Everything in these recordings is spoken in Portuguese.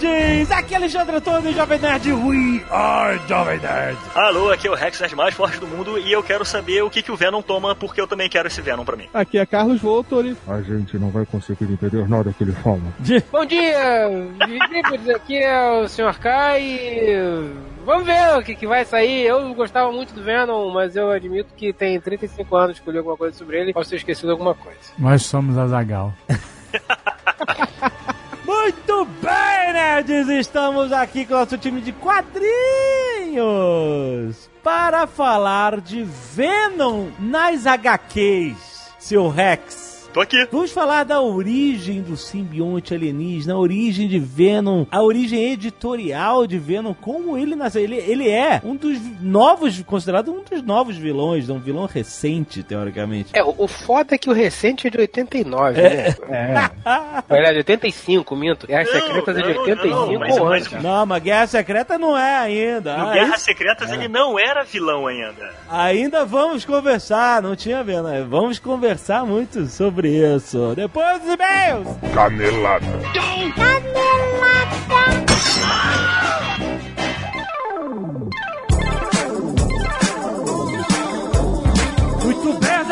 Nerds! Aqui é Alexandre Antônio, Jovem Nerd. We are Jovem Nerd. Alô, aqui é o Rex Nerd mais forte do mundo e eu quero saber o que, que o Venom toma, porque eu também quero esse Venom pra mim. Aqui é Carlos Voltori. A gente não vai conseguir entender nada que ele fala. Bom dia, aqui é o Sr. K e vamos ver o que, que vai sair. Eu gostava muito do Venom, mas eu admito que tem 35 anos que eu li alguma coisa sobre ele, posso ter esquecido alguma coisa. Nós somos a Zagal. Muito bem, nerds! Estamos aqui com o nosso time de quadrinhos para falar de Venom nas HQs, seu Rex. Tô aqui. Vamos falar da origem do simbionte alienígena, a origem de Venom, a origem editorial de Venom, como ele nasceu. Ele, ele é um dos novos, considerado um dos novos vilões, um vilão recente, teoricamente. É, o, o foda é que o recente é de 89, né? É, Na verdade, 85, minto. Guerras Não, Secretas é de não, 85 não, mas- ou mas- antes. Não, mas Guerra Secreta não é ainda. No Ah, Guerras isso- Secretas ele não era vilão ainda. Ainda vamos conversar, não tinha vendo. né? Vamos conversar muito sobre isso. Depois dos e-mails! Canelada. Muito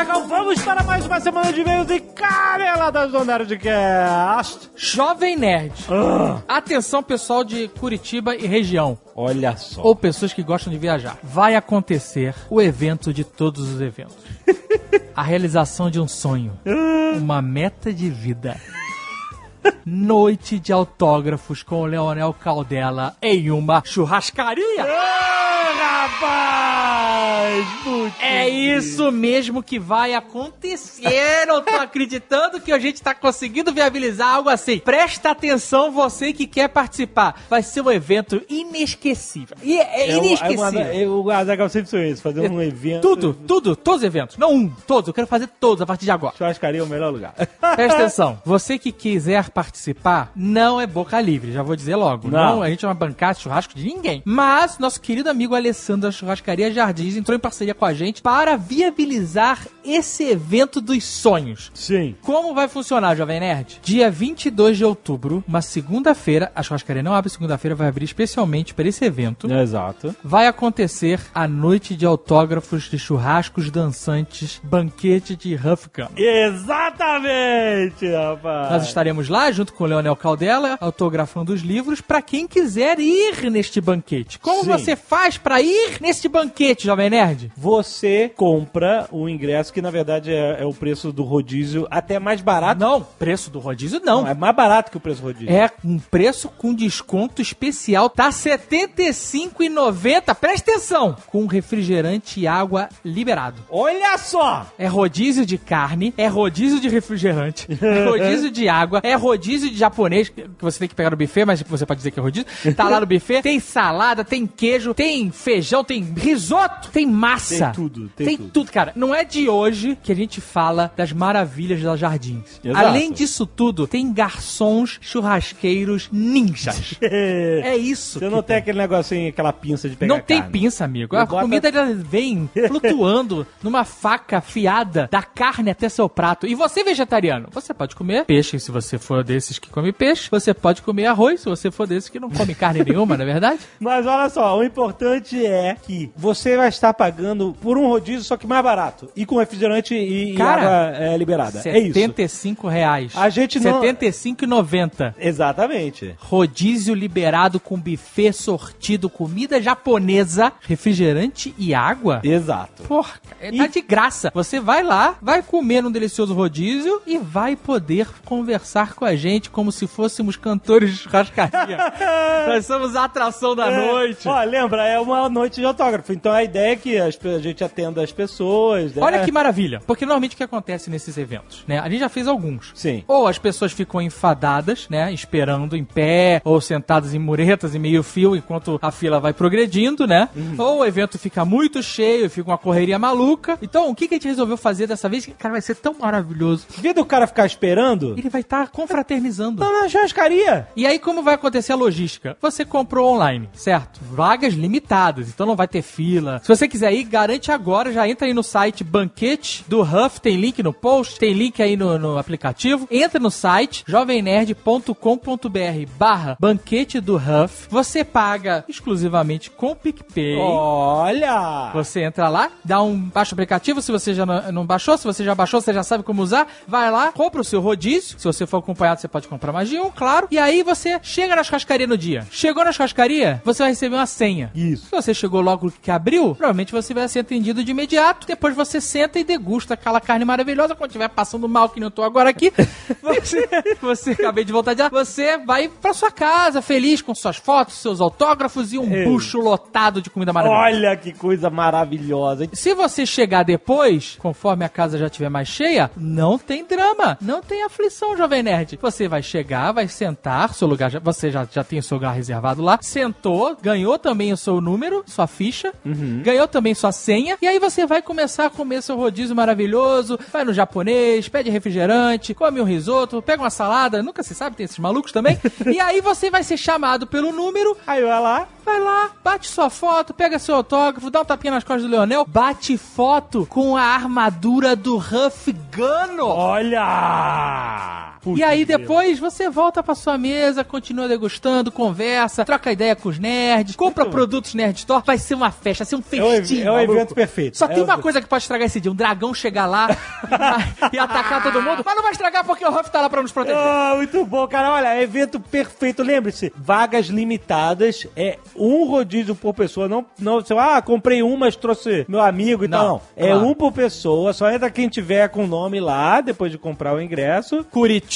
bem, Zagal, vamos para mais uma semana de e-mails e caneladas do Nerdcast. Jovem Nerd. Ah, Atenção, pessoal de Curitiba e região. olha só. Ou pessoas que gostam de viajar. Vai acontecer o evento de todos os eventos. A realização de um sonho. Uma meta de vida. Noite de autógrafos com o Leonel Caldela em uma churrascaria. Rapaz! Muito É isso mesmo que vai acontecer. Eu tô acreditando que a gente tá conseguindo viabilizar algo assim. Presta atenção, você que quer participar. Vai ser um evento inesquecível. E é, É inesquecível. O Azagal sempre foi isso, fazer um evento. Tudo, tudo, todos os eventos. Não um, todos. Eu quero fazer todos a partir de agora. Churrascaria é o melhor lugar. Presta atenção. Você que quiser participar, não é boca livre, já vou dizer logo. Não. Não, a gente não vai bancar churrasco de ninguém. Mas nosso querido amigo Alessandro da Churrascaria Jardins entrou em parceria com a gente para viabilizar esse evento dos sonhos. Sim. Como vai funcionar, Jovem Nerd? Dia 22 de outubro, uma segunda-feira, a churrascaria não abre segunda-feira, vai abrir especialmente para esse evento. Exato. Vai acontecer a noite de autógrafos de churrascos dançantes, banquete de Huffcam. Exatamente, rapaz. Nós estaremos lá junto com o Leonel Caldela, autografando os livros para quem quiser ir neste banquete. Como Sim. você faz para ir neste banquete, Jovem Nerd? Você compra o ingresso, que na verdade é, é o preço do rodízio, até mais barato. Não, preço do rodízio não. É mais barato que o preço do rodízio. É um preço com desconto especial, tá R$ 75,90. Presta atenção, com refrigerante e água liberado. Olha só! É rodízio de carne, é rodízio de refrigerante, é rodízio de água, é rodízio de japonês, que você tem que pegar no buffet, mas você pode dizer que é rodízio. Tá lá no buffet, tem salada, tem queijo, tem feijão, tem risoto, tem massa. Tem tudo, tem Tem, tudo. tudo. cara. Não é de hoje que a gente fala das maravilhas das jardins. Exato. Além disso tudo, tem garçons churrasqueiros ninjas. é isso. Você não tem aquele negocinho, aquela pinça de pegar não tem carne. pinça, amigo. Eu A boto- comida vem flutuando numa faca afiada da carne até seu prato. E você, vegetariano, você pode comer peixe se você for desses que come peixe. Você pode comer arroz se você for desses que não come carne nenhuma, não é verdade? Mas olha só, o importante é que você vai estar pagando por um rodízio, só que mais barato. E com refrigerante e, e Cara, água é, liberada. É isso. 75 reais. A gente não- 75,90. Exatamente. Rodízio liberado com buffet sortido, comida japonesa, refrigerante e água. Exato. Porra, cara, tá de graça. Você vai lá, vai comer um delicioso rodízio e vai poder conversar com a gente como se fôssemos cantores de churrascaria. Nós somos a atração da noite. Ó, lembra, é uma noite de autógrafo. Então a ideia é que as a gente atenda as pessoas. né? Olha que maravilha. Porque normalmente o que acontece nesses eventos, né? A gente já fez alguns. Sim. Ou as pessoas ficam enfadadas, né? Esperando em pé, ou sentadas em muretas, em meio fio, enquanto a fila vai progredindo, né? Ou o evento fica muito cheio, fica uma correria maluca. Então, o que, que a gente resolveu fazer dessa vez? Cara, vai ser tão maravilhoso. Em vez do cara ficar esperando, Ele vai estar confraternizando. tá na churrascaria. E aí, como vai acontecer a logística? Você comprou online, certo? Vagas limitadas. então não vai ter fila. Se você quiser ir, garante agora, já entra aí no site Banquete do Huff, tem link no post, tem link aí no, no aplicativo. Entra no site jovemnerd.com.br barra Banquete do Huff. Você paga exclusivamente com PicPay. Olha! Você entra lá, dá um baixa o aplicativo, se você já não, não baixou, se você já baixou, você já sabe como usar, vai lá, compra o seu rodízio. Se você for você pode comprar mais de um, claro. E aí você chega na churrascaria no dia. Chegou na churrascaria, você vai receber uma senha. Isso. Se você chegou logo que abriu, provavelmente você vai ser atendido de imediato. Depois você senta e degusta aquela carne maravilhosa. Quando estiver passando mal, que nem eu tô agora aqui, você, você acabei de voltar de lá, você vai pra sua casa, feliz com suas fotos, seus autógrafos e um Ei. bucho lotado de comida maravilhosa. Olha que coisa maravilhosa. Se você chegar depois, conforme a casa já estiver mais cheia, não tem drama, não tem aflição, Jovem Nerd. Você vai chegar, vai sentar, seu lugar, já- você já, já tem o seu lugar reservado lá, sentou, ganhou também o seu número, sua ficha, ganhou também sua senha, e aí você vai começar a comer seu rodízio maravilhoso, vai no japonês, pede refrigerante, come um risoto, pega uma salada, nunca se sabe, tem esses malucos também, e aí você vai ser chamado pelo número, Aí vai lá. Vai lá, bate sua foto, pega seu autógrafo, dá um tapinha nas costas do Leonel, bate foto com a armadura do Huff Gano. Olha! E aí depois você volta pra sua mesa, continua degustando, conversa, troca ideia com os nerds, compra produtos Nerd Store, vai ser uma festa, vai ser um É o, festim. é o maluco. evento perfeito. Só É tem uma coisa que pode estragar esse dia, um dragão chegar lá e atacar todo mundo, mas não vai estragar porque o Huff tá lá pra nos proteger. Ah, muito bom, cara. Olha, é evento perfeito. Lembre-se, vagas limitadas. É um rodízio por pessoa. Não, não você, ah, comprei um, mas trouxe meu amigo e Não, tal. Não. É claro. um por pessoa. Só entra quem tiver com o nome lá, depois de comprar o ingresso. Curitiba,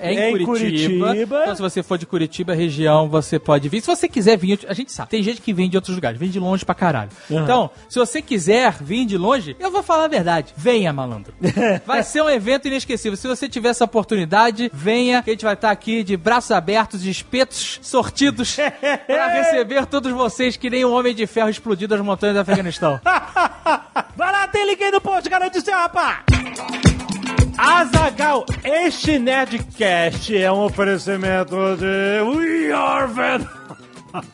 é em, É em Curitiba. Curitiba. Então, se você for de Curitiba, região, você pode vir. Se você quiser vir, a gente sabe, tem gente que vem de outros lugares, vem de longe pra caralho. Então, se você quiser vir de longe, eu vou falar a verdade. Venha, malandro. Vai ser um evento inesquecível. Se você tiver essa oportunidade, venha, que a gente vai estar aqui de braços abertos, de espetos sortidos, pra receber todos vocês que nem um homem de ferro explodido nas montanhas do Afeganistão. Vai lá, tem link aí no post, garante seu rapaz! Azagal, este Nerdcast é um oferecimento de We Are Venom.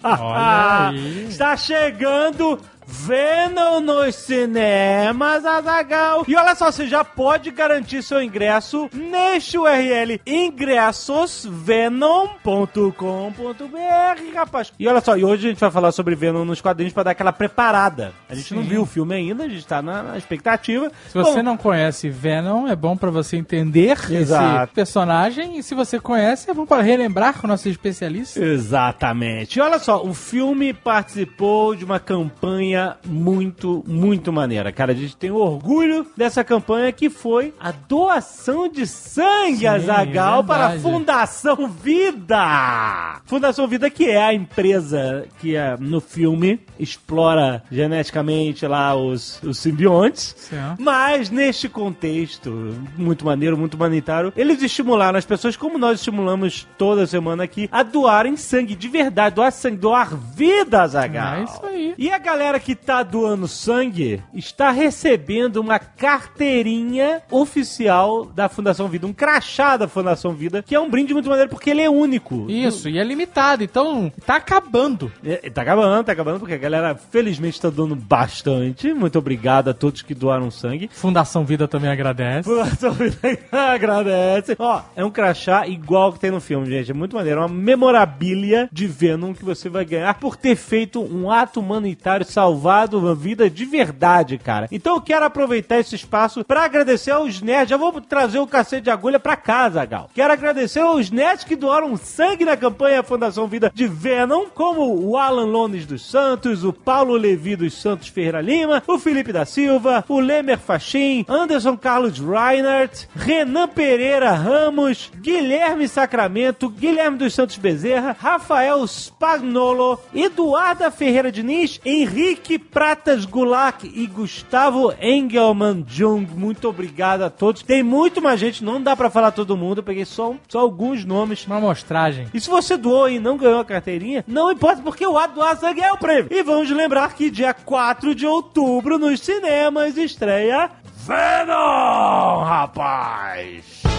Olha aí. Está chegando Venom nos cinemas, Azagal. E olha só, você já pode garantir seu ingresso neste URL ingressosvenom.com.br, rapaz. E olha só, e hoje a gente vai falar sobre Venom nos quadrinhos para dar aquela preparada. A gente não Sim. viu o filme ainda, a gente tá na, na expectativa. Se você Bom, não conhece Venom, é bom pra você entender Exato. esse personagem. E se você conhece, é bom pra relembrar com nossos especialistas. Exatamente. E olha só, o filme participou de uma campanha muito, muito maneira. Cara, a gente tem orgulho dessa campanha que foi a doação de sangue, Sim, Azagal, para a. Fundação Vida. Fundação Vida, que é a empresa que é, no filme explora geneticamente lá os, os simbiontes. Mas neste contexto, muito maneiro, muito humanitário, eles estimularam as pessoas, como nós estimulamos toda semana aqui, a doarem sangue de verdade, doar sangue, doar vida, Zagal. É isso aí. E a galera que tá doando sangue está recebendo uma carteirinha oficial da Fundação Vida, um crachá da Fundação Vida, que é um brinde muito maneiro porque ele é único. Isso, e é limitado, então tá acabando. É, Tá acabando, tá acabando, porque a galera felizmente tá doando bastante. Muito obrigado a todos que doaram sangue. Fundação Vida também agradece. Fundação Vida agradece. Ó, é um crachá igual que tem no filme, gente. É muito maneiro. É uma memorabilia de Venom que você vai ganhar por ter feito um ato humanitário, salvado uma vida de verdade, cara. Então eu quero aproveitar esse espaço pra agradecer aos nerds. Já vou trazer o cacete de agulha pra casa, Gal. Quero agradecer aos nerds que doaram sangue na campanha Fundação Vida de Venom, como o Alan Lones dos Santos, o Paulo Levi dos Santos Ferreira Lima, o Felipe da Silva, o Lemer Fachim, Anderson Carlos Reinhardt, Renan Pereira Ramos, Guilherme Sacramento, Guilherme dos Santos Bezerra, Rafael Spagnolo, Eduarda Ferreira Diniz, Henrique Pratas Gulak e Gustavo Engelman Jung. Muito obrigado a todos. Tem muito mais gente, não dá pra falar todo mundo, eu peguei só, só alguns nomes. Uma amostragem. E se você doou e não ganhou a carteirinha, não importa, porque o ato sangue é o prêmio. E vamos lembrar que dia 4 de outubro nos cinemas estreia Venom, rapaz!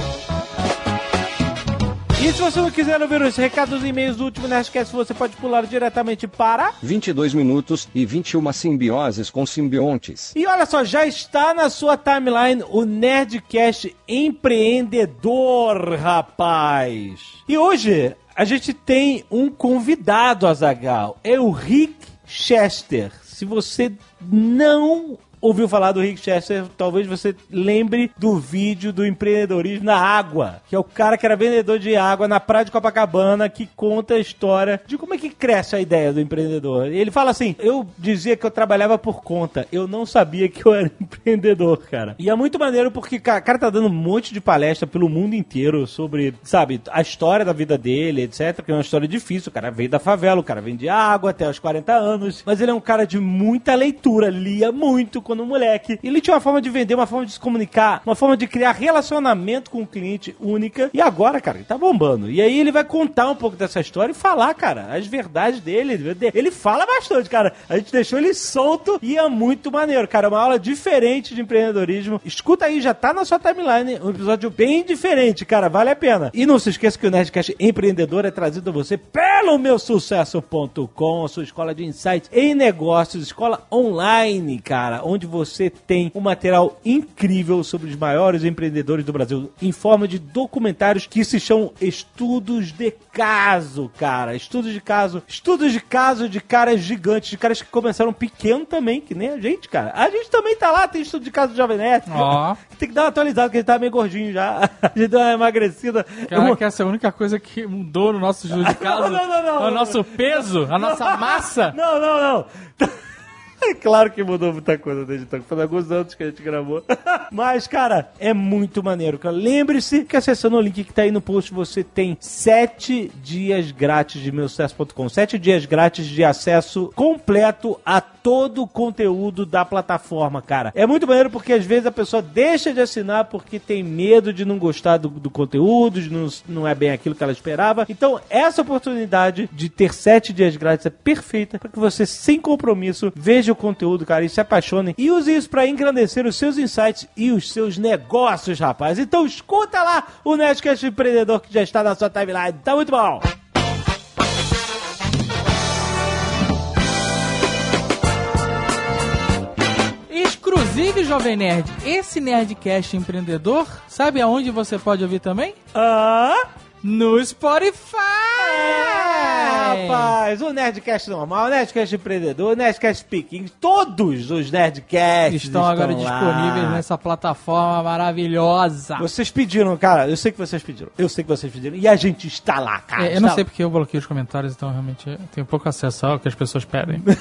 E se você não quiser ouvir os recados e e-mails do último Nerdcast, você pode pular diretamente para... 22 minutos e 21 simbioses com simbiontes. E olha só, já está na sua timeline o Nerdcast Empreendedor, rapaz. E hoje a gente tem um convidado, Azagal. É o Rick Chester. Se você não ouviu falar do Rick Chester, talvez você lembre do vídeo do empreendedorismo na água, que é o cara que era vendedor de água na praia de Copacabana, que conta a história de como é que cresce a ideia do empreendedor. Ele fala assim: eu dizia que eu trabalhava por conta, eu não sabia que eu era empreendedor, cara. E é muito maneiro porque o cara tá dando um monte de palestra pelo mundo inteiro sobre, sabe, a história da vida dele, etc. Que é uma história difícil. O cara veio da favela, o cara vende água até os 40 anos, mas ele é um cara de muita leitura, lia muito quando moleque. Ele tinha uma forma de vender, uma forma de se comunicar, uma forma de criar relacionamento com o cliente única. E agora, cara, ele tá bombando. E aí ele vai contar um pouco dessa história e falar, cara, as verdades dele. Ele fala bastante, cara. A gente deixou ele solto e é muito maneiro, cara. É uma aula diferente de empreendedorismo. Escuta aí, já tá na sua timeline. Um episódio bem diferente, cara. Vale a pena. E não se esqueça que o Nerdcast Empreendedor é trazido a você pelo meu sucesso.com, a sua escola de insights em negócios, escola online, cara, onde você tem um material incrível sobre os maiores empreendedores do Brasil, em forma de documentários que se chamam Estudos de Caso, cara. Estudos de caso. Estudos de caso de caras gigantes, de caras que começaram pequeno também, que nem a gente, cara. A gente também tá lá, tem estudo de caso do Jovem Nerd. Ó. Tem que dar uma atualizada, porque ele tá meio gordinho já. A gente deu uma emagrecida. Cara, que essa é a única coisa que mudou no nosso estudo de casa. Não, não, não, é o nosso peso, a nossa massa. Não, não, não. É claro que mudou muita coisa desde então, foi alguns anos que a gente gravou. Mas, cara, é muito maneiro. Lembre-se que acessando o link que tá aí no post, você tem sete dias grátis de meusucesso.com. Sete dias grátis de acesso completo a todo o conteúdo da plataforma, cara. É muito maneiro porque às vezes a pessoa deixa de assinar porque tem medo de não gostar do, do conteúdo, de não, não é bem aquilo que ela esperava. Então, essa oportunidade de ter sete dias grátis é perfeita para que você, sem compromisso, veja o conteúdo, cara, e se apaixone e use isso para engrandecer os seus insights e os seus negócios, rapaz. Então, escuta lá o Nerdcast Empreendedor que já está na sua timeline. Tá muito bom! Inclusive, Jovem Nerd, esse Nerdcast empreendedor, sabe aonde você pode ouvir também? Ah! No Spotify! É, rapaz, o Nerdcast normal, o Nerdcast empreendedor, o Nerdcast Speaking, todos os Nerdcasts Estão agora lá. disponíveis nessa plataforma maravilhosa. Vocês pediram, cara, eu sei que vocês pediram, eu sei que vocês pediram, e a gente está lá, cara. É, eu não sei porque eu bloqueei os comentários, então realmente eu tenho pouco acesso ao que as pessoas pedem.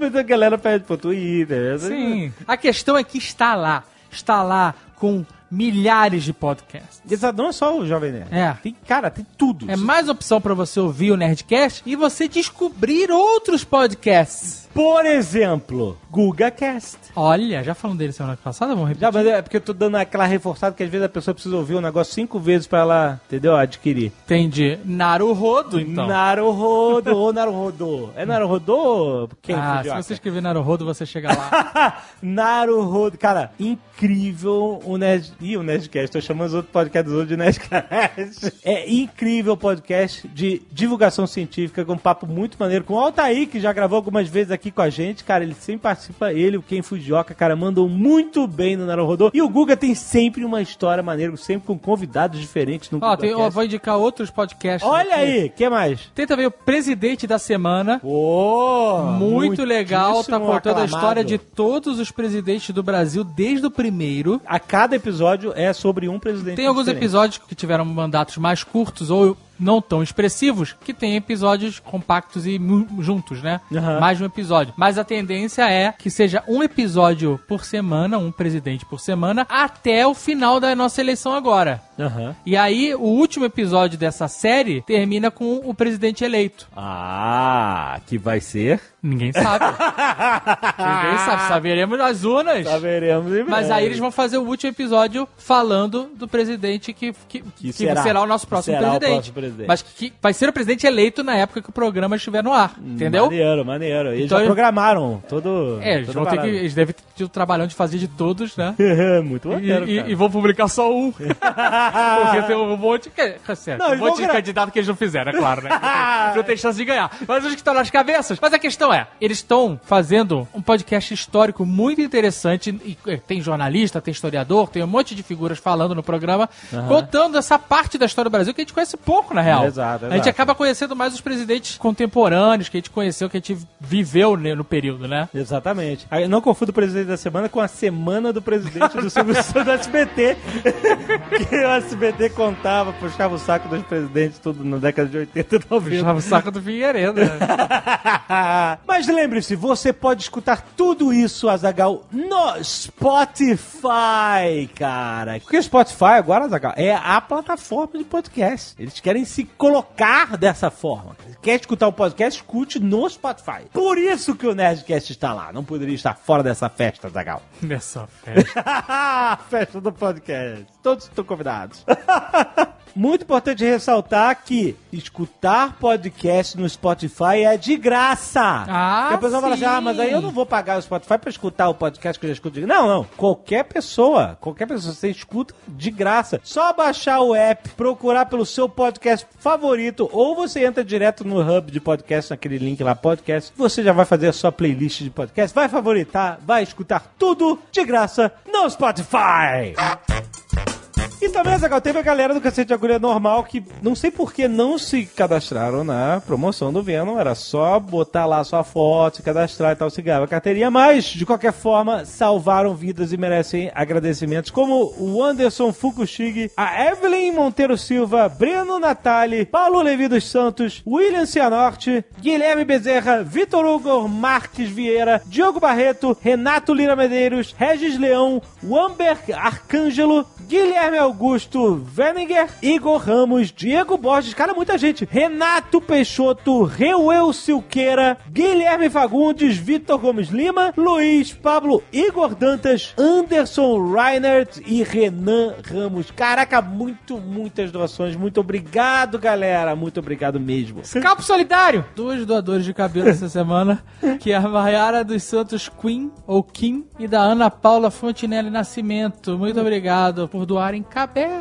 Mas a galera pede pro Twitter. Sim. A questão é que está lá. Está lá com milhares de podcasts. Exato, não é só o Jovem Nerd. É. Tem, cara, tem tudo. É mais opção para você ouvir o Nerdcast e você descobrir outros podcasts. Por exemplo, GugaCast. Olha, já falando dele semana passada, vamos repetir. Já, mas é porque eu tô dando aquela reforçada que às vezes a pessoa precisa ouvir um negócio cinco vezes pra ela, entendeu? Adquirir. Entendi. Naruhodo, então. Naruhodo ou Naruhodo. É Naruhodo quem ah, se Fujioka? você escrever Naruhodo, você chega lá. Naruhodo. Cara, incrível o Nerd... Ih, o Nerdcast. Tô chamando os outros podcasts hoje de Nerdcast. É incrível o podcast de divulgação científica com um papo muito maneiro com o Altair, que já gravou algumas vezes aqui com a gente. Cara, ele sempre participa. Ele, o Ken Fujioka, cara, mandam muito bem no Naruhodo. E o Guga tem sempre uma história maneira, sempre com convidados diferentes no Ó, tem, eu vou indicar outros podcasts. Olha aqui. aí, que mais? Tem também o Presidente da Semana. Oh, Muito legal, tá contando a aclamado. história de todos os presidentes do Brasil desde o primeiro. A cada episódio é sobre um presidente. Tem alguns diferente. episódios que tiveram mandatos mais curtos ou não tão expressivos, que tem episódios compactos e juntos, né? Aham. Mais de um episódio. Mas a tendência é que seja um episódio por semana, um presidente por semana, até o final da nossa eleição agora. Aham. E aí, o último episódio dessa série termina com o presidente eleito. Ah, que vai ser? Ninguém sabe. Ninguém sabe. Saberemos nas urnas. Saberemos em Mas aí eles vão fazer o último episódio falando do presidente que, que, que será. será. o nosso Que próximo será o presidente. próximo presidente. Mas que vai ser o presidente eleito na época que o programa estiver no ar. Entendeu? Maneiro, maneiro. Eles Então já programaram todo. É, eles, todo vão ter que, eles devem ter tido o trabalhão de fazer de todos, né? Muito maneiro, E, e- e vão publicar só um. Porque tem um monte. Que, sério, Não, um monte de gra- candidato que eles não fizeram, é claro, né? Não tem, chance de ganhar. Mas os que estão nas cabeças. Mas a questão é: eles estão fazendo um podcast histórico muito interessante. E é, tem jornalista, tem historiador, tem um monte de figuras falando no programa, contando essa parte da história do Brasil que a gente conhece pouco, na real. Exato, A gente exato. acaba conhecendo mais os presidentes contemporâneos que a gente conheceu, que a gente viveu no período, né? Exatamente. Não confunda o presidente da semana com a semana do presidente do Silvio Santos do SBT. que o SBT contava, puxava o saco dos presidentes tudo na década de 80 e 90. Puxava o saco do Figueiredo. né? Mas lembre-se, você pode escutar tudo isso, Azagal, no Spotify, cara. Porque o Spotify agora, Azagal, é a plataforma de podcast. Eles querem se colocar dessa forma. Quer escutar o podcast? Escute no Spotify. Por isso que o Nerdcast está lá. Não poderia estar fora dessa festa, Azagal. Nessa festa. Festa do podcast. Todos estão convidados. Muito importante ressaltar que escutar podcast no Spotify é de graça. Ah, E a pessoa fala assim, sim. ah, mas aí eu não vou pagar o Spotify pra escutar o podcast que eu já escuto. Não, não. Qualquer pessoa, qualquer pessoa, você escuta de graça. Só baixar o app, procurar pelo seu podcast favorito, ou você entra direto no hub de podcast, naquele link lá, podcast, você já vai fazer a sua playlist de podcast, vai favoritar, vai escutar tudo de graça no Spotify. E também, Zagal, teve a galera do Cacete de Agulha normal que não sei por que não se cadastraram na promoção do Venom. Era só botar lá sua foto, se cadastrar e tal, se ganhava carteirinha. Mas, de qualquer forma, salvaram vidas e merecem agradecimentos. Como o Anderson Fukushig, a Evelyn Monteiro Silva, Breno Natali, Paulo Levi dos Santos, William Cianorte, Guilherme Bezerra, Vitor Hugo Marques Vieira, Diogo Barreto, Renato Lira Medeiros, Regis Leão, Wamber Arcângelo, Guilherme Augusto Veninger, Igor Ramos, Diego Borges, cara, muita gente. Renato Peixoto, Reuel Silqueira, Guilherme Fagundes, Vitor Gomes Lima, Luiz Pablo, Igor Dantas, Anderson Reinert e Renan Ramos. Caraca, muito, muitas doações. Muito obrigado, galera. Muito obrigado mesmo. Scalpo Solidário! Dois doadores de cabelo essa semana, que é a Maiara dos Santos Queen, ou Kim, e da Ana Paula Fontinelli Nascimento. Muito obrigado por doarem cabelo.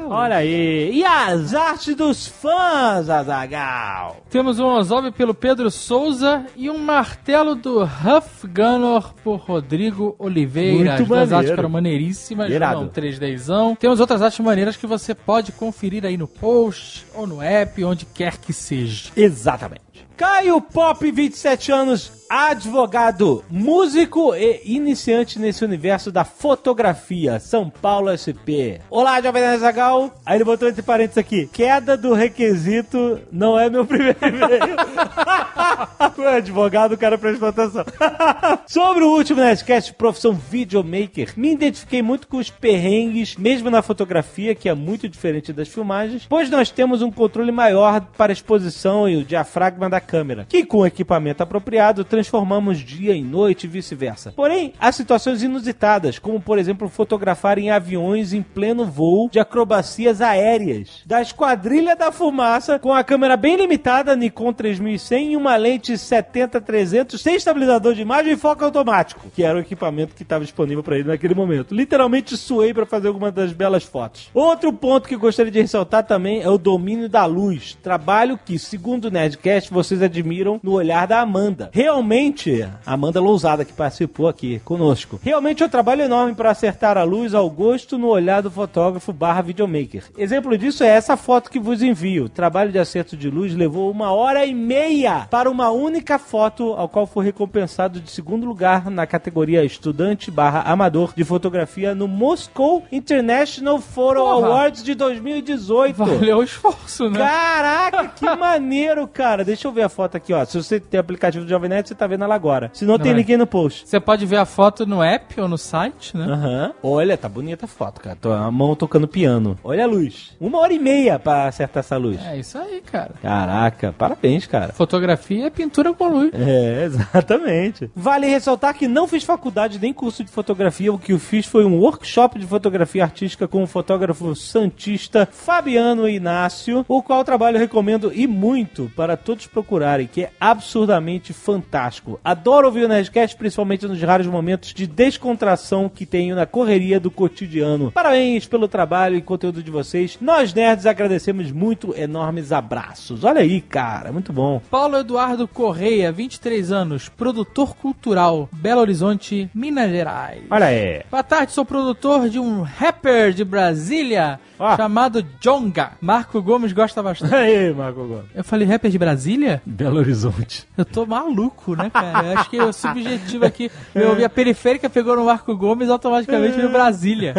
Olha aí. E as artes dos fãs, Azagal. Temos um Ozob pelo Pedro Souza e um martelo do Huff Gunner por Rodrigo Oliveira. Muito As duas artes ficaram maneiríssimas, Irado. não 3Dzão. Temos outras artes maneiras que você pode conferir aí no post ou no app, onde quer que seja. Exatamente. Caio Pop, 27 anos, advogado, músico e iniciante nesse universo da fotografia, São Paulo SP. Olá, Jovem Nerd Zagal. Aí ele botou entre parênteses aqui, queda do requisito não é meu primeiro e-mail. o advogado, cara prestou atenção. Sobre o último Nerdcast, profissão videomaker, me identifiquei muito com os perrengues, mesmo na fotografia, que é muito diferente das filmagens, pois nós temos um controle maior para a exposição e o diafragma da câmera, que com equipamento apropriado transformamos dia em noite e vice-versa. Porém, há situações inusitadas, como por exemplo fotografar em aviões em pleno voo de acrobacias aéreas, da esquadrilha da fumaça com a câmera bem limitada Nikon 3100 e uma lente 70-300 sem estabilizador de imagem e foco automático, que era o equipamento que estava disponível para ele naquele momento. Literalmente suei para fazer alguma das belas fotos. Outro ponto que gostaria de ressaltar também é o domínio da luz, trabalho que, segundo o Nerdcast, vocês admiram no olhar da Amanda. Realmente, a Amanda Lousada que participou aqui conosco. Realmente é um trabalho enorme para acertar a luz ao gosto no olhar do fotógrafo barra videomaker. Exemplo disso é essa foto que vos envio. O trabalho de acerto de luz levou uma hora e meia para uma única foto, ao qual foi recompensado de segundo lugar na categoria estudante barra amador de fotografia no Moscow International Photo Porra. Awards de 2018. Valeu o esforço, né? Caraca, que maneiro, cara. Deixa eu ver a foto aqui, ó. Se você tem aplicativo do Jovem Nerd, você tá vendo ela agora. Se não, tem é. link no post. Você pode ver a foto no app ou no site, né? Aham. Olha, tá bonita a foto, cara. Tô a mão tocando piano. Olha a luz. Uma hora e meia pra acertar essa luz. É isso aí, cara. Caraca, parabéns, cara. Fotografia é pintura com luz. É, exatamente. Vale ressaltar que não fiz faculdade nem curso de fotografia. O que eu fiz foi um workshop de fotografia artística com o fotógrafo santista Fabiano Inácio, o qual trabalho eu recomendo e muito para todos procurarem, que é absurdamente fantástico. Adoro ouvir o Nerdcast, principalmente nos raros momentos de descontração que tenho na correria do cotidiano. Parabéns pelo trabalho e conteúdo de vocês. Nós nerds agradecemos muito, enormes abraços. Olha aí, cara, muito bom. Paulo Eduardo Correia, 23 anos, produtor cultural, Belo Horizonte, Minas Gerais. Olha aí. Boa tarde, sou produtor de um rapper de Brasília Ah. chamado Jonga. Marco Gomes gosta bastante. Aí, Marco Gomes. Eu falei rapper de Brasília? Belo Horizonte. Eu tô maluco, né, cara? Eu acho que o subjetivo aqui, eu ouvi a periférica, pegou no Marco Gomes automaticamente no Brasília.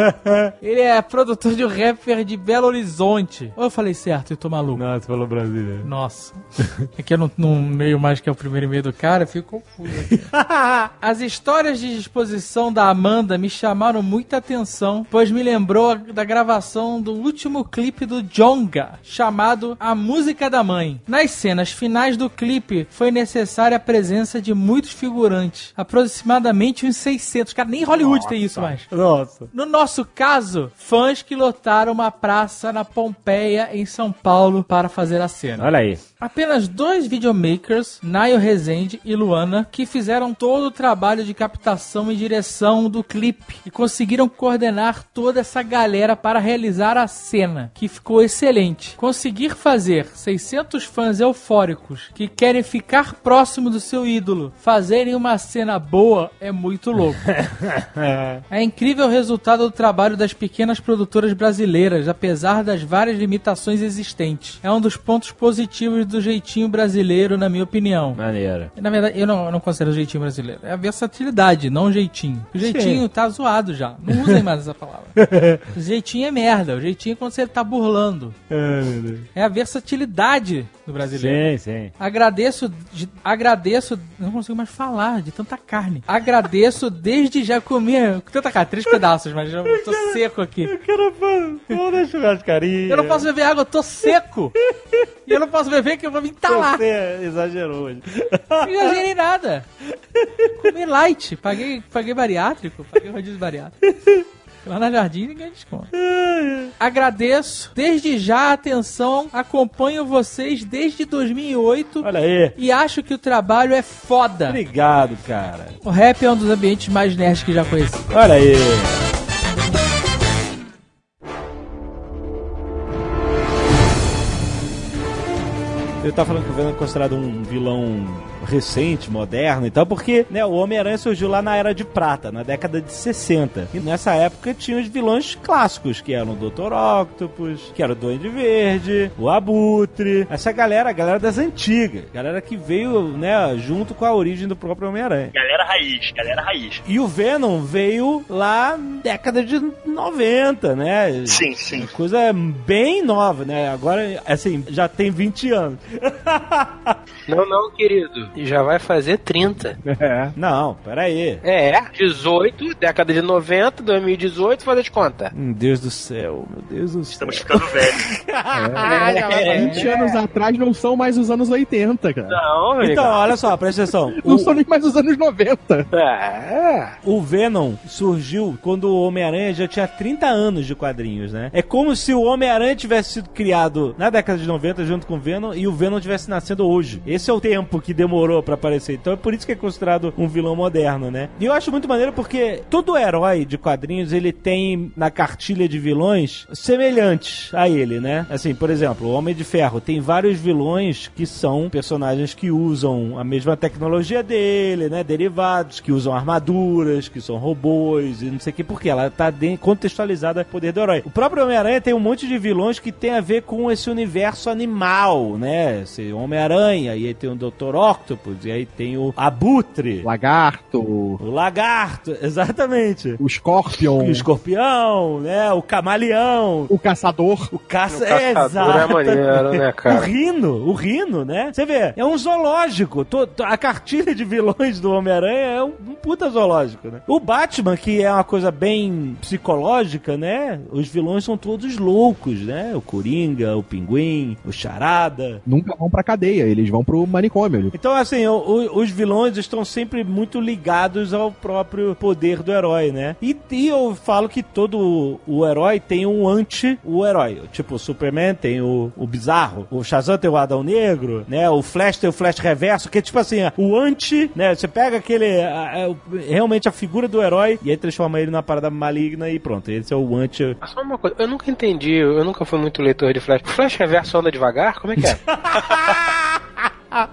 Ele é produtor de um rapper de Belo Horizonte. Ou eu falei certo, eu tô maluco. Não, você falou Brasília. Nossa. É que eu não, não leio mais que é o primeiro e-mail do cara, eu fico confuso aqui. As histórias de disposição da Amanda me chamaram muita atenção, pois me lembrou da gravação do último clipe do Jonga, chamado A Música da Mãe. Nas cenas finais do clipe, foi necessária a presença de muitos figurantes, aproximadamente uns 600. Cara, nem Hollywood tem isso mais. Nossa. No nosso caso, fãs que lotaram uma praça na Pompeia, em São Paulo, para fazer a cena. Olha aí. Apenas dois videomakers, Nayo Rezende e Luana, que fizeram todo o trabalho de captação e direção do clipe e conseguiram coordenar toda essa galera para realizar a cena, que ficou excelente. Conseguir fazer 600 fãs eufóricos que querem ficar próximo do seu ídolo fazerem uma cena boa é muito louco. É incrível o resultado do trabalho das pequenas produtoras brasileiras, apesar das várias limitações existentes. É um dos pontos positivos do jeitinho brasileiro, na minha opinião. Maneira. Na verdade, eu não, eu não considero jeitinho brasileiro. É a versatilidade, não o jeitinho. O jeitinho tá zoado já. Não usem mais essa palavra. O jeitinho é merda. O jeitinho é quando você tá burlando. É a versatilidade do brasileiro. Sim, sim. Agradeço, de- agradeço, não consigo mais falar de tanta carne. Agradeço desde já comer tanta carne, três pedaços, mas já tô seco aqui. Cara, vamos dar churrascaria. Eu não posso beber água, eu tô seco. E eu não posso beber que eu vou me entalar. Você exagerou hoje. Não exagerei nada. Comi light, paguei, paguei bariátrico, paguei rodízio bariátrico. Lá na Jardim ninguém desconta. Agradeço desde já a atenção, acompanho vocês desde 2008 Olha aí. e acho que o trabalho é foda. Obrigado, cara. O rap é um dos ambientes mais nerds que já conheci. Olha aí. Eu tava falando que o Venom é considerado um vilão recente, moderno e tal, porque né, o Homem-Aranha surgiu lá na Era de Prata, na década de 60. E nessa época tinha os vilões clássicos, que eram o Dr. Octopus, que era o Duende Verde, o Abutre, essa galera, a galera das antigas, galera que veio, né, junto com a origem do próprio Homem-Aranha. Galera raiz, galera raiz. E o Venom veio lá na década de 90, né? Sim, sim. Coisa bem nova, né? Agora, assim, já tem 20 anos. Não, não, querido. Já vai fazer 30. É. Não, peraí. É, 18, década de 90, 2018, fazer de conta. Meu Deus do céu, meu Deus do céu. Estamos ficando velhos. É. 20 anos atrás não são mais os anos 80, cara. Não, Então, amigo. olha só, presta atenção. Não O, são nem mais os anos 90. É. o Venom surgiu quando o Homem-Aranha já tinha 30 anos de quadrinhos, né? É como se o Homem-Aranha tivesse sido criado na década de 90 junto com o Venom e o Venom tivesse nascendo hoje. Esse é o tempo que demorou pra aparecer. Então é por isso que é considerado um vilão moderno, né? E eu acho muito maneiro porque todo herói de quadrinhos ele tem na cartilha de vilões semelhantes a ele, né? Assim, por exemplo, o Homem de Ferro tem vários vilões que são personagens que usam a mesma tecnologia dele, né? Derivados, que usam armaduras, que são robôs e não sei o que, porque ela tá contextualizada ao poder do herói. O próprio Homem-Aranha tem um monte de vilões que tem a ver com esse universo animal, né? Esse Homem-Aranha, e aí tem o Dr. Octopus, e aí tem o Abutre, Lagarto, o Lagarto, exatamente. o Scorpion, O escorpião, né? O camaleão. o Caçador. O caça O caçador é maneiro, né, O rino, o rino, né? Você vê, é um zoológico. A cartilha de vilões do Homem-Aranha é um, um puta zoológico, né? O Batman, que é uma coisa bem psicológica, né? Os vilões são todos loucos, né? O Coringa, o Pinguim, o Charada. Nunca vão pra cadeia, eles vão pro manicômio. Então, assim, o- o- os vilões estão sempre muito ligados ao próprio poder do herói, né? E, e eu falo que todo o herói tem um anti o herói. Tipo, o Superman tem o, o bizarro, o Shazam tem o Adão Negro, né? O Flash tem o Flash Reverso, que é tipo assim, o anti, né? Você pega aquele, a- a- realmente a figura do herói e aí transforma ele numa parada maligna e pronto. Esse é o anti. Só uma coisa, eu nunca entendi, eu nunca fui muito leitor de Flash. O Flash Reverso anda devagar? Como é que é?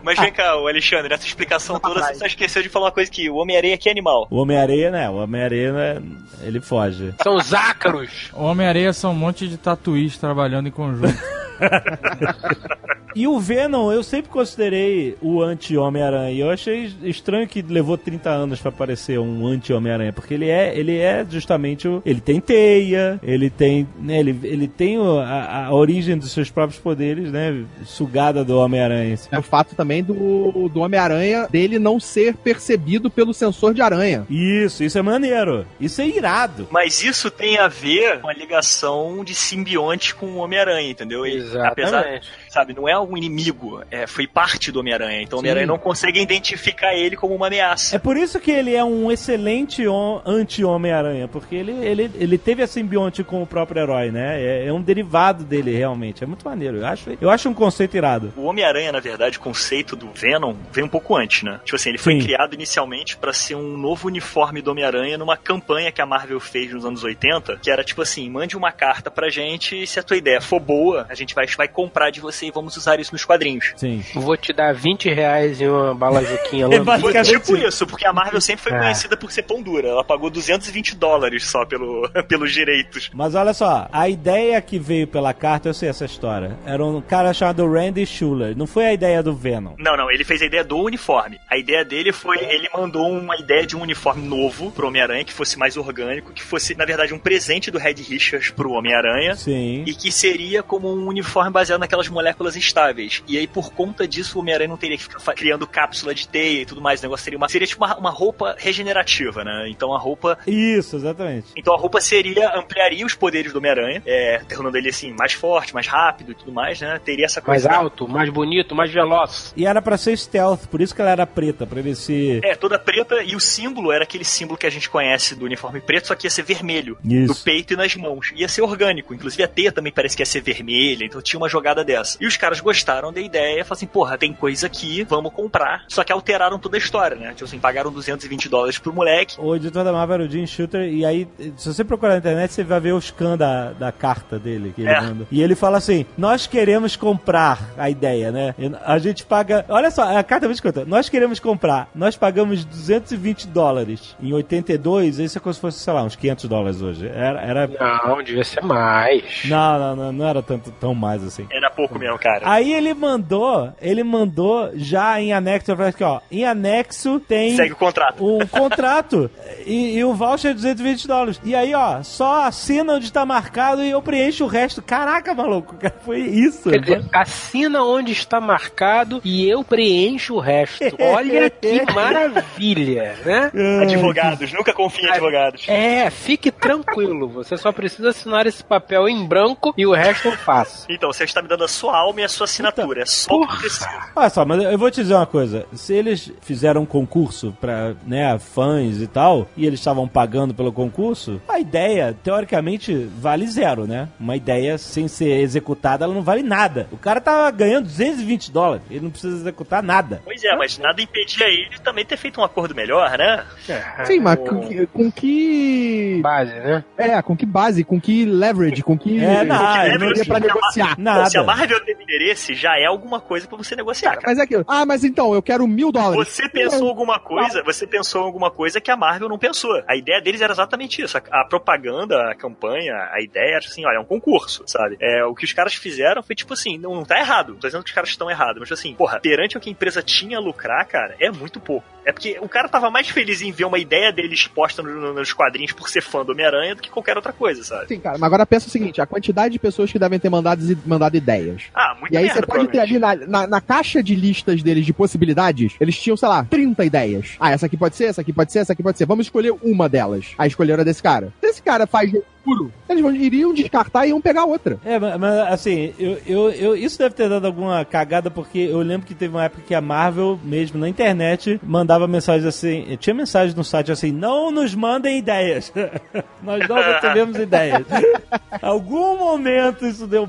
Mas vem cá, Alexandre, nessa explicação toda você só esqueceu de falar uma coisa que o Homem-Areia aqui é animal. O Homem-Areia, né? O Homem-Areia, né? ele foge. São os ácaros! O Homem-Areia são um monte de tatuís trabalhando em conjunto. E o Venom, eu sempre considerei o anti-Homem-Aranha. E eu achei estranho que levou 30 anos pra aparecer um anti-Homem-Aranha, porque ele é, ele é justamente o. Ele tem teia, ele tem. Né, ele, ele tem a, a origem dos seus próprios poderes, né? Sugada do Homem-Aranha. É o fato também do, do Homem-Aranha dele não ser percebido pelo sensor de aranha. Isso, isso é maneiro. Isso é irado. Mas isso tem a ver com a ligação de simbionte com o Homem-Aranha, entendeu? E, apesar, Exatamente. Sabe, não é um inimigo, é, foi parte do Homem-Aranha. Então o Homem-Aranha não consegue identificar ele como uma ameaça. É por isso que ele é um excelente hom- anti-Homem-Aranha, porque ele, ele, ele teve a simbionte com o próprio herói, né? É, é um derivado dele, realmente. É muito maneiro. Eu acho, eu acho um conceito irado. O Homem-Aranha, na verdade, o conceito do Venom veio um pouco antes, né? Tipo assim, ele foi Sim. criado inicialmente pra ser um novo uniforme do Homem-Aranha numa campanha que a Marvel fez nos anos 80, que era tipo assim, mande uma carta pra gente e se a tua ideia for boa, a gente vai, vai comprar de você e vamos usar isso nos quadrinhos. Sim. Vou te dar 20 reais em uma bala juquinha É tipo isso, porque a Marvel sempre foi É. conhecida por ser pão dura. Ela pagou 220 dólares só pelo, pelos direitos. Mas olha só, a ideia que veio pela carta, eu sei essa história. Era um cara chamado Randy Schuller. Não foi a ideia do Venom. Não, não, ele fez a ideia do uniforme. A ideia dele foi, ele mandou uma ideia de um uniforme novo pro Homem-Aranha, que fosse mais orgânico, que fosse, na verdade, um presente do Red Richards pro Homem-Aranha. Sim. E que seria como um uniforme baseado naquelas moléculas instáveis. E aí, por conta disso, o Homem-Aranha não teria que ficar criando cápsula de teia e tudo mais. O negócio seria uma, seria tipo uma, uma roupa regenerativa, né? Então a roupa Isso, exatamente. então a roupa seria, ampliaria os poderes do Homem-Aranha, é, tornando ele assim, mais forte, mais rápido e tudo mais, né? Teria essa Mais coisa. alto, mais bonito, mais veloz. E era pra ser stealth, por isso que ela era preta, pra ele se. É, toda preta e o símbolo era aquele símbolo que a gente conhece do uniforme preto, só que ia ser vermelho. Isso. No peito e nas mãos. Ia ser orgânico. Inclusive a teia também parece que ia ser vermelha, então tinha uma jogada dessa. E os caras gostaram da ideia, falaram assim, porra, tem coisa aqui, vamos comprar. Só que alteraram toda a história, né? Tipo assim, pagaram 220 dólares pro moleque. O editor da Marvel era o Jim Shooter, e aí, se você procurar na internet, você vai ver o scan da, da carta dele que ele É. manda. E ele fala assim: Nós queremos comprar a ideia, né? A gente paga. Olha só, a carta é muito escuta. Nós queremos comprar. Nós pagamos 220 dólares. Em 82, isso é como se fosse, sei lá, uns 500 dólares hoje. Era. era... Não, devia ser mais. Não, não, não, não era tanto, tão mais assim. Era pouco mesmo, cara. Aí ele mandou, ele mandou já em anexo, eu falei aqui, ó, em anexo tem Segue o contrato. um contrato e, e o voucher é 220 dólares. E aí, ó, só assina onde tá marcado e eu preencho o resto. Caraca, maluco, cara, foi isso. Quer dizer, assina onde está marcado e eu preencho o resto. Olha que maravilha, né? Advogados, nunca confie em advogados. É, fique tranquilo. Você só precisa assinar esse papel em branco e o resto eu faço. Então, você está me dando a sua alma e a sua assinatura. É só o que precisa. Olha só, mas eu vou te dizer uma coisa. Se eles fizeram um concurso pra, né, fãs e tal, e eles estavam pagando pelo concurso, a ideia, teoricamente, vale zero, né? Uma ideia sem ser executada, ela não vale nada. O cara tá ganhando 220 dólares, ele não precisa executar nada. Pois é, mas nada impedia ele de também ter feito um acordo melhor, né? Sim, mas com que, com que. Base, né? É, com que base, com que leverage, com que. É, não, que eu não teria pra tinha- negociar. Nada. Se a Marvel tem interesse, já é alguma coisa pra você negociar, cara. Mas é aquilo. Ah, mas então, eu quero mil dólares. Você pensou alguma coisa, você pensou alguma coisa que a Marvel não pensou. A ideia deles era exatamente isso. A, a propaganda, a campanha, a ideia era assim, olha, é um concurso, sabe? É, o que os caras fizeram foi tipo assim, não, não tá errado. Não tô dizendo que os caras estão errados, mas assim, porra, perante o que a empresa tinha a lucrar, cara, é muito pouco. É porque o cara tava mais feliz em ver uma ideia dele exposta no- no- nos quadrinhos por ser fã do Homem-Aranha do que qualquer outra coisa, sabe? Sim, cara, mas agora pensa o seguinte: a quantidade de pessoas que devem ter mandado, mandado ideias. Ah, muita E aí Aí você merda, pode ter ali na, na, na caixa de listas deles de possibilidades, eles tinham, sei lá, 30 ideias. Ah, essa aqui pode ser, essa aqui pode ser, essa aqui pode ser. Vamos escolher uma delas. Aí escolheram a desse cara. Se esse cara faz jogo puro, eles vão, iriam descartar e iam pegar outra. É, mas, mas, assim, eu, eu, eu- isso deve ter dado alguma cagada, porque eu lembro que teve uma época que a Marvel, mesmo na internet, mandava mensagens assim. Tinha mensagem no site assim: não nos mandem ideias. Nós não recebemos ideias. Algum momento isso deu.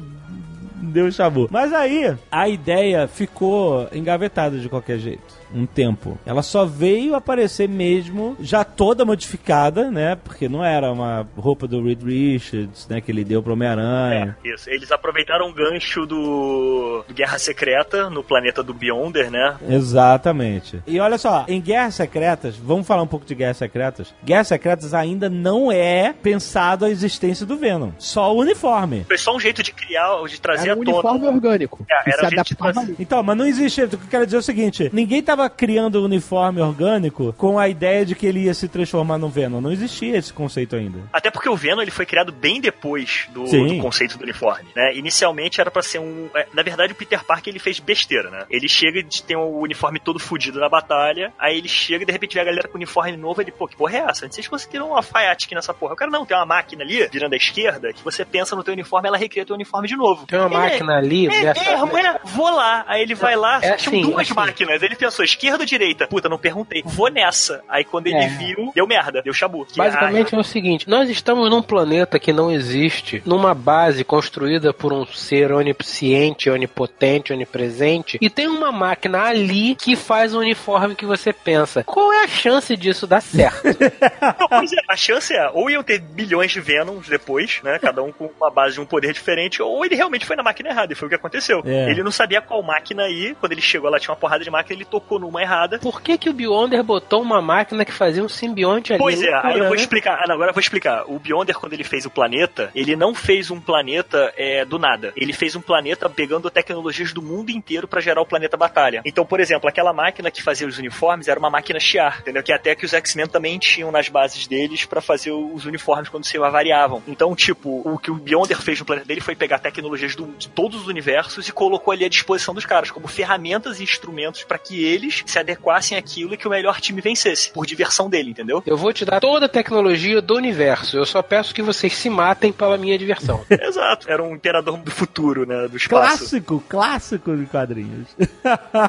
Deu chabu. Mas aí, a ideia ficou engavetada de qualquer jeito. Um tempo. Ela só veio aparecer mesmo, já toda modificada, né? Porque não era uma roupa do Reed Richards, né? Que ele deu pro Homem-Aranha. É, isso. Eles aproveitaram o gancho do, do Guerra Secreta no planeta do Beyonder, né? Exatamente. E olha só, em Guerras Secretas, vamos falar um pouco de Guerras Secretas. Guerras Secretas ainda não é pensado a existência do Venom. Só o uniforme. Foi só um jeito de criar, de trazer Era à um tona. uniforme orgânico. É, era se a gente adaptava ali. Então, mas não existe. O que eu quero dizer é o seguinte: ninguém tava criando um uniforme orgânico com a ideia de que ele ia se transformar no Venom. Não existia esse conceito ainda. Até porque o Venom ele foi criado bem depois do, do conceito do uniforme, né? Inicialmente era pra ser um, é, na verdade o Peter Parker ele fez besteira, né? Ele chega de ter o uniforme todo fudido na batalha, aí ele chega e de repente vê a galera com uniforme novo, ele, pô, que porra é essa? Vocês conseguiram uma alfaiate aqui nessa porra? O cara não, tem uma máquina ali, virando à esquerda, que você pensa no teu uniforme, ela recria teu uniforme de novo. Tem uma Ele- máquina ali É, dessa. é, é, vou lá. Aí ele vai lá, É, tinham sim, duas assim. máquinas. Ele pensou, esquerda ou direita? Puta, não perguntei. Vou nessa. Aí quando ele É. viu, deu merda, deu chabu. Que, Basicamente é o seguinte: nós estamos num planeta que não existe, numa base construída por um ser onisciente, onipotente, onipresente, e tem uma máquina ali que faz o uniforme que você pensa. Qual é a chance disso dar certo? Não, pois é, a chance é, ou iam ter bilhões de Venoms depois, né? Cada um com uma base de um poder diferente, ou ele realmente foi na máquina errada, e foi o que aconteceu. É. Ele não sabia qual máquina ir, quando ele chegou lá tinha uma porrada de máquina, ele tocou numa errada. Por que, que o Beyonder botou uma máquina que fazia um simbionte ali? Pois é, aí eu vou né? explicar. Ah, não, agora eu vou explicar. O Beyonder, quando ele fez o planeta, ele não fez um planeta é, do nada. Ele fez um planeta pegando tecnologias do mundo inteiro pra gerar o planeta Batalha. Então, por exemplo, aquela máquina que fazia os uniformes era uma máquina Shiar, entendeu? Que até que os X-Men também tinham nas bases deles pra fazer os uniformes quando se variavam. Então, tipo, o que o Beyonder fez no planeta dele foi pegar tecnologias do- de todos os universos e colocou ali à disposição dos caras, como ferramentas e instrumentos pra que eles se adequassem àquilo e que o melhor time vencesse, por diversão dele, entendeu? Eu vou te dar toda a tecnologia do universo. Eu só peço que vocês se matem pela minha diversão. Exato. Era um imperador do futuro, né? Do espaço. Clássico, clássico de quadrinhos.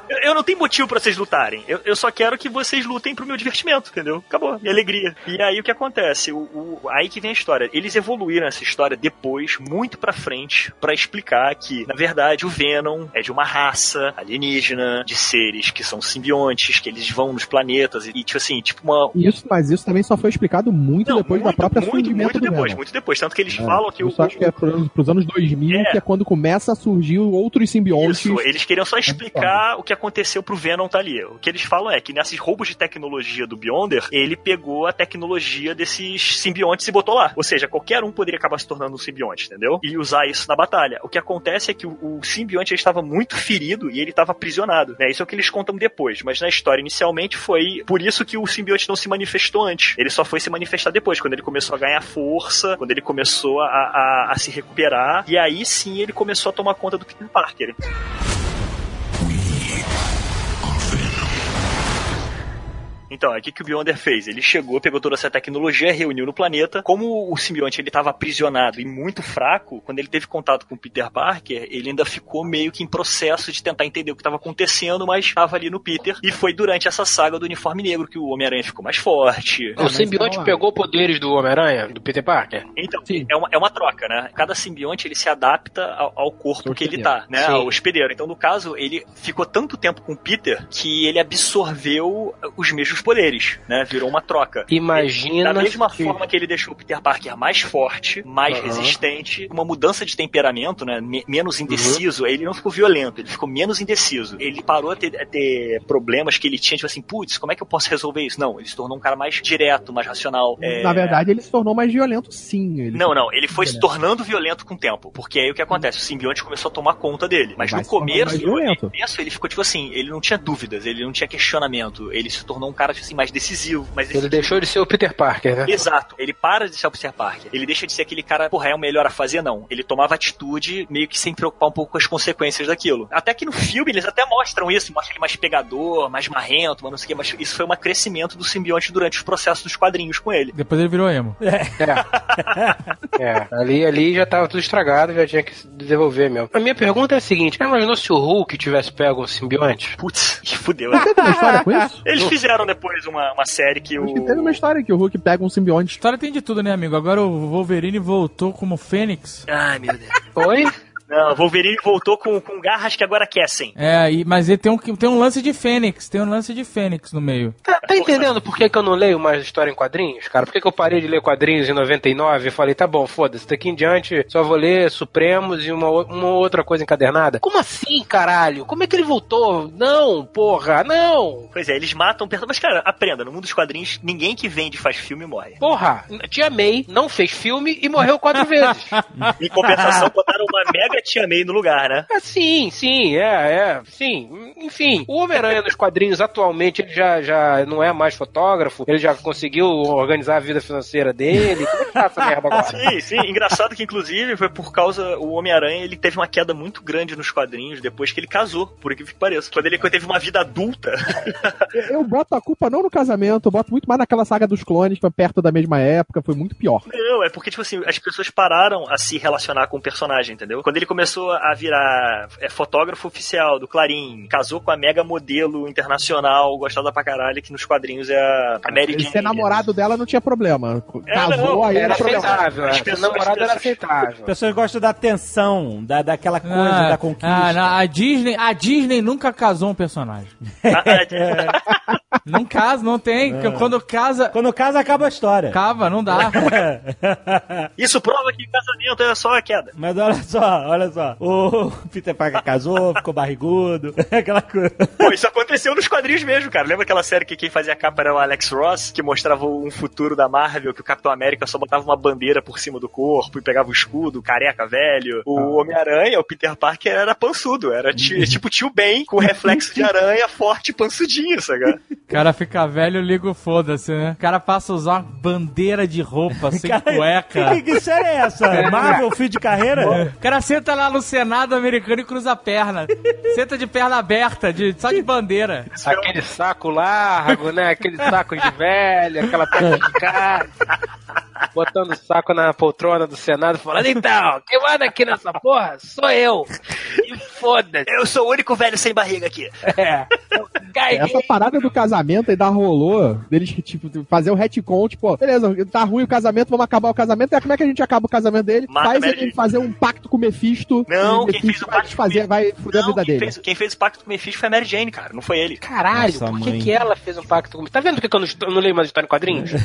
Eu, eu não tenho motivo pra vocês lutarem. Eu, eu só quero que vocês lutem pro meu divertimento, entendeu? Acabou. Minha alegria. E aí o que acontece? O, o- aí que vem a história. Eles evoluíram essa história depois, muito pra frente, pra explicar que, na verdade, o Venom é de uma raça alienígena, de seres que são simbiontes, que eles vão nos planetas e, tipo assim, tipo uma, Isso, mas isso também só foi explicado muito Não, depois muito, da própria muito, muito depois, muito depois. Tanto que eles É, falam que o, Isso acho que é pros, pros anos 2000, É. que é quando começa a surgir outros simbiontes. Isso, eles queriam só explicar o que aconteceu pro Venom tá ali. O que eles falam é que nesses roubos de tecnologia do Beyonder, ele pegou a tecnologia desses simbiontes e botou lá. Ou seja, qualquer um poderia acabar se tornando um simbionte, entendeu? E usar isso na batalha. O que acontece é que o, o simbionte estava muito ferido e ele estava aprisionado. Né? Isso é o que eles contam depois. Mas na história, inicialmente, foi por isso que o simbionte não se manifestou antes. Ele só foi se manifestar depois, quando ele começou a ganhar força, quando ele começou a, a, a se recuperar. E aí sim ele começou a tomar conta do Peter Parker. Então, o que, que o Beyonder fez? Ele chegou, pegou toda essa tecnologia, reuniu no planeta. Como o simbionte ele estava aprisionado e muito fraco, quando ele teve contato com o Peter Parker, ele ainda ficou meio que em processo de tentar entender o que estava acontecendo, mas estava ali no Peter. E foi durante essa saga do uniforme negro que o Homem-Aranha ficou mais forte. o simbionte lá. pegou poderes do Homem-Aranha, do Peter Parker? Então, Sim. é uma, é uma troca, né? Cada simbionte ele se adapta ao, ao corpo que ele hospedeiro. tá, né? Sim. Ao hospedeiro. Então, no caso, ele ficou tanto tempo com o Peter que ele absorveu os mesmos poderes, né? Virou uma troca. Imagina. Da mesma que- forma que ele deixou o Peter Parker mais forte, mais Aham. resistente, uma mudança de temperamento, né? me- menos indeciso, ele não ficou violento, ele ficou menos indeciso. Ele parou a ter, a ter problemas que ele tinha, tipo assim, putz, como é que eu posso resolver isso? Não, ele se tornou um cara mais direto, mais racional. É, Na verdade, ele se tornou mais violento, sim. Não, não, ele foi se Violento. tornando violento com o tempo. Porque aí o que acontece? O simbionte começou a tomar conta dele. Mas Vai no se começo, no começo, ele ficou tipo assim, ele não tinha dúvidas, ele não tinha questionamento. Ele se tornou um cara cara assim, mais decisivo, mais Ele deixou de ser o Peter Parker, né? Exato. Ele para de ser o Peter Parker. Ele deixa de ser aquele cara, porra, é o melhor a fazer, não. Ele tomava atitude meio que sem preocupar um pouco com as consequências daquilo. Até que no filme eles até mostram isso, mostram ele mais pegador, mais marrento, mas não sei o que, mas isso foi um crescimento do simbionte durante os processos dos quadrinhos com ele. Depois ele virou emo. É, ali, ali já tava tudo estragado, já tinha que se desenvolver mesmo. A minha pergunta é a seguinte: já imaginou se o Hulk tivesse pego um simbionte? Putz, que fudeu, né? Eles fizeram depois uma, uma série que o. Acho que teve uma história que o Hulk pega um simbionte. História tem de tudo, né, amigo? Agora o Wolverine voltou como Fênix. Ai, meu Deus. Oi? Não, Wolverine voltou com, com garras que agora aquecem. É, e, mas ele tem um, tem um lance de Fênix. Tem um lance de Fênix no meio. Tá, tá entendendo por que, que eu não leio mais história em quadrinhos, cara? Por que, que eu parei de ler quadrinhos em 99 e falei, tá bom, foda-se, daqui em diante só vou ler Supremos e uma, uma outra coisa encadernada? Como assim, caralho? Como é que ele voltou? Não, porra, não! Pois é, eles matam. Mas, cara, aprenda, no mundo dos quadrinhos, ninguém que vende e faz filme morre. Porra, Tia May não fez filme e morreu quatro vezes. Em compensação, botaram uma mega Tia May no lugar, né? É, sim, sim, é, é, sim. Enfim, o Homem-Aranha nos quadrinhos atualmente ele já, já não é mais fotógrafo, ele já conseguiu organizar a vida financeira dele. Como é que tá essa merda agora? Sim, sim. Engraçado que, inclusive, foi por causa. O Homem-Aranha ele teve uma queda muito grande nos quadrinhos depois que ele casou, por que pareça. Quando ele teve uma vida adulta. Eu, boto a culpa não no casamento, eu boto muito mais naquela saga dos clones, foi perto da mesma época, foi muito pior. Não, é porque, tipo assim, as pessoas pararam a se relacionar com o personagem, entendeu? Quando ele começou a virar é, fotógrafo oficial do Clarim, casou com a mega modelo internacional, gostada pra caralho, que nos quadrinhos é a a Mary Ele Jane. ser namorado dela não tinha problema. É, Casou, não, aí Era era problema. aceitável, As é. pessoas- namorado as era pessoas- aceitável. As pessoas gostam da tensão, da, daquela coisa, Ah, da conquista. ah, na- a Disney, a Disney nunca casou um personagem. Ah, ah, Não casa, não tem. porque Quando casa, Quando casa, acaba a história. cava, não dá. Isso prova que o casamento é só a queda. Mas olha só, olha só. O Peter Parker casou, ficou barrigudo, aquela coisa. Pô, isso aconteceu nos quadrinhos mesmo, cara. Lembra aquela série que quem fazia a capa era o Alex Ross, que mostrava um futuro da Marvel, que o Capitão América só botava uma bandeira por cima do corpo e pegava o escudo, careca velho. O Homem-Aranha, o Peter Parker, era pançudo. Era ti- tipo tio Ben, com reflexo de aranha, forte e pansudinho, sabe? O cara fica velho, liga o foda-se, né? O cara passa a usar uma bandeira de roupa sem Cara, cueca. Que, que série é essa? Marvel, fim de carreira? O cara senta lá no Senado americano e cruza a perna. Senta de perna aberta, de, só de bandeira. Aquele saco largo, né? Aquele saco de velho, aquela perna de casa. Botando o saco na poltrona do Senado, falando, então, quem manda aqui nessa porra sou eu. E foda-se. Eu sou o único velho sem barriga aqui. É. Essa parada do casamento ainda rolou, deles que, tipo, fazer o retcon, tipo, beleza, tá ruim o casamento, vamos acabar o casamento. É, como é que a gente acaba o casamento dele? Mata Faz ele fazer um pacto com o Mephisto. Não, o quem fez Mephisto o vai pacto com desfazer, o vai fuder a vida quem dele. fez, quem fez o pacto com o Mephisto foi a Mary Jane, cara. Não foi ele. Caralho, Nossa, por que, que ela fez um pacto comigo? Tá vendo que eu não, eu não leio mais história em quadrinhos?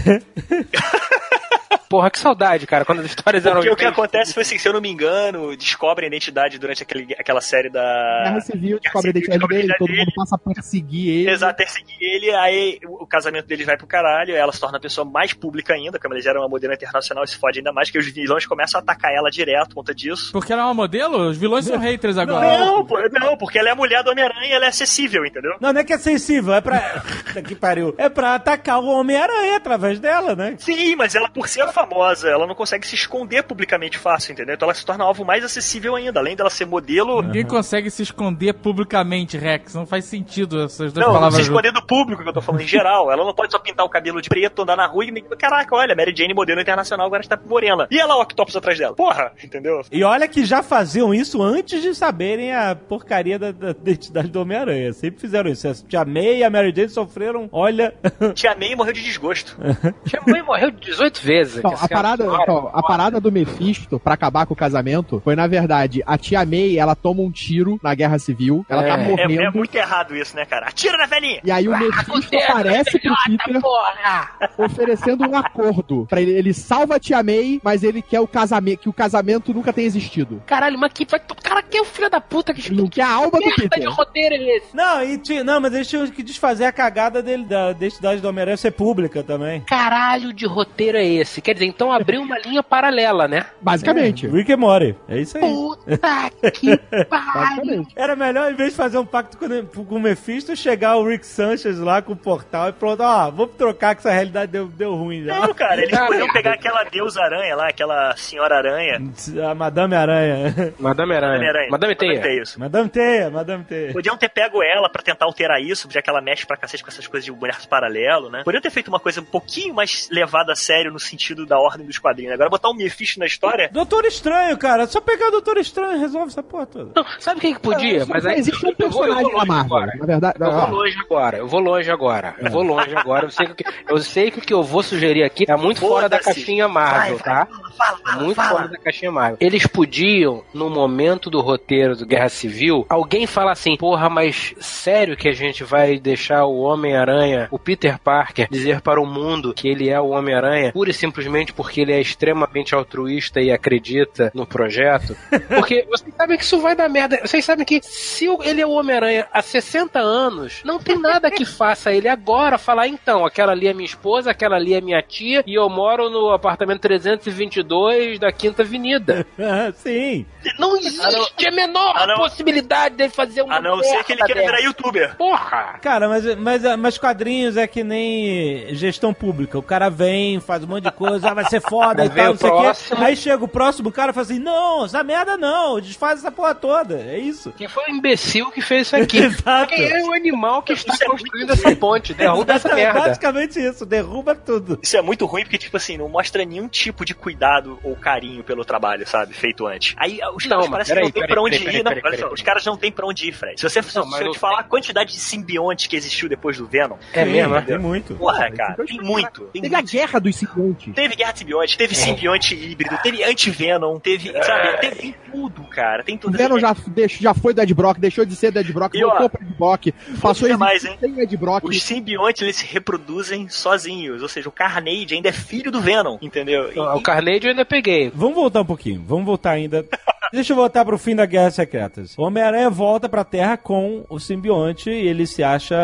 Porra, que saudade, cara, quando as histórias eram. Porque o que acontece foi assim, se eu não me engano, descobrem a identidade durante aquele, aquela série da. Guerra Civil descobre a identidade descobre a dele, todo mundo dele. passa a perseguir ele. Exato, perseguir ele, aí o casamento deles vai pro caralho, ela se torna a pessoa mais pública ainda, como eles eram uma modelo internacional, se fode ainda mais, que os vilões começam a atacar ela direto por conta disso. Porque ela é uma modelo? Os vilões são haters agora. Não, pô, não, porque ela é a mulher do Homem-Aranha e ela é acessível, entendeu? Não, não é que é sensível, é pra. que pariu. É pra atacar o Homem-Aranha através dela, né? Sim, mas ela, por ser famosa, ela não consegue se esconder publicamente fácil, entendeu? Então ela se torna um alvo mais acessível ainda. Além dela ser modelo, Ninguém consegue se esconder publicamente, Rex. Não faz sentido essas duas Não, não palavras. se esconder do público que eu tô falando em geral. Ela não pode só pintar o cabelo de preto, andar na rua e ninguém. Caraca, olha, Mary Jane, modelo internacional, agora está morena. E ela, o Octopus atrás dela. Porra, entendeu? E olha que já faziam isso antes de saberem a porcaria da, da identidade do Homem-Aranha. Sempre fizeram isso. A Tia May e a Mary Jane sofreram, olha. Tia May morreu de desgosto. Tia Mãe morreu 18 vezes. Então, a parada, então, a parada do Mephisto pra acabar com o casamento foi, na verdade, a tia May, ela toma um tiro na Guerra Civil, ela tá É. É, morrendo. é muito errado isso, né, cara? Atira na velhinha! E aí o Mephisto aparece pro Peter oferecendo um acordo pra ele. Ele salva a tia May, mas ele quer o casamento, que o casamento nunca tenha existido. Caralho, mas que. Cara, que é o filho da puta que não quer a alma do merda de Peter. roteiro é esse? Não, e tinha, não, mas eles tinham que desfazer a cagada dele, da identidade do Homem-Aranha ser pública também. Caralho de roteiro é esse? Quer quer dizer, então abriu uma linha paralela, né? Basicamente. Rick e Morty. É isso aí. Puta que pariu. Era melhor, em vez de fazer um pacto com, com o Mephisto, chegar o Rick Sanchez lá com o portal e pronto, ó, vamos trocar que essa realidade deu, deu ruim já. Não, cara, eles podiam pegar aquela deusa aranha lá, aquela senhora aranha. A Madame Aranha. Madame Aranha. Madame Aranha. Madame Teia. Teia, isso. Madame Teia, Madame Teia. Podiam ter pego ela pra tentar alterar isso, já que ela mexe pra cacete com essas coisas de universo paralelo, né? Podiam ter feito uma coisa um pouquinho mais levada a sério no sentido da ordem dos quadrinhos. Agora botar um Mephisto na história. Doutor Estranho, cara. Só pegar o Doutor Estranho e resolve essa porra toda. Não, sabe quem que podia? Mas aí, existe um personagem Marvel. agora. Na verdade, Eu vou longe agora, eu vou longe agora, eu vou longe agora. Eu sei que, o que- eu sei que o que eu vou sugerir aqui é muito fora da caixinha Marvel, Vai, tá? Fala, fala, Muito fala. fora da caixinha Marvel. Eles podiam, no momento do roteiro do Guerra Civil, alguém fala assim: porra, mas sério que a gente vai deixar o Homem-Aranha, o Peter Parker, dizer para o mundo que ele é o Homem-Aranha, pura e simplesmente porque ele é extremamente altruísta e acredita no projeto? Porque vocês sabem que isso vai dar merda. Vocês sabem que se ele é o Homem-Aranha há 60 anos, não tem nada que faça ele agora falar: então, aquela ali é minha esposa, aquela ali é minha tia, e eu moro no apartamento 322 da Quinta Avenida. Ah, Sim. Não existe a menor Ah, não. possibilidade dele fazer uma A não ser que ele queira virar youtuber. Porra! Cara, mas, mas, mas quadrinhos é que nem gestão pública. O cara vem, faz um monte de coisa, ah, vai ser foda e tal, o não sei o quê. próximo. Aí chega o próximo cara e fala assim: não, essa merda não, desfaz essa porra toda. É isso. Quem foi o imbecil que fez isso aqui? Exato. Quem é o animal que está Isso é construindo essa ponte? Derruba essa merda. Basicamente isso, derruba tudo. Isso é muito ruim porque, tipo assim, não mostra nenhum tipo de cuidado ou carinho pelo trabalho, sabe? Feito antes. Aí os Não, caras parecem que não tem pra onde peraí, ir. Não, peraí, olha peraí, só, peraí. os caras não tem pra onde ir, Fred. Se você, se Não, mas eu te falar a quantidade de simbiontes que existiu depois do Venom, É mesmo, é? Tem muito. porra, cara, tem muito. Tem Teve a guerra dos simbiontes. Teve guerra de simbionte, teve simbionte híbrido, teve anti-Venom, teve, sabe, tem, tem tudo, cara, tem O tudo. Venom já, deixou, já foi do Ed Brock, deixou de ser do Ed Brock, E, ó, voltou pro Ed Brock, passou a dizer mais, existir sem Ed Brock. Os simbiontes, eles se reproduzem sozinhos, ou seja, o Carnage ainda é filho do Venom, entendeu? E- O Carnage eu ainda peguei. Vamos voltar um pouquinho, vamos voltar ainda. Deixa eu voltar pro fim da Guerra Secretas. O Homem-Aranha volta pra Terra com o simbionte e ele se acha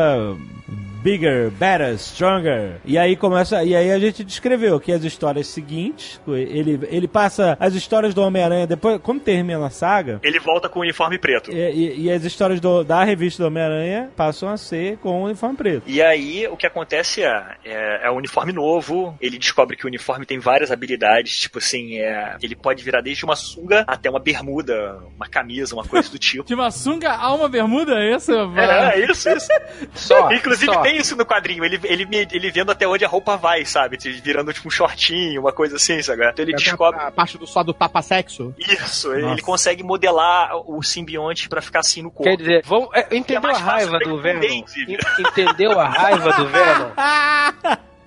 bigger, better, stronger. E aí começa, e aí a gente descreveu que as histórias seguintes, ele, ele passa as histórias do Homem-Aranha depois, como termina a saga, ele volta com o uniforme preto. e, e- e as histórias do- da revista do Homem-Aranha passam a ser com o uniforme preto. E aí, o que acontece é, é, é um uniforme novo, ele descobre que o uniforme tem várias habilidades, tipo assim, é, ele pode virar desde uma sunga até uma bermuda, uma camisa, uma coisa do tipo. De uma sunga a uma bermuda, é isso? É, é isso, isso. Só. Inclusive só. Tem isso no quadrinho, ele, ele, me- ele vendo até onde a roupa vai, sabe? Virando tipo um shortinho, uma coisa assim, sabe? Então ele descobre. A parte do só do tapa-sexo. Isso, ele, Nossa. ele consegue modelar o simbionte pra ficar assim no corpo. Quer dizer, vamos, é, entendeu mais a raiva do Venom? Entendeu a raiva do Venom?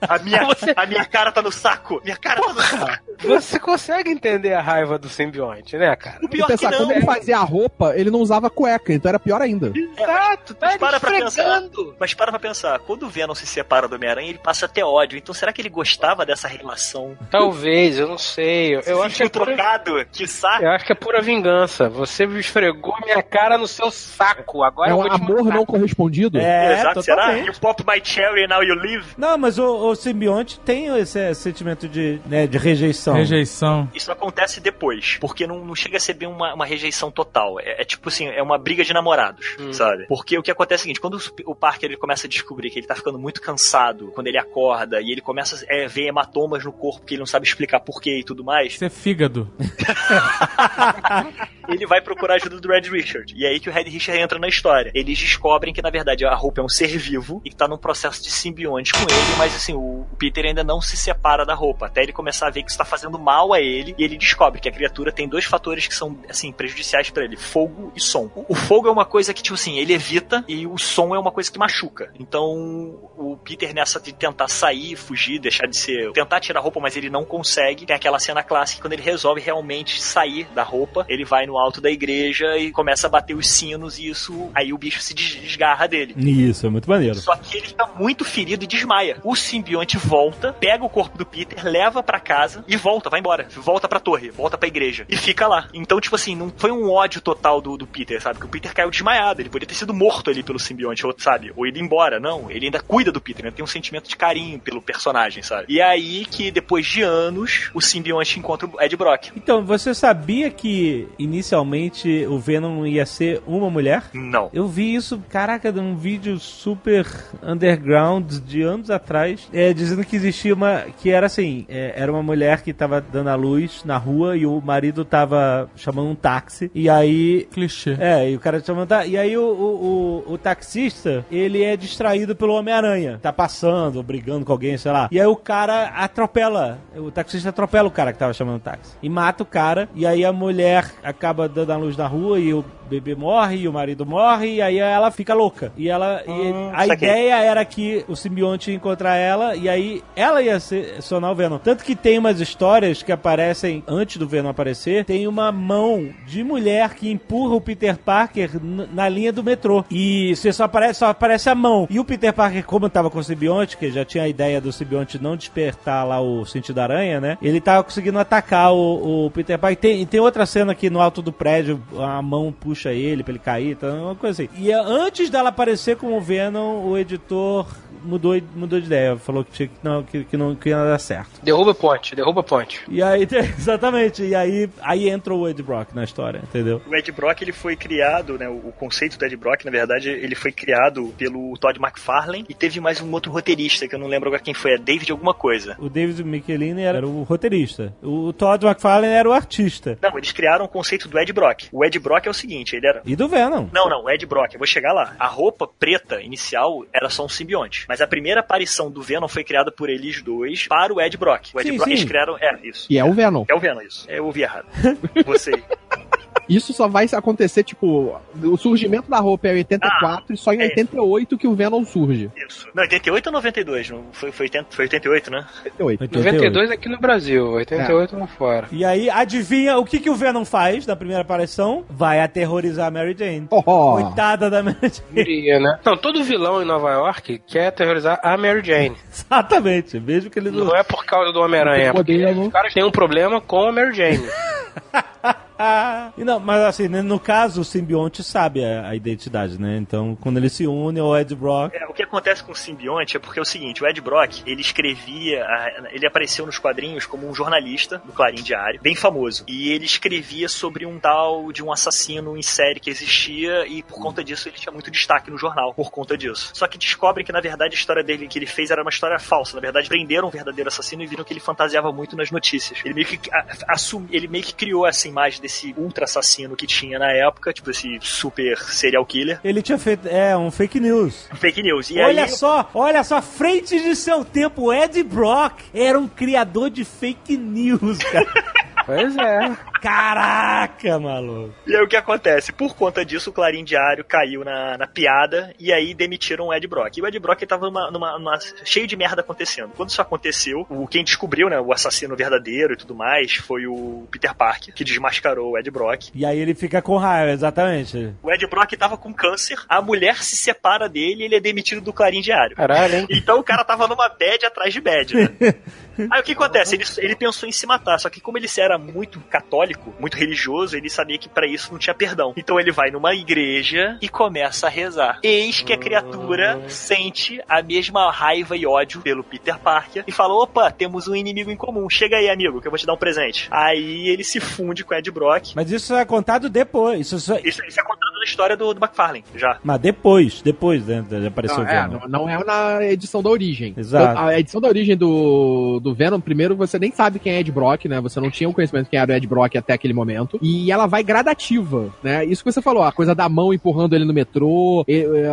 A minha, Você- a minha cara tá no saco. Minha cara tá no saco. Você consegue entender a raiva do simbionte, né, cara? O E pior que pensar, não. quando ele fazia a roupa, ele não usava cueca, então era pior ainda. Exato, tá Mas para pra esfregando. Mas para pra pensar, quando o Venom se separa do Homem-Aranha, ele passa até ódio. Então será que ele gostava dessa relação? Talvez, eu não sei. Eu, eu acho que é sentiu pura, trocado? Que saco. eu acho que é pura vingança. Você me esfregou minha cara no seu saco. Agora É eu um amor não correspondido. É, Exato, será? You pop my cherry and now you live? Não, mas o, o simbionte tem esse sentimento de, né, de rejeição. Rejeição. Isso acontece depois, porque não, não chega a ser bem uma, uma rejeição total. É, é tipo assim, é uma briga de namorados, sabe? Porque o que acontece é o seguinte, quando o, o Parker ele começa a descobrir que ele tá ficando muito cansado, quando ele acorda, e ele começa a é, ver hematomas no corpo que ele não sabe explicar porquê e tudo mais, Isso é fígado. ele vai procurar a ajuda do Red Richard. E é aí que o Red Richard entra na história. Eles descobrem que, na verdade, a roupa é um ser vivo e que tá num processo de simbionte com ele, mas assim, o o Peter ainda não se separa da roupa, até ele começar a ver que isso tá fazendo mal a ele, e ele descobre que a criatura tem dois fatores que são, assim, prejudiciais pra ele: fogo e som. O, fogo é uma coisa que, tipo assim, ele evita, e o som é uma coisa que machuca. Então, o Peter, nessa de tentar sair, fugir, deixar de ser. tentar tirar a roupa, mas ele não consegue, tem aquela cena clássica quando ele resolve realmente sair da roupa, ele vai no alto da igreja e começa a bater os sinos e isso, aí o bicho se des- desgarra dele. Isso, é muito maneiro. Só que ele fica muito ferido e desmaia. O simbionte volta, pega o corpo do Peter, leva pra casa e volta, vai embora. Volta pra torre, volta pra igreja. E fica lá. Então, tipo assim, não foi um ódio total do, do Peter, sabe? Que o Peter caiu desmaiado. Ele poderia ter sido morto ali pelo simbionte, ou, sabe? Ou ido embora. Não, ele ainda cuida do Peter, né? Tem um sentimento de carinho pelo personagem, sabe? E é aí que, depois de anos, o simbionte encontra o Ed Brock. Então, você sabia que inicialmente o Venom ia ser uma mulher? Não. Eu vi isso, caraca, num vídeo super underground de anos atrás, é, dizendo que existia uma. que era assim: é, era uma mulher que tava dando a luz na rua e o marido tava chamando um táxi. E aí. Clichê. É, e o cara chamando. tá- E aí o, o, o, o taxista, ele é distraído pelo Homem-Aranha. Tá passando, brigando com alguém, sei lá. E aí o cara atropela. O taxista atropela o cara que tava chamando o táxi. E mata o cara. E aí a mulher acaba dando a luz na rua e o bebê morre e o marido morre. E aí ela fica louca. E ela. e a saquei. ideia era que o simbionte ia encontrar ela. E aí ela ia ser, sonar o Venom. Tanto que tem umas histórias que aparecem antes do Venom aparecer. Tem uma mão de mulher que empurra o Peter Parker na linha do metrô. E você só aparece, só aparece a mão. E o Peter Parker, como tava com o simbionte, que já tinha a ideia do simbionte não despertar lá o sentido da aranha, né? Ele tava conseguindo atacar o, o Peter Parker. Tem, tem outra cena aqui no alto do prédio, a mão puxa ele pra ele cair, tá? uma coisa assim. E eh, antes dela aparecer como Venom, o editor mudou, mudou de ideia. Falou que, tinha, que, não, que, que não que ia dar certo. Derruba a ponte, derruba a ponte. E aí, exatamente, e aí, aí entra o Ed Brock na história, entendeu? O Ed Brock ele foi criado, né? O conceito do Ed Brock, na verdade, ele foi criado pelo Todd McFarlane e teve mais um outro roteirista que eu não lembro agora quem foi, é David alguma coisa. O David Michelini era o roteirista. O Todd McFarlane era o artista. Não, eles criaram o conceito do Ed Brock. O Ed Brock é o seguinte, ele era E do Venom. Não, não, o Ed Brock, eu vou chegar lá. A roupa preta inicial era só um simbionte. Mas a primeira aparição do Venom foi criada por eles dois para o Ed Brock. O Ed Sim, Brock, sim. eles criaram. É, isso. E é o Venom. É o Venom, isso. Eu ouvi errado. Você. Isso só vai acontecer, tipo, o surgimento da roupa é em 84 e só em é. 88 que o Venom surge. Isso. Não, 88 ou 92? Não, foi, foi, 80, foi 88, né? 88. 92 aqui no Brasil, 88 lá fora. E aí, adivinha o que, que o Venom faz na primeira aparição? Vai aterrorizar a Mary Jane. Oh, oh. Coitada da Mary Jane. Né? Não, todo vilão em Nova York quer aterrorizar a Mary Jane. Exatamente. Mesmo que ele não. Não é por causa do Homem-Aranha, é porque Modelo. os caras têm um problema com a Mary Jane. Ah, e não, mas assim, né, no caso, o simbionte sabe a, a identidade, né? Então, quando ele se une ao Ed Brock. É, o que acontece com o simbionte é porque é o seguinte, o Ed Brock, ele escrevia, ele apareceu nos quadrinhos como um jornalista do Clarim Diário, bem famoso. E ele escrevia sobre um tal de um assassino em série que existia e por conta disso ele tinha muito destaque no jornal, por conta disso. Só que descobrem que na verdade a história dele que ele fez era uma história falsa. Na verdade, prenderam um verdadeiro assassino e viram que ele fantasiava muito nas notícias. Ele meio que a- ele meio que criou essa imagem desse ultra assassino que tinha na época, tipo esse super serial killer, Ele tinha feito. É, um fake news. fake news. E olha aí, só, olha só, frente de seu tempo, o Ed Brock era um criador de fake news, cara. Pois é. Caraca, maluco. E aí o que acontece? Por conta disso, o Clarim Diário caiu na, na piada e aí demitiram o Ed Brock. E o Ed Brock tava numa, numa, numa- cheio de merda acontecendo. Quando isso aconteceu, o, quem descobriu, né, o assassino verdadeiro e tudo mais, foi o Peter Parker, que desmascarou o Ed Brock. E aí ele fica com raiva, exatamente. O Ed Brock tava com câncer, a mulher se separa dele e ele é demitido do Clarim Diário. Caralho, hein? Então o cara tava numa bad atrás de bad, né? Aí o que acontece? Ele, ele pensou em se matar, só que como ele era muito católico, muito religioso, ele sabia que pra isso não tinha perdão. Então ele vai numa igreja e começa a rezar. Eis que a criatura sente a mesma raiva e ódio pelo Peter Parker e fala: opa, temos um inimigo em comum. Chega aí, amigo, que eu vou te dar um presente. Aí ele se funde com o Ed Brock. Mas isso é contado depois. Isso só... Isso, isso é contado na história do, do McFarlane, já. Mas depois, depois, né? de aparecer Não, o é, Venom. não, não é na edição da origem. Exato. Então, A edição da origem do, do Venom, primeiro, você nem sabe quem é Ed Brock, né? Você não tinha o conhecimento de quem era o Ed Brock até aquele momento. E ela vai gradativa, né? Isso que você falou, a coisa da mão empurrando ele no metrô,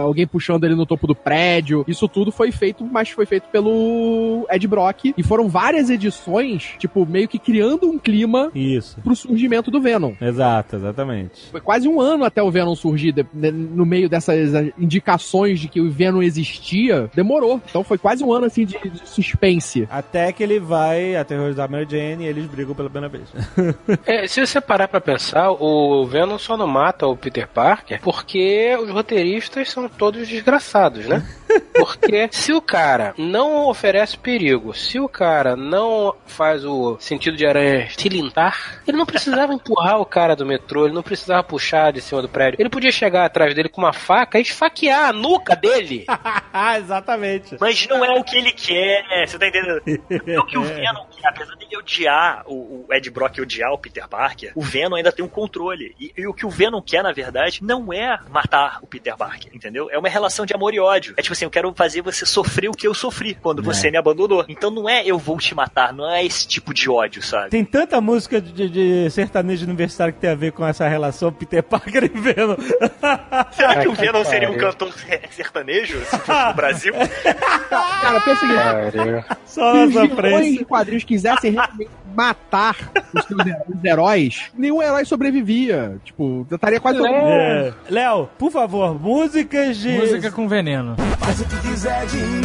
alguém puxando ele no topo do prédio. Isso tudo foi feito, mas foi feito pelo Ed Brock. E foram várias edições, tipo, meio que criando um clima Isso. pro surgimento do Venom. Exato, exatamente. Foi quase um ano até o Venom surgir de- de- no meio dessas indicações de que o Venom existia, demorou. Então foi quase um ano assim de, de suspense. Até que ele vai aterrorizar a Mary Jane e eles brigam pela primeira vez. É, se você parar pra pensar, o Venom só não mata o Peter Parker porque os roteiristas são todos desgraçados, né? Porque se o cara não oferece perigo, se o cara não faz o sentido de aranha tilintar, ele não precisava empurrar o cara do metrô, ele não precisava puxar de cima do prédio. Ele podia chegar atrás dele com uma faca e esfaquear a nuca dele. ah, exatamente. Mas não é o que ele quer, você tá entendendo? É o que o Venom quer. Apesar dele odiar, o, o Ed Brock odiar o Peter Parker, o Venom ainda tem um controle. E, e o que o Venom quer, na verdade, não é matar o Peter Parker, entendeu? É uma relação de amor e ódio. É tipo assim, eu quero fazer você sofrer o que eu sofri quando você me abandonou. Então não é eu vou te matar, não é esse tipo de ódio, sabe? Tem tanta música de, de sertanejo universitário que tem a ver com essa relação Peter Parker e Venom. Será que Ai, o Venom seria um cantor sertanejo se fosse no Brasil? Cara, pensa que. Só sofrência. de quadrinhos quisessem realmente matar os seus heróis, os heróis, nenhum herói sobrevivia. Tipo, eu estaria quase todo mundo. É. Léo, por favor, músicas de. Música com veneno. Faz o que quiser de mim.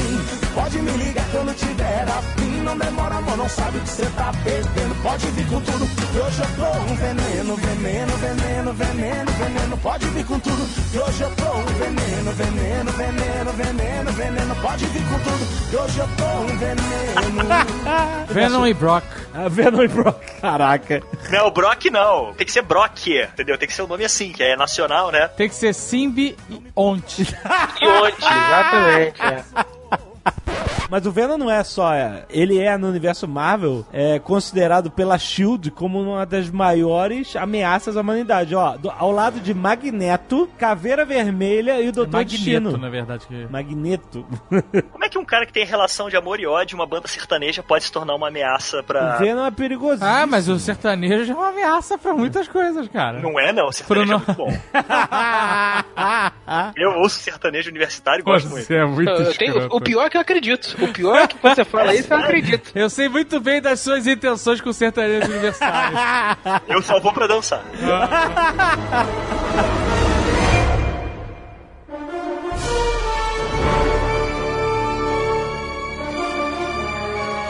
Pode me ligar quando tiver afim. Não demora, amor, não sabe o que você tá perdendo. Pode vir com tudo, que hoje eu tô um veneno, veneno, veneno, veneno, veneno. Pode vir com tudo, que hoje eu tô um veneno, veneno, veneno, veneno, veneno. Pode vir com tudo, que hoje eu tô um veneno. Venom e Brock. Ah, Venom e Brock. Caraca. Não, Brock não. Tem que ser Brock, entendeu? Tem que ser um nome assim, que é nacional, né? Tem que ser Simbi e Ont. Que onde? Exatamente. é. Mas o Venom não é só. é, Ele é, no universo Marvel, é considerado pela Shield como uma das maiores ameaças à humanidade. Ó, do- ao lado de Magneto, Caveira Vermelha e o Doutor Magneto, Destino. na verdade. Que... Magneto. Como é que um cara que tem relação de amor e ódio, uma banda sertaneja, pode se tornar uma ameaça O pra. Venom é perigoso. Ah, mas o sertanejo é uma ameaça pra muitas coisas, cara. Não é, não. Sertanejo Bruno. é muito bom. Eu ouço sertanejo universitário e gosto muito. Você é muito Eu tenho- o pior é que eu acredito. O pior é que quando você fala isso, eu acredito. Eu sei muito bem das suas intenções com sertanejos universitários. Eu só vou pra dançar.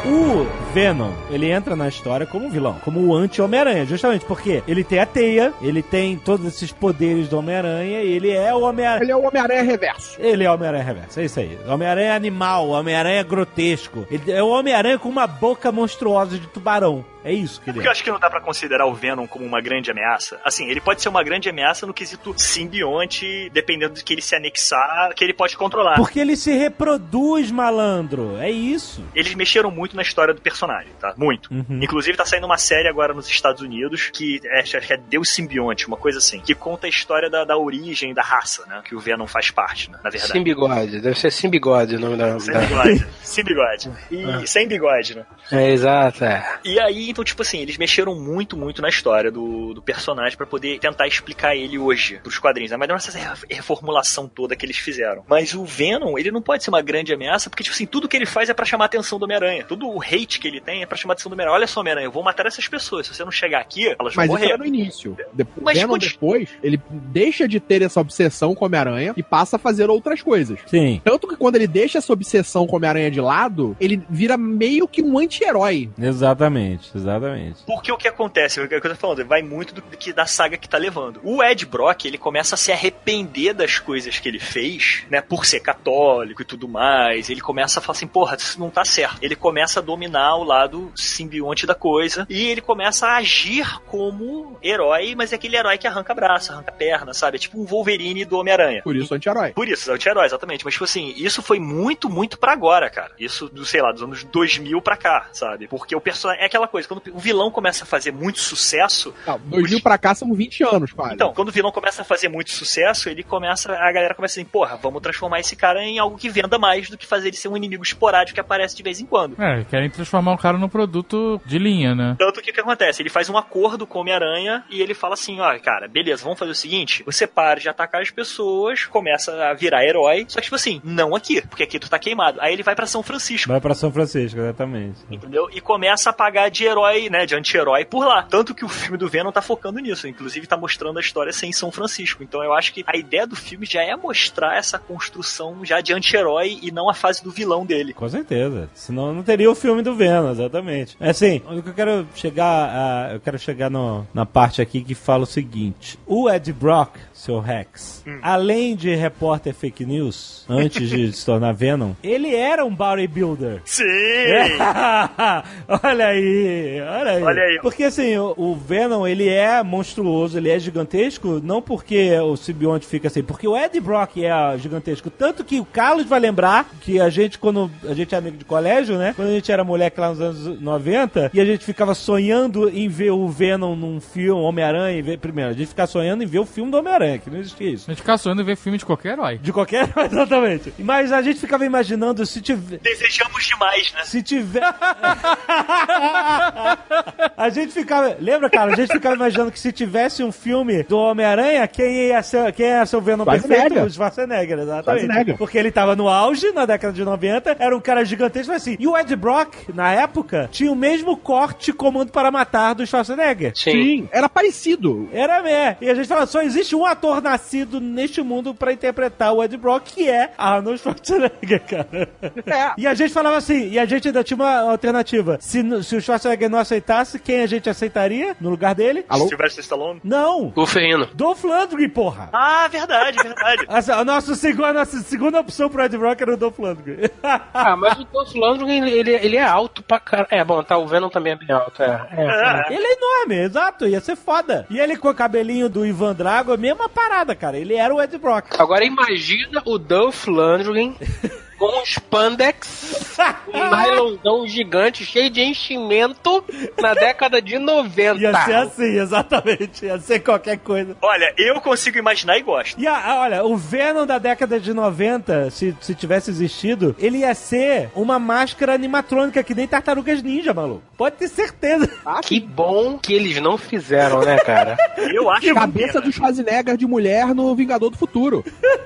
O Venom, ele entra na história como vilão, como o anti-Homem-Aranha, justamente porque ele tem a teia, ele tem todos esses poderes do Homem-Aranha e ele é o Homem-Aranha. Ele é o Homem-Aranha reverso. Ele é o Homem-Aranha reverso, é isso aí. Homem-Aranha animal, Homem-Aranha grotesco. Ele é o Homem-Aranha com uma boca monstruosa de tubarão. É isso que ele Porque é. eu acho que não dá pra considerar o Venom como uma grande ameaça. Assim, ele pode ser uma grande ameaça no quesito simbionte, dependendo do que ele se anexar, que ele pode controlar. Porque ele se reproduz, malandro. É isso. Eles mexeram muito na história do personagem, tá? Muito. Uhum. Inclusive tá saindo uma série agora nos Estados Unidos que é, acho que é Deus Simbionte, uma coisa assim, que conta a história da, da origem da raça, né? Que o Venom faz parte, né? Na verdade. Sem bigode. Deve ser sem bigode o nome da. Sem da... bigode. sem bigode. E sem bigode, né? É, exato, é. E aí, então, tipo assim, eles mexeram muito, muito na história do, do personagem pra poder tentar explicar ele hoje pros quadrinhos. né? Mas não essa re- reformulação toda que eles fizeram. Mas o Venom, ele não pode ser uma grande ameaça, porque, tipo assim, tudo que ele faz é pra chamar a atenção do Homem-Aranha. Todo o hate que ele tem é pra chamar a atenção do Homem-Aranha. Olha só, Homem-Aranha, eu vou matar essas pessoas. Se você não chegar aqui, elas vão Mas isso morrer. é no início. Depois, Mas Venom depois, ele deixa de ter essa obsessão com o Homem-Aranha e passa a fazer outras coisas. Sim. Tanto que quando ele deixa essa obsessão com o Homem-Aranha de lado, ele vira meio que um anti-herói. Exatamente, exatamente. Porque o que acontece, o que eu tô falando, vai muito do que da saga que tá levando. O Ed Brock, ele começa a se arrepender das coisas que ele fez, né, por ser católico e tudo mais. Ele começa a falar assim, porra, isso não tá certo. Ele começa a dominar o lado simbionte da coisa e ele começa a agir como herói, mas é aquele herói que arranca braço, arranca perna, sabe? É tipo um Wolverine do Homem-Aranha. Por isso, anti-herói. Por isso, é anti-herói, exatamente. Mas, tipo assim, isso foi muito, muito pra agora, cara. Isso, do, sei lá, dos anos 2000 pra cá, sabe? Porque o personagem. É aquela coisa, quando o vilão começa a fazer muito sucesso. Não, 2000 pra cá são 20 anos, quase. Então, quando o vilão começa a fazer muito sucesso, ele começa. A galera começa assim, porra, vamos transformar esse cara em algo que venda mais do que fazer ele ser um inimigo esporádico que aparece de vez em quando. É, querem transformar focaram no produto de linha, né? Tanto que o que acontece? Ele faz um acordo com o Homem-Aranha e ele fala assim: ó, cara, beleza, vamos fazer o seguinte: você para de atacar as pessoas, começa a virar herói. Só que, tipo assim, não aqui, porque aqui tu tá queimado. Aí ele vai pra São Francisco. Vai pra São Francisco, exatamente. Entendeu? E começa a pagar de herói, né? De anti-herói por lá. Tanto que o filme do Venom tá focando nisso. Inclusive, tá mostrando a história sem São Francisco. Então eu acho que a ideia do filme já é mostrar essa construção já de anti-herói e não a fase do vilão dele. Com certeza. Senão não teria o filme do Venom, exatamente. É assim, o que eu quero chegar a, eu quero chegar no, na parte aqui que fala o seguinte. O Ed Brock, seu Rex, além de repórter fake news, antes de se tornar Venom, ele era um bodybuilder. Sim! olha aí, olha aí. Olha aí. Porque assim, o, o Venom, ele é monstruoso, ele é gigantesco, não porque o simbionte fica assim, porque o Ed Brock é gigantesco. Tanto que o Carlos vai lembrar que a gente, quando a gente é amigo de colégio, né? Quando a gente era moleque lá nos anos 90, e a gente ficava sonhando em ver o Venom num filme, Homem-Aranha, ver- primeiro, a gente ficava sonhando em ver o filme do Homem-Aranha, que não existia isso. A gente fica sonhando em ver filme de qualquer herói. De qualquer, exatamente. Mas a gente ficava imaginando se tiver. Desejamos demais, né? Se tiver. a gente ficava. Lembra, cara? A gente ficava imaginando que se tivesse um filme do Homem-Aranha, quem ia ser, quem ia ser o Venom perfeito? O Schwarzenegger, exatamente. Schwarzenegger. Porque ele tava no auge na década de 90, era um cara gigantesco, mas assim. E o Ed Brock, na época, tinha o mesmo corte comando para matar do Schwarzenegger. Sim. Era parecido. Era mesmo. E a gente fala, só existe um ator nascido neste mundo pra interpretar o Ed Brock, que é Arnold Schwarzenegger, cara. É. E a gente falava assim, e a gente ainda tinha uma alternativa. Se, se o Schwarzenegger não aceitasse, quem a gente aceitaria no lugar dele? Alô? Sylvester Stallone. Não! O Ferrino. Dolph Lundgren, porra! Ah, verdade, verdade. A, nossa segunda, a nossa segunda opção pro Ed Brock era o Dolph Lundgren. Ah, mas o Dolph Lundgren, ele, ele é alto pra caralho. É, bom, tá, o Venom também é bem alto, é. é, é. ele é enorme, exato, ia ser foda. E ele com o cabelinho do Ivan Drago, a mesma parada, cara. Ele era o Ed Brock. Agora imagina o Dolph Lundgren com um spandex, um nylonzão gigante, cheio de enchimento na década de 90. Ia ser assim, exatamente. Ia ser qualquer coisa. Olha, eu consigo imaginar e gosto. E a- a- olha, o Venom da década de 90, se, se tivesse existido, ele ia ser uma máscara animatrônica que nem tartarugas ninja, maluco. Pode ter certeza. Que bom que eles não fizeram, né, cara? Eu acho que Cabeça do Schwarzenegger de mulher no Vingador do Futuro.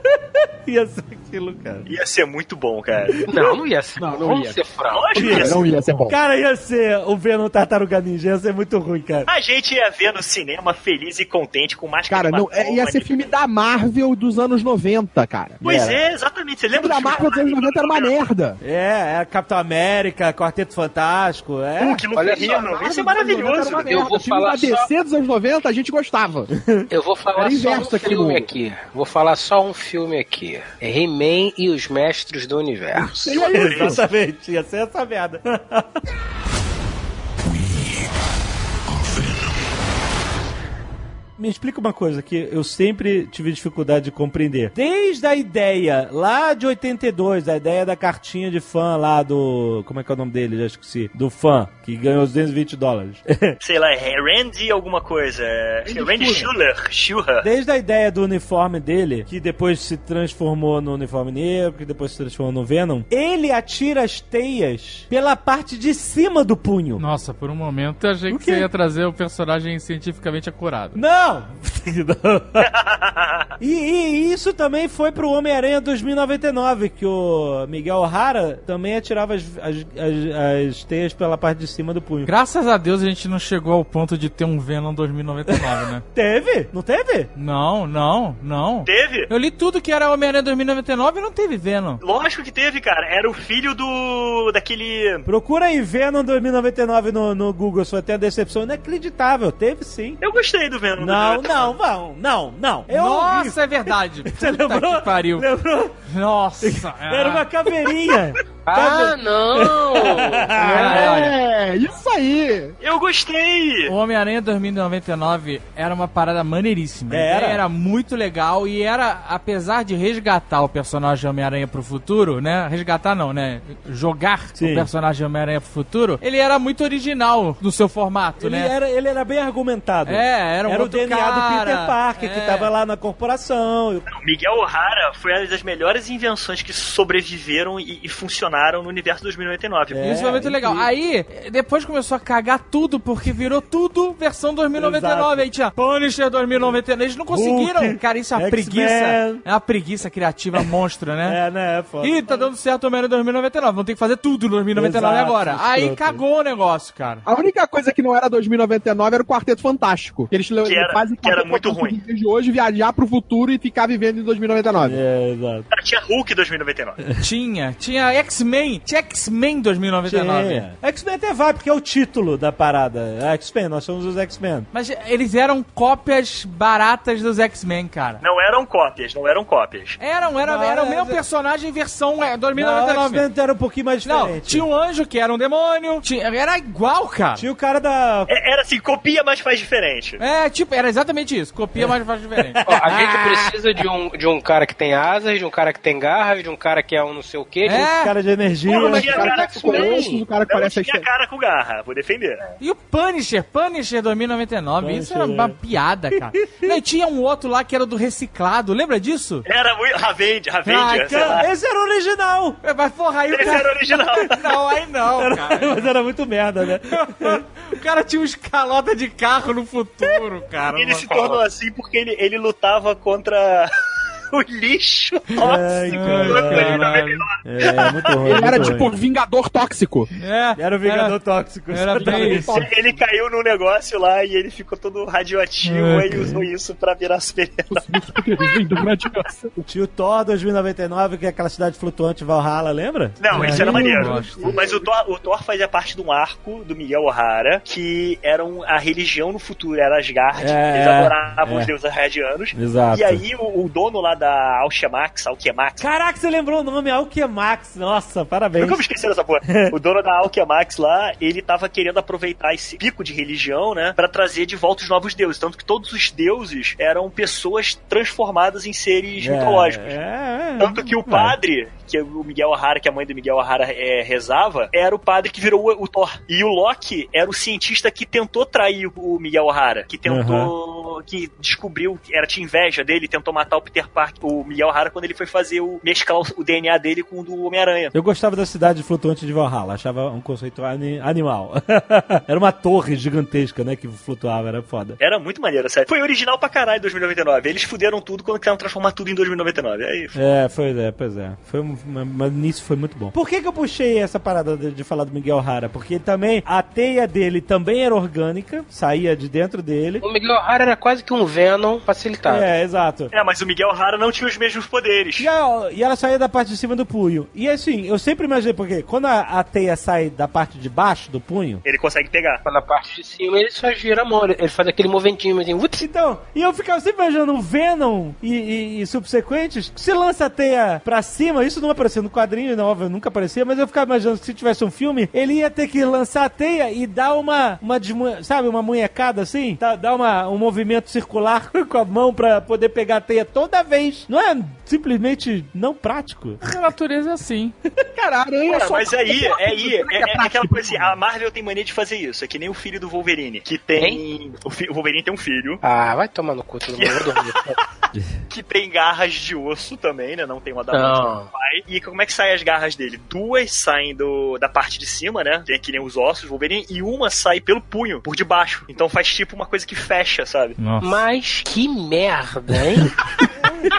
ia ser aquilo, cara. ia ser muito bom, cara. Não, não ia ser. Não, não Vamos ia. ser franco. Lógico que ia ser. Não ia ser bom. Cara, ia ser o Venom tartaruga ninja, ia ser muito ruim, cara. A gente ia ver no cinema feliz e contente com máscara Cara, não, é, ia ser filme da Marvel dos anos 90, cara. Pois Era. é, exatamente. Você O filme lembra da Marvel dos anos 90 era uma merda. É, é Capitão América, Quarteto Fantástico, é. Uh, que no Olha Ferrino. só, Isso é Marvel dos anos 90 maravilhoso. Eu vou filme falar da só- DC dos anos 90 a gente gostava. Eu vou falar só um filme mundo. aqui. Vou falar só um filme aqui. É He-Man e os Mestres do Universo. E é. Exatamente, ia ser essa merda. Me explica uma coisa que eu sempre tive dificuldade de compreender. Desde a ideia lá de 82, a ideia da cartinha de fã lá do. Como é que é o nome dele? Já esqueci. Do fã, que ganhou os 220 dólares. Sei lá, é Randy alguma coisa. É Randy Schuller. Schuller. Desde a ideia do uniforme dele, que depois se transformou no uniforme negro, que depois se transformou no Venom, ele atira as teias pela parte de cima do punho. Nossa, por um momento eu achei O que quê? você ia trazer o personagem cientificamente acurado. Não! e, e isso também foi pro Homem-Aranha 2099, que o Miguel O'Hara também atirava as, as, as- as teias pela parte de cima do punho. Graças a Deus a gente não chegou ao ponto de ter um Venom 2099, né? Teve? Não teve? Não, não, não. Teve? Eu li tudo que era Homem-Aranha 2099 e não teve Venom. Lógico que teve, cara. Era o filho do. daquele. Procura aí Venom 2099 no, no Google, vai ter a decepção inacreditável. Teve sim. Eu gostei do Venom. Não, não, não, não, não. Eu ouvi. Nossa, é verdade. Você Puta lembrou? que pariu. Lembrou? Nossa. Era uma caveirinha. Ah, não! É, isso aí. Eu gostei! O Homem-Aranha 2099 era uma parada maneiríssima. A Era. Era muito legal e era, apesar de resgatar o personagem Homem-Aranha pro futuro, né? Resgatar não, né? Jogar Sim. o personagem Homem-Aranha pro futuro, ele era muito original no seu formato, Ele, né? era, ele era bem argumentado. É, era um Era o DNA cara, do Peter Parker, que é. tava lá na corporação. Miguel O'Hara foi uma das melhores invenções que sobreviveram e, e funcionaram funcionaram no universo 2099. É, Isso foi muito legal. Aí, depois começou a cagar tudo, porque virou tudo versão 2099. Exato. Aí tinha Punisher 2099. Eles não conseguiram. Hulk, Cara, isso é uma preguiça. É uma preguiça criativa monstro, né? É, né? É foda. Ih, tá dando certo o Homem-Aranha 2099. Vamos ter que fazer tudo em 2099 Exato, agora. Aí escroto. cagou o negócio, cara. A única coisa que não era 2099 era o Quarteto Fantástico. Que eles Que era- fazem que era muito ruim. de hoje, viajar pro futuro e ficar vivendo em 2099. É, exato. Cara, tinha Hulk 2099. Tinha. Tinha X-Men. Tinha X-Men 2099. Tinha. X-Men até vai, porque é o título da parada. É X-Men, nós somos os X-Men. Mas eles eram cópias baratas dos X-Men, cara. Não eram cópias, não eram cópias. Eram, era, Não, era o é- mesmo personagem em versão é, Não, 2099. X-Men era um pouquinho mais Não, diferente. tinha um anjo que era um demônio. Tinha, era igual, cara. Tinha o cara da... É- Era assim, copia, mas faz diferente. É, tipo, era exatamente isso. Copia, mas faz diferente. Ó, a gente precisa de um, de um cara que tem asas, de um cara que tem garras, de um cara que é um não sei o quê. de um- É, cara de energia. Porra, mas tinha o cara cara tá com o cara que Não parece a tinha cara com garra, vou defender. E o Punisher, Punisher 2099, isso era Punisher, uma é. piada, cara. E tinha um outro lá que era do reciclado, lembra disso? Era muito. Ah, Ravenger, sei lá. Cara, esse era o original. É, Mas porra, aí o Esse cara... era o original. Não, aí não, cara. Mas era muito merda, né? o cara tinha um escalota de carro no futuro, cara. Ele se tornou assim porque ele, ele lutava contra o lixo Ai, tóxico. caralho. É, muito ruim. Ele era tipo. Vingador Tóxico. É, Era o Vingador Tóxico. Era bem isso. Ele caiu num negócio lá e ele ficou todo radioativo É, e usou isso pra virar. Tinha o Thor 2099, que é aquela cidade flutuante Valhalla, lembra? Não, É, isso era maneiro. Mas o Thor, o Thor fazia parte de um arco do Miguel O'Hara, que era um- a religião no futuro, era Asgard. É, eles adoravam é. os deuses arradianos. Exato. E aí o, o dono lá da Alchemax, Alchemax, Caraca, você lembrou o nome Alquemax. Nossa, parabéns. Nunca me esqueci dessa porra. o dono da Alchemax lá, ele tava querendo aproveitar esse pico de religião, né? Pra trazer de volta os novos deuses. Tanto que todos os deuses eram pessoas transformadas em seres É, mitológicos. É, é. Tanto que o padre, que o Miguel O'Hara, que a mãe do Miguel O'Hara é, rezava, era o padre que virou o, o Thor. E o Loki era o cientista que tentou trair o, o Miguel O'Hara. Que tentou. que descobriu, era tinha inveja dele, tentou matar o Peter Parker, o Miguel O'Hara, quando ele foi fazer o. mesclar o, DNA dele com o do Homem-Aranha. Eu gostava da cidade flutuante de Valhalla, achava um conceito ani- animal. era uma torre gigantesca, né, que flutuava, era foda. Era muito maneiro, sério. Foi original pra caralho em 2099. Eles fuderam tudo quando quiseram transformar tudo em 2099. É isso. É, foi, é, pois é. Foi um, mas nisso foi muito bom. Por que que eu puxei essa parada de, de falar do Miguel O'Hara? Porque também, a teia dele também era orgânica, saía de dentro dele. O Miguel O'Hara era quase que um Venom facilitado. É, exato. É, mas o Miguel O'Hara não tinha os mesmos poderes. E, a- e ela saía da parte de cima do punho. E assim, eu sempre imaginei, porque quando a, a teia sai da parte de baixo do punho. Ele consegue pegar. Na parte de cima ele só gira a mão, ele faz aquele moventinho assim, ups, Então, e eu ficava sempre imaginando o Venom e, e- e subsequentes. Se lança a teia pra cima, isso não aparecia no quadrinho, não, óbvio, nunca aparecia, mas eu ficava imaginando que se tivesse um filme, ele ia ter que lançar a teia e dar uma, uma sabe, uma munhecada assim, dar uma, um movimento circular com a mão pra poder pegar a teia toda vez. Não é simplesmente não prático? A natureza é assim. Cara, a aranha Cara, só. mas aí, é aí, que é, é aquela coisa assim, a Marvel tem mania de fazer isso, é que nem o filho do Wolverine, que tem... O, fi- o Wolverine tem um filho, Ah, vai tomar no cu todo mundo, que tem garras de osso também, né, não tem uma da Não. pai. E como é que saem as garras dele? Duas saem do, da parte de cima, né, que é que nem os ossos do Wolverine, e uma sai pelo punho, por debaixo. Então faz tipo uma coisa que fecha, sabe? Nossa. Mas que merda, hein?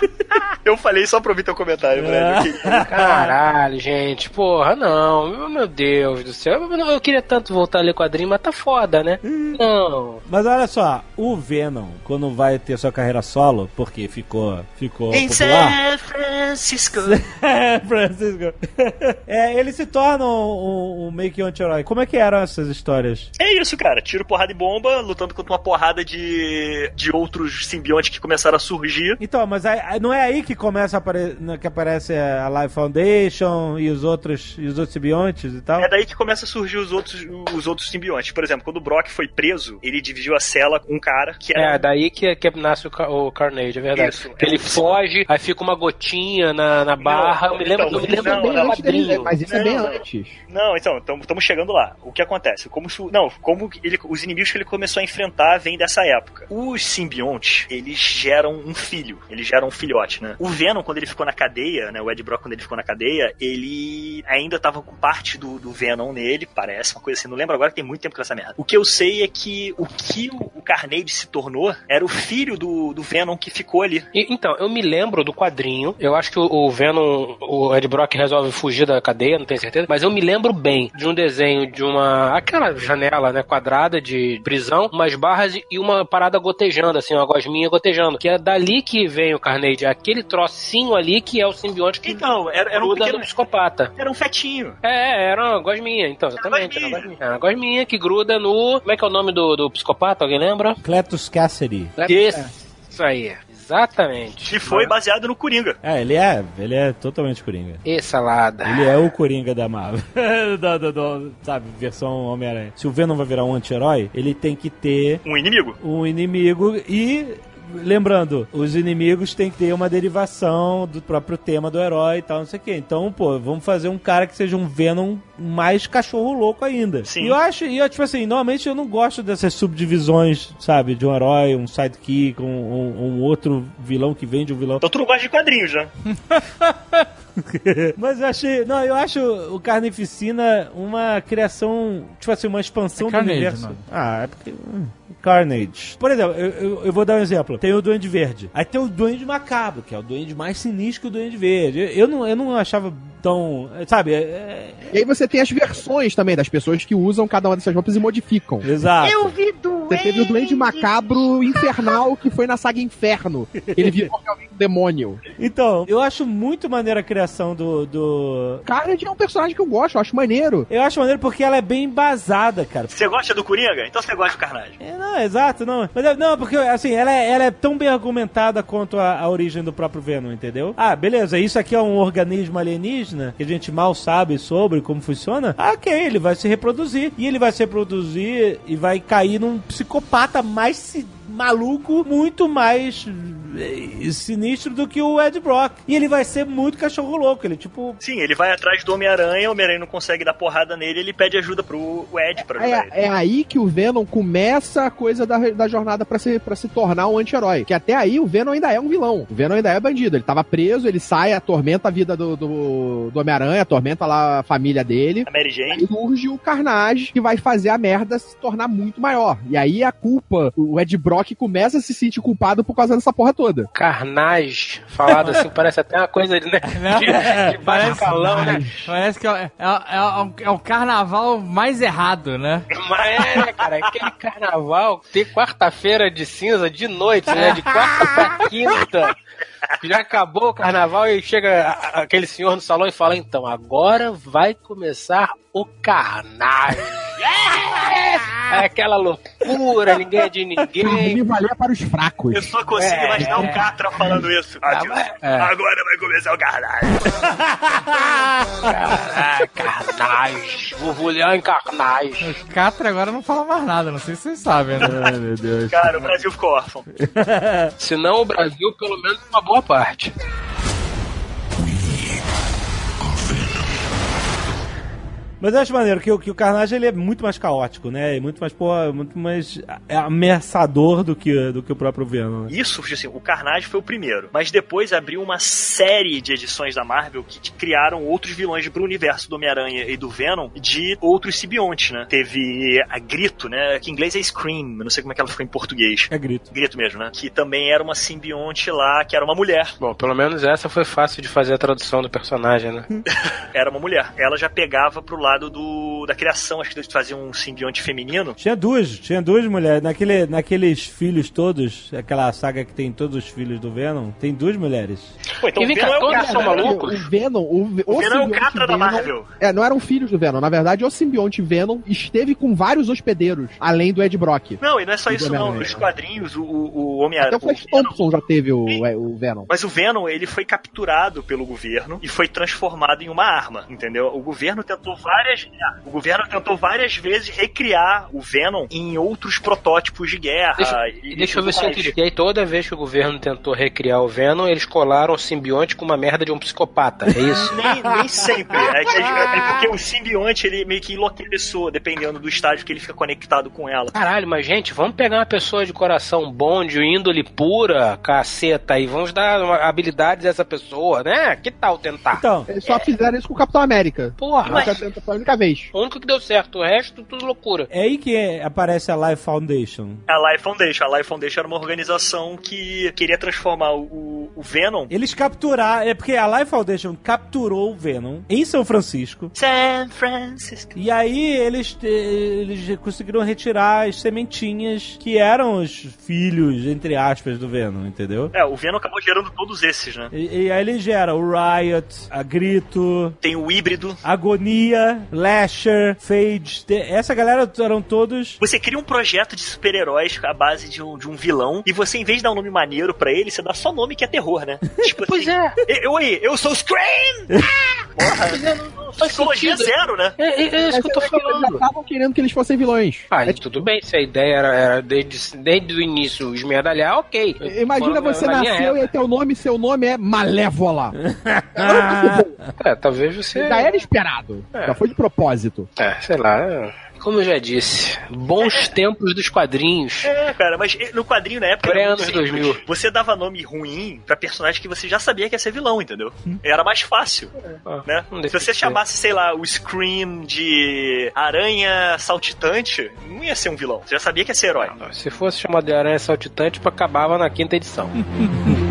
Eu falei só pra ouvir teu comentário, Brad. eu queria- Caralho, gente, porra, não, meu, Deus do céu. Eu, queria tanto voltar a ler quadrinho, mas tá foda, né? Não. Mas olha só, o Venom, quando vai ter sua carreira solo, porque ficou, ficou Em popular... San Francisco. É, Francisco. é, ele se torna um, um, um meio que um anti-herói. Como é que eram essas histórias? É isso, cara. Tiro, porrada e bomba, lutando contra uma porrada de, de outros simbiontes que começaram a surgir. Então, mas aí- não é aí que começa a apare... que aparece a Life Foundation e os outros e os outros simbiontes e tal? É daí que começa a surgir os outros, os outros simbiontes. Por exemplo, quando o Brock foi preso, ele dividiu a cela com um cara que era. É, daí que, que nasce o, o Carnage, é verdade. Isso. Ele foge, aí fica uma gotinha na, na barra. eu me lembro, então, eu me lembro não, do não, Antes dele- quadrinho. mas isso é bem Não. antes. Não, então, estamos chegando lá. O que acontece? Como su- não, como ele, os inimigos que ele começou a enfrentar vêm dessa época. Os simbiontes, eles geram um filho, eles geram um filhote, né? O Venom, quando ele ficou na cadeia, né? O Ed Brock, quando ele ficou na cadeia, ele ainda tava com parte do, do Venom nele, parece, uma coisa assim. Não lembro agora tem muito tempo que essa merda. O que eu sei é que o que o, o Carnage se tornou era o filho do, do Venom que ficou ali. E- então, eu me lembro do quadrinho. Eu acho que o, o Venom, o Ed Brock resolve fugir da cadeia, não tenho certeza. Mas eu me lembro bem de um desenho de uma. aquela janela, né, quadrada de prisão, umas barras e uma parada gotejando, assim, uma gosminha gotejando. Que é dali que vem o Carnage. É aquele trocinho ali que é o simbionte que Então, era, era um gruda pequeno. no psicopata. Era um fetinho. É, é, era uma gosminha, então, exatamente. Era uma gosminha. Era uma gosminha que gruda no. Como é que é o nome do, do psicopata? Alguém lembra? Cletus Cassidy. Isso aí, exatamente. Que foi baseado no Coringa. É, ele é, ele é totalmente Coringa. E salada. Ele é o Coringa da Marvel. da, da- da- sabe, versão Homem-Aranha. Se o Venom vai virar um anti-herói, ele tem que ter Um inimigo. um inimigo e. Lembrando, os inimigos têm que ter uma derivação do próprio tema do herói e tal, não sei o quê. Então, pô, vamos fazer um cara que seja um Venom mais cachorro louco ainda. Sim. E eu acho, e eu, tipo assim, normalmente eu não gosto dessas subdivisões, sabe, de um herói, um sidekick, um, um- um outro vilão que vem de um vilão. Então tu não gosta de quadrinhos, né? Mas eu achei. Não, eu acho o Carnificina uma criação. Tipo assim, uma expansão É do Carnage, universo. mano. Ah, é porque. Carnage. Por exemplo, eu, eu, eu vou dar um exemplo. Tem o Duende Verde. Aí tem o Duende Macabro, que é o Duende mais sinistro que o Duende Verde. Eu, eu não, eu não achava tão. Sabe? É, é- E aí você tem as versões também das pessoas que usam cada uma dessas roupas e modificam. exato. vi Você teve o Duende Macabro Infernal, que foi na saga Inferno. Ele virou realmente um demônio. Então, eu acho muito maneira a criação do. do... Carnage é um personagem que eu gosto, eu acho maneiro. Eu acho maneiro porque ela é bem embasada, cara. Você gosta do Coringa? Então você gosta do Carnage. É, não, exato, não. Mas é- não, porque assim, ela é, ela é tão bem argumentada quanto a, a origem do próprio Venom, entendeu? Ah, beleza, isso aqui é um organismo alienígena que a gente mal sabe sobre como funciona. Ah, ok, ele vai se reproduzir. E ele vai se reproduzir e vai cair num psicopata mais si- maluco, muito mais eh, sinistro do que o Ed Brock. E ele vai ser muito cachorro louco. Ele, tipo, Sim, ele vai atrás do Homem-Aranha, o Homem-Aranha não consegue dar porrada nele, ele pede ajuda pro Ed pra ajudar ele. É, é aí que o Venom começa a coisa da, da jornada pra se, pra se tornar um anti-herói. Que até aí o Venom ainda é um vilão. O Venom ainda é bandido. Ele tava preso, ele sai, atormenta a vida do, do, do Homem-Aranha, atormenta lá a família dele. A Mary Jane. Aí surge o Carnage que vai fazer a merda se tornar muito maior. E aí a culpa, o Ed Brock começa a se sentir culpado por causa dessa porra toda. Carnage, falado assim, parece até uma coisa né, de, de baixo calão, né? Parece que é, é, é, o- é o carnaval mais errado, né? Mas é, né, cara, aquele carnaval tem quarta-feira de cinza de noite, né? De quarta pra quinta. Já acabou o carnaval e chega aquele senhor no salão e fala: então, agora vai começar o carnage. É aquela loucura, ninguém é de ninguém. Me valer para os fracos. Eu só consigo É, imaginar o Catra falando isso. Mas- é. Agora vai começar o Carnage. Ah, carnage. Vovulhão em carnage. O Catra agora não fala mais nada, não sei se vocês sabem, né? ai meu Deus. Cara, o Brasil ficou órfão. Se não, o Brasil, pelo menos uma boa parte. Mas eu acho maneiro que, o- que o Carnage ele é muito mais caótico, né? E muito mais, porra, muito mais ameaçador do que, do que o próprio Venom. Né? Isso, assim, o Carnage foi o primeiro. Mas depois abriu uma série de edições da Marvel que criaram outros vilões pro universo do Homem-Aranha e do Venom de outros simbiontes, né? Teve a Grito, né? Que em inglês é Scream, não sei como é que ela ficou em português. É grito. Grito mesmo, né? Que também era uma simbionte lá, que era uma mulher. Bom, pelo menos essa foi fácil de fazer a tradução do personagem, né? Era uma mulher. Ela já pegava pro lado do da criação, acho que eles faziam um simbionte feminino. Tinha duas, tinha duas mulheres. Naquele, naqueles filhos todos, aquela saga que tem todos os filhos do Venom, tem duas mulheres. Pô, então E o vem cá, Venom é o são né? malucos? O Venom, o, Ve- O Venom é o Catra da Venom- Marvel. É, não eram filhos do Venom. Na verdade, o simbionte Venom esteve com vários hospedeiros, além do Ed Brock. Não, e não é só O isso não. Homem-Aranha. Nos quadrinhos, o, o, o Até Homem-Aranha... o Flash o Venom- Thompson já teve o, é, o Venom. Mas o Venom, ele foi capturado pelo governo e foi transformado em uma arma, entendeu? O governo tentou várias. É, O governo tentou várias vezes recriar o Venom em outros protótipos de guerra. Deixa, e, deixa eu ver se eu entendi. E aí toda vez que o governo tentou recriar o Venom, eles colaram o simbionte com uma merda de um psicopata. É isso? Nem, nem sempre. É, é porque o simbionte ele meio que enlouquece a pessoa, dependendo do estágio que ele fica conectado com ela. Caralho, mas gente, vamos pegar uma pessoa de coração bom, de índole pura, caceta, e vamos dar uma- habilidades a essa pessoa, né? Que tal tentar? Então, Eles só fizeram isso com o Capitão América. Porra, Essa foi a única vez. o único que deu certo, o resto tudo loucura. é aí que é- aparece a Life Foundation. A Life Foundation. A Life Foundation era uma organização que queria transformar o, o Venom. Eles capturaram. É porque a Life Foundation capturou o Venom em São Francisco. San Francisco. E aí eles, eh, eles conseguiram retirar as sementinhas que eram os filhos, entre aspas, do Venom, entendeu? É, o Venom acabou gerando todos esses, né? E, e aí ele gera o Riot, a Grito, Tem o híbrido. Agonia, Lasher. Te- Essa galera eram todos. Você cria um projeto de super-heróis à base de um, de um vilão e você, em vez de dar um nome maneiro pra ele, você dá só nome que é terror, né? tipo Pois assim, é. "E- Oi, eu sou o Scream! Porra, Pois é, não, não faz psicologia sentido. zero, né? É, é, é isso que eu tô Eles já falando. estavam querendo que eles fossem vilões. Ah, É tudo bem, se a ideia era, era desde, desde o início esmerdalhar, ok. Imagina você nasceu e teu nome, seu nome é Malévola. É, talvez você. Já era esperado. É. Já foi de propósito. É, sei lá. É. Como eu já disse, bons tempos dos quadrinhos. É, cara, mas no quadrinho na época. muito simples. 2000. Você dava nome ruim pra personagem que você já sabia que ia ser vilão, entendeu? Era mais fácil, Ah, né? não Se você chamasse, sei lá, o Scream de Aranha Saltitante, não ia ser um vilão. Você já sabia que ia ser herói. Se fosse chamado de Aranha Saltitante, acabava na quinta edição.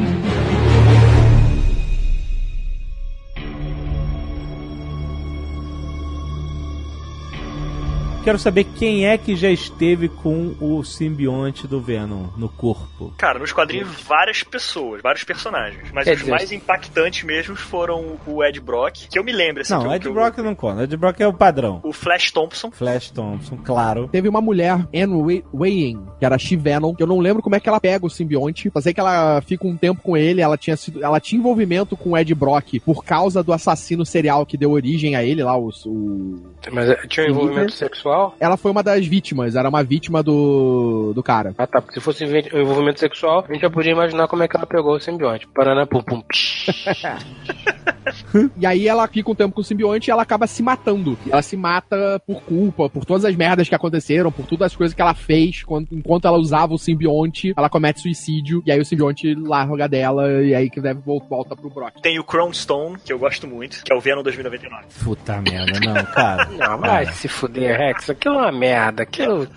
Quero saber quem é que já esteve com o simbionte do Venom no corpo. Cara, nos quadrinhos, várias pessoas, vários personagens. Mas Quer os dizer- mais impactantes mesmo foram o Ed Brock, que eu me lembro, assim. Não, eu- Ed eu- Brock não conta. Ed Brock é o padrão. O Flash Thompson. Flash Thompson, claro. Teve uma mulher, Anne Weiyin, que era She-Venom, que eu não lembro como é que ela pega o simbionte. Só sei que ela fica um tempo com ele, ela tinha sido, ela tinha envolvimento com o Ed Brock por causa do assassino serial que deu origem a ele lá, o, o- Mas eh, tinha um envolvimento né? Sexual? ela foi uma das vítimas, era uma vítima do do cara. Ah tá, porque se fosse envolvimento sexual, a gente já podia imaginar como é que ela pegou o simbionte. Paraná, pum, pum. E aí ela fica um tempo com o simbionte e ela acaba se matando. Ela se mata por culpa, por todas as merdas que aconteceram, por todas as coisas que ela fez quando- enquanto ela usava o simbionte, ela comete suicídio e aí o simbionte larga dela e aí que deve vol- volta pro Brock. Tem o Crown Stone, que eu gosto muito, que é o Venom 2099. Puta merda, não, cara. Não, vai se fuder, Rex. Aquilo é uma merda. Aquilo.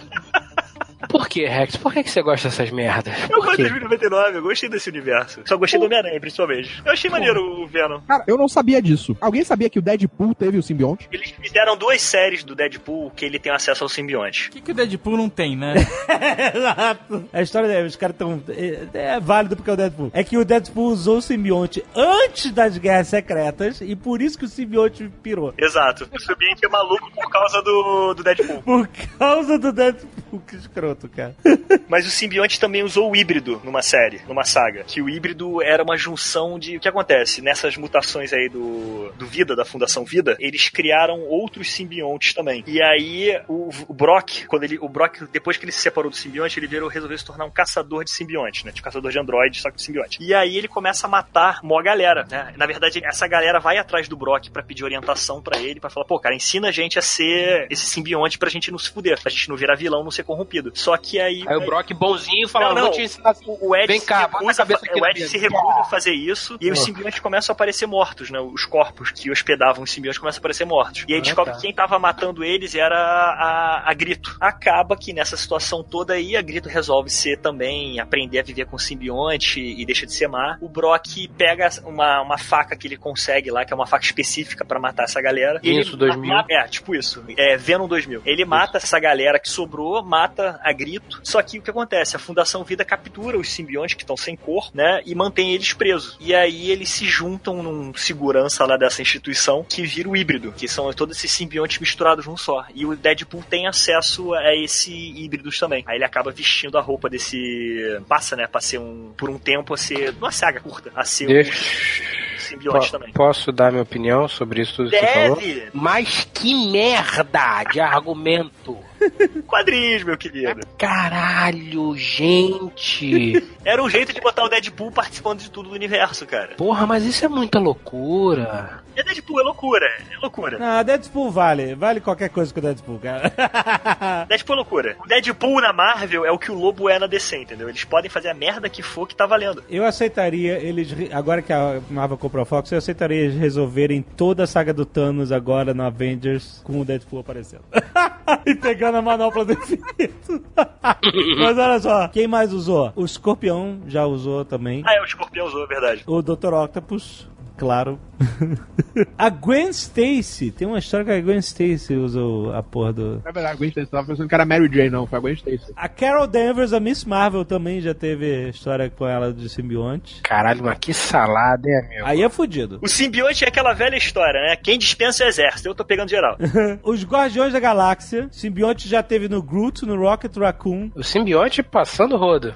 Por que, Rex? Por que, que você gosta dessas merdas? Eu Por gosto de quê? 2099, eu gostei desse universo. Só gostei do Homem-Aranha, principalmente. Eu achei maneiro o Venom. Cara, eu não sabia disso. Alguém sabia que o Deadpool teve o simbionte? Eles fizeram duas séries do Deadpool que ele tem acesso ao simbionte. O que, que o Deadpool não tem, né? Exato. A história é, os caras tão. É, é válido porque é o Deadpool. É que o Deadpool usou o simbionte antes das guerras secretas e por isso que o simbionte pirou. Exato. O simbionte é maluco por causa do, do Deadpool. Por causa do Deadpool, que escroto, cara. Mas o simbionte também usou o híbrido numa série, numa saga. Que o híbrido era uma junção de. O que acontece? Nessas mutações aí do, do Vida, da Fundação Vida, eles criaram outros simbiontes também. E aí o, o Brock, quando ele. O Brock, depois que ele se separou do simbionte, ele virou, resolveu se tornar um caçador de simbionte, né? Tipo caçador de androides, só que de simbionte. E aí ele começa a matar mó galera, né? Na verdade, essa galera vai atrás do Brock pra pedir orientação pra ele, pra falar, pô, cara, ensina a gente a ser esse simbionte pra gente não se fuder, pra gente não virar vilão, não ser corrompido. Só que aí. Aí o Brock bonzinho fala, Não, não. vou te ensinar. O o Ed, Vem se, cá, recusa, o Ed se recusa a fazer isso e aí os simbiontes começam a aparecer mortos, né? Os corpos que hospedavam os simbiontes começam a aparecer mortos. E aí Ah, descobre tá. que quem tava matando eles era a, a Grito. Acaba que nessa situação toda aí, a Grito resolve ser também, aprender a viver com o simbionte e deixa de ser má. O Brock pega uma, uma faca que ele consegue lá, que é uma faca específica pra matar essa galera. E Isso, 2000. mata- é, tipo isso. É, Venom 2000. Ele mata essa galera que sobrou, mata a Grito. Só que o que acontece? A Fundação Vida captura os simbiontes que estão sem cor, né? E mantém eles presos. E aí eles se juntam num segurança lá dessa instituição que vira o híbrido, que são todos esses simbiontes misturados num só. E o Deadpool tem acesso a esse híbridos também. Aí ele acaba vestindo a roupa desse. Passa, né? Pra ser um. Por um tempo a ser. Uma saga curta. A ser Deixa. um simbionte Po- também. Posso dar minha opinião sobre isso tudo que você falou? Mas que merda de argumento. Quadrinhos, meu querido. Caralho, gente. Era um jeito de botar o Deadpool participando de tudo do universo, cara. Porra, mas isso é muita loucura. É Deadpool, é loucura. É loucura. Não, Deadpool vale. Vale qualquer coisa com o Deadpool, cara. Deadpool é loucura. O Deadpool na Marvel é o que o Lobo é na DC, entendeu? Eles podem fazer a merda que for que tá valendo. Eu aceitaria eles, agora que a Marvel comprou a Fox, eu aceitaria eles resolverem toda a saga do Thanos agora no Avengers com o Deadpool aparecendo. e pegando a manopla do infinito. Mas olha só, quem mais usou? O Escorpião já usou também. Ah, é, o Escorpião usou, é verdade. O Dr. Octopus, claro. a Gwen Stacy, tem uma história que a Gwen Stacy usou a porra do... É verdade, a Gwen Stacy tava pensando que era Mary Jane, não, foi a Gwen Stacy. A Carol Danvers, a Miss Marvel também já teve história com ela de simbionte. Caralho, mas que salada, hein, amigo? Aí é fudido. O simbionte é aquela velha história, né? Quem dispensa é o exército. Eu tô pegando geral. Os Guardiões da Galáxia, simbionte já teve no Groot, no Rocket Raccoon. O simbionte passando rodo.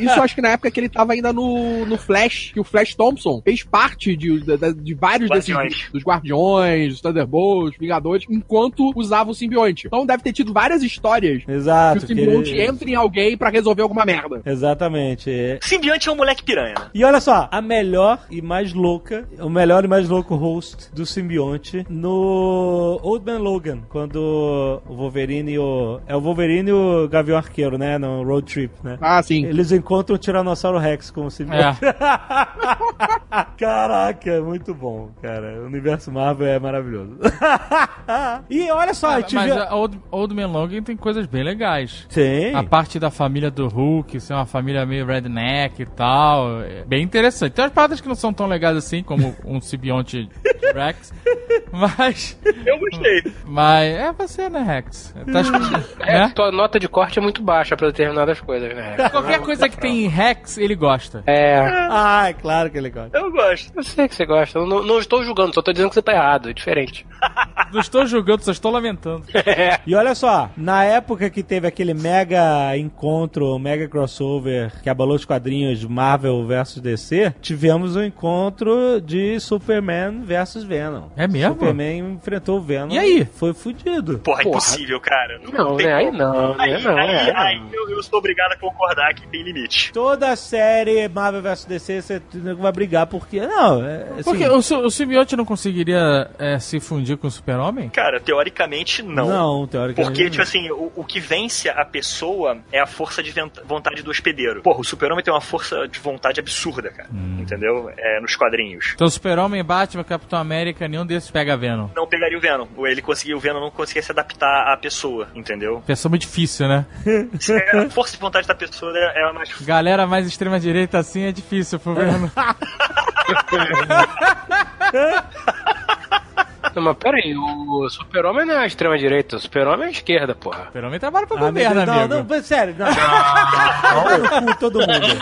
Isso eu acho que na época que ele tava ainda no, no Flash, que o Flash Thompson fez parte de, de, de vários Guardiões. desses dos Guardiões, dos Thunderbolts, Vingadores, enquanto usava o simbionte. Então deve ter tido várias histórias Exato. que o simbionte ele- entra em alguém pra resolver alguma merda. Exatamente. é. Simbionte é um moleque piranha, né? E olha só, a melhor e mais louca, o melhor e mais louco host do simbionte no Old Man Logan, quando o Wolverine e o. É o Wolverine e o Gavião Arqueiro, né? No Road Trip, né? Ah, sim. Eles encontram o Tiranossauro Rex com o simbionte. Caraca, é muito bom, cara. O universo Marvel é maravilhoso. e olha só, a Mas, gente mas Old, Old Man Logan tem coisas bem legais. Sim. A parte da família do Hulk, ser uma família meio redneck e tal. É bem interessante. Tem umas paradas que não são tão legais assim, como um simbionte Rex. Mas. Eu gostei. Mas. É você, né, Rex? Tá, É, né? tua nota de corte é muito baixa pra determinadas coisas, né? Qualquer coisa que tem Rex, ele gosta. É, Ah, é claro que ele gosta. Eu gosto. eu sei que você gosta. Eu não, não estou julgando, só tô dizendo que você tá errado. É diferente. Não estou julgando, só estou lamentando. E olha só, na época que teve aquele mega encontro, mega crossover que abalou os quadrinhos Marvel versus DC, tivemos o encontro de Superman versus Venom. É mesmo? Superman enfrentou o Venom. E aí? Foi fudido. Porra, Porra. impossível, cara. Não, tem né? Aí não, né? Aí, Não, aí, é, aí não. eu, eu sou obrigado a concordar que tem limite. Toda a série Marvel vs DC, você vai brigar porque. Não, é. Assim, Porque o, o simbionte não conseguiria é, se fundir com o super-homem? Cara, teoricamente não. Não, teoricamente. Porque, tipo assim, o, o que vence a pessoa é a força de vontade do hospedeiro. Porra, o super-homem tem uma força de vontade absurda, cara. Hum. Entendeu? É, nos quadrinhos. Então, Super-Homem, Batman, Capitão América, nenhum desses pega Venom. Não pegaria o Venom. Ele conseguia, o Venom não conseguia se adaptar à pessoa, entendeu? Pessoa muito difícil, né? É- a força de vontade da pessoa é, é a mais Galera mais extrema-direita assim é difícil pro Venom. Não, mas peraí, o super-homem não é a extrema-direita, o super-homem é a esquerda, porra. Super-Homem trabalha pro Ah, governo, não, amigo. não, mas sério, não. No cu todo mundo.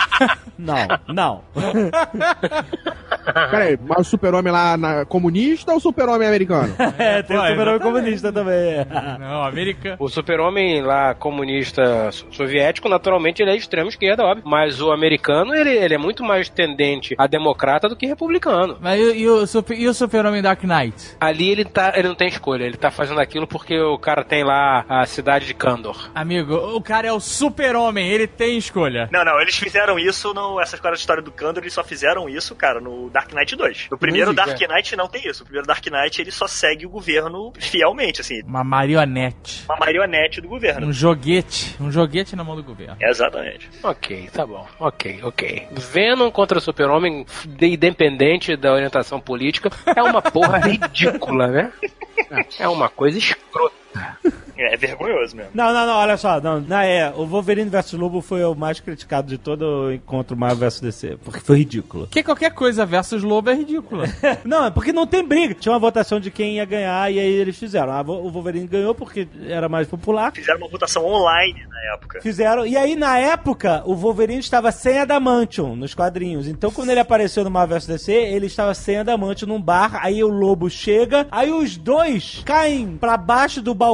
Não, não. Pera aí, mas o super-homem lá na, comunista ou o super-homem americano? É, tem o Pô, super-homem comunista também. Não, América. O super-homem lá, comunista so- soviético, naturalmente ele é extrema-esquerda, óbvio. Mas o americano, ele, ele é muito mais tendente a democrata do que republicano. Mas e, e o, super, e o Super-Homem Dark Knight? Ali ele, tá, ele não tem escolha, ele tá fazendo aquilo porque o cara tem lá a cidade de Kandor. Amigo, o cara é o Super-Homem, ele tem escolha. Não, não, eles fizeram isso no. Essa história de história do Kandor, eles só fizeram isso, cara, no Dark Knight 2. No primeiro existe, Dark Knight não tem isso. O primeiro Dark Knight ele só segue o governo fielmente, assim. Uma marionete. Uma marionete do governo. Um joguete. Um joguete na mão do governo. Exatamente. Ok, tá bom. Ok, ok. Venom contra o super-homem, de- independente da orientação política, é uma porra ridícula, né? É uma coisa escrota. É, é vergonhoso mesmo. Não, não, não, olha só. Não, não, é, o Wolverine vs Lobo foi o mais criticado de todo o encontro Marvel vs DC, porque foi ridículo. Porque qualquer coisa versus Lobo é ridícula. Não, é porque não tem briga. Tinha uma votação de quem ia ganhar e aí eles fizeram. Ah, o Wolverine ganhou porque era mais popular. Fizeram uma votação online na época. Fizeram. E aí, na época, o Wolverine estava sem Adamantium nos quadrinhos. Então, quando ele apareceu no Marvel vs DC, ele estava sem Adamantium num bar. Aí o lobo chega. Aí os dois caem pra baixo do balcão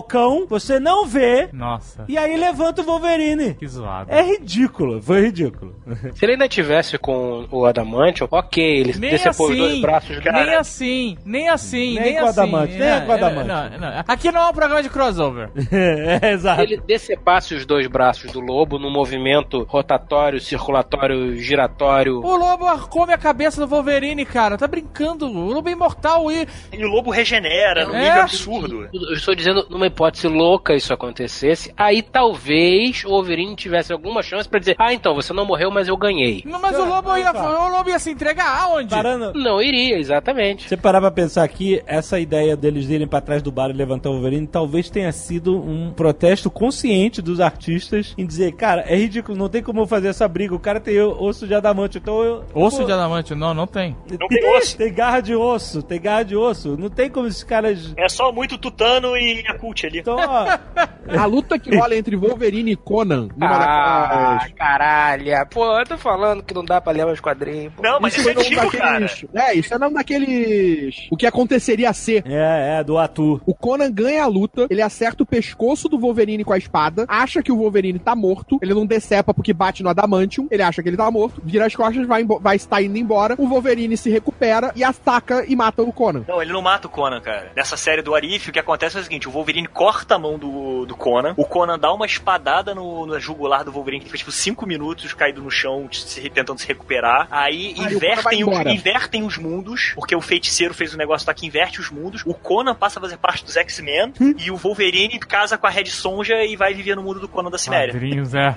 você não vê, Nossa, e aí levanta o Wolverine. que zoado. É ridículo, foi ridículo. Se ele ainda tivesse com o Adamantium, ok, ele Nem decepou os dois assim, braços. nem assim, nem assim, Nem nem, com assim. adamante, nem É, com adamante. não, não. Aqui não é um programa de crossover. é, exato. Se ele decepasse os dois braços do lobo num movimento rotatório, circulatório, giratório. O lobo come a cabeça do Wolverine, cara. Tá brincando. O lobo é imortal e. E o lobo regenera num É? nível absurdo. Eu estou dizendo, numa hipótese louca isso acontecesse, aí talvez o Wolverine tivesse alguma chance pra dizer: Ah, então, você não morreu, mas eu ganhei. Não, Mas o lobo, ia, o lobo ia se entregar aonde? Parando, Não iria, exatamente. você parar pra pensar aqui, essa ideia deles irem pra trás do bar e levantar o Wolverine talvez tenha sido um protesto consciente dos artistas em dizer, cara, é ridículo, não tem como eu fazer essa briga, o cara tem osso de adamante, então eu... Osso Pô, de adamante? Não, não tem. Não tem osso. Tem garra de osso, tem garra de osso, não tem como esses caras... É só muito tutano e Ali. Então, ó, A luta que rola entre Wolverine e Conan, numa Ah, daquelas... caralho. Pô, eu tô falando que não dá pra ler os quadrinhos. Pô. Não, mas isso é foi num antigo, cara. daqueles... É, isso é num daqueles... O que aconteceria ser. é, é, do Atu. O Conan ganha a luta, ele acerta o pescoço do Wolverine com a espada, acha que o Wolverine tá morto, ele não decepa porque bate no Adamantium, ele acha que ele tá morto, vira as costas, vai, vai estar indo embora, o Wolverine se recupera e ataca e mata o Conan. Não, ele não mata o Conan, cara. Nessa série do Arif, o que acontece é o seguinte: o Wolverine corta a mão do, do Conan, o Conan dá uma espadada no, no jugular do Wolverine, que fica tipo 5 minutos caído no chão, se- tentando se recuperar. Aí Aí o invertem, os, invertem os mundos, porque o feiticeiro fez um negócio lá que inverte os mundos. O Conan passa a fazer parte dos X-Men Hum. e o Wolverine casa com a Red Sonja e vai viver no mundo do Conan da Ciméria. Padrinhos, é.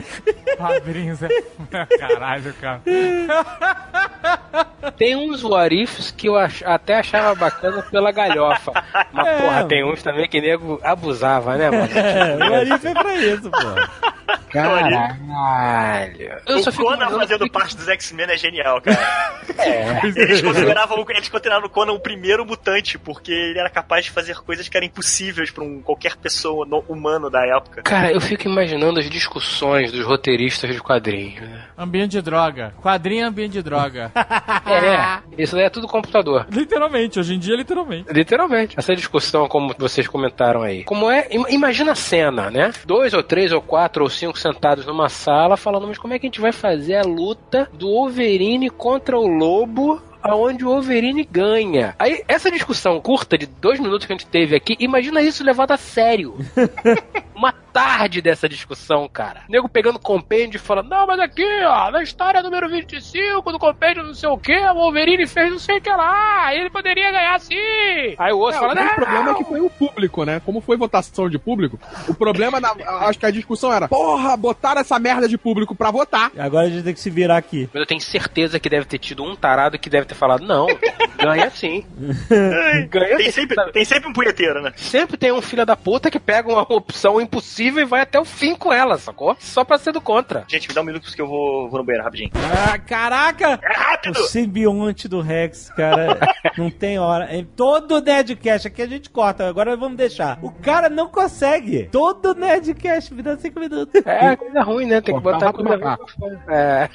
Padrinhos, é. Caralho, cara. Tem uns warifs que eu ach- até achava bacana pela galhofa. Mas, É. porra, tem uns também que nego abusava, né, mano? É, o Arif é pra isso, pô. Caralho. Eu o Conan fazendo parte dos X-Men é genial, cara. É. Eles consideravam, eles consideravam o Conan o primeiro mutante, porque ele era capaz de fazer coisas que eram impossíveis pra um, qualquer pessoa no- humano da época. Cara, eu fico imaginando as discussões dos roteiristas de quadrinhos. né? Ambiente de droga. Quadrinho é ambiente de droga. É, isso daí é tudo computador. literalmente, hoje em dia, literalmente. Literalmente. Essa discussão, como vocês comentaram aí. Como é. im- Imagina a cena, né? Dois ou três ou quatro ou cinco sentados numa sala falando, mas como é que a gente vai fazer a luta do Wolverine contra o lobo? Aonde o Wolverine ganha. Aí, essa discussão curta de dois minutos que a gente teve aqui, imagina isso levado a sério. Uma tarde dessa discussão, cara. O nego pegando compêndio e falando: Não, mas aqui, ó, na história número 25 do compêndio não sei o que, o Wolverine fez não sei o que lá, ele poderia ganhar sim. Aí o outro É, fala: o grande Não, problema é que foi o público, né? Como foi votação de público, o problema, na, acho que a discussão era, porra, botaram essa merda de público pra votar. Agora a gente tem que se virar aqui. Mas eu tenho certeza que deve ter tido um tarado que deve ter falado: Não, ganha sim. Ganha Tem sim. sempre, tem sempre um punheteiro, né? Sempre tem um filho da puta que pega uma opção impossível e vai até o fim com ela, sacou? Só pra ser do contra. Gente, me dá um minuto porque eu vou, vou no banheiro rapidinho. Ah, caraca! É rápido! O simbionte do Rex, cara, não tem hora. Em todo Nerdcast, aqui a gente corta, agora vamos deixar. O cara não consegue. Todo Nerdcast me dá cinco minutos. É, coisa ruim, né? Tem que botar o coisa ruim. É.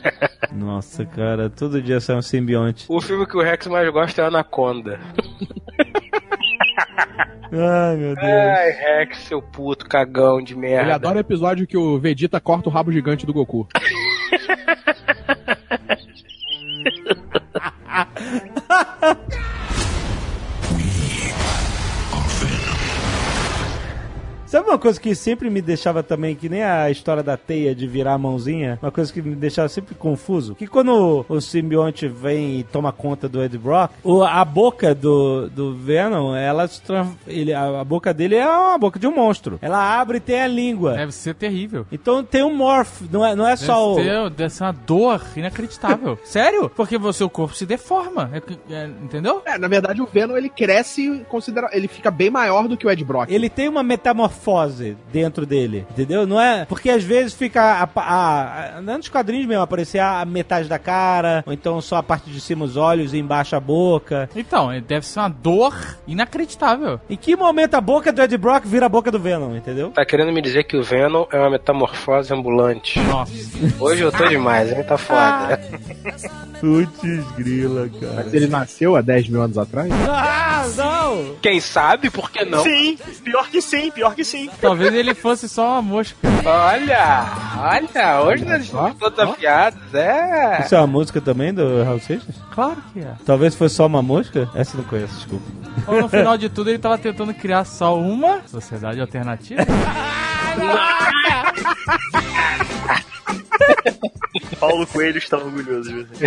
Nossa, cara, todo dia sai um simbionte. O filme que o Rex mais gosta é Anaconda. Ai, meu Deus. Ai, Rex, seu puto cagão de merda. Ele adora o episódio que o Vegeta corta o rabo gigante do Goku. Sabe uma coisa que sempre me deixava também, que nem a história da teia de virar a mãozinha, uma coisa que me deixava sempre confuso? Que quando o, o simbionte vem e toma conta do Ed Brock, o- a boca do, do Venom, ela ele, a, a boca dele é uma boca de um monstro. Ela abre e tem a língua. Deve ser terrível. Então tem um morph, não é, não é Deve, só o. deve ser uma dor inacreditável. Sério? Porque o seu corpo se deforma. É é, entendeu? É, na verdade o Venom ele cresce, considera ele fica bem maior do que o Ed Brock. Ele tem uma metamorfose dentro dele, entendeu? Não é. Porque às vezes fica. A, a, a, nos quadrinhos mesmo, aparecer a metade da cara, ou então só a parte de cima os olhos e embaixo a boca. Então, é- deve ser uma dor inacreditável. Em que momento a boca do Ed Brock vira a boca do Venom, entendeu? Tá querendo me dizer que o Venom é uma metamorfose ambulante. Nossa. Hoje eu tô demais, hein? Tá foda. Putz, grila, cara. Mas ele nasceu há 10 mil anos atrás? Ah, não! Não! Quem sabe, por que não? Sim, pior que sim, pior que sim. Talvez ele fosse só uma mosca. Olha, olha, hoje nós estamos todos afiados, é. Isso é uma música também do Raul Seixas? Claro que é. Talvez fosse só uma mosca? Essa eu não conheço, desculpa. Ou no final de tudo ele tava tentando criar só uma sociedade alternativa. Paulo Coelho está orgulhoso de você.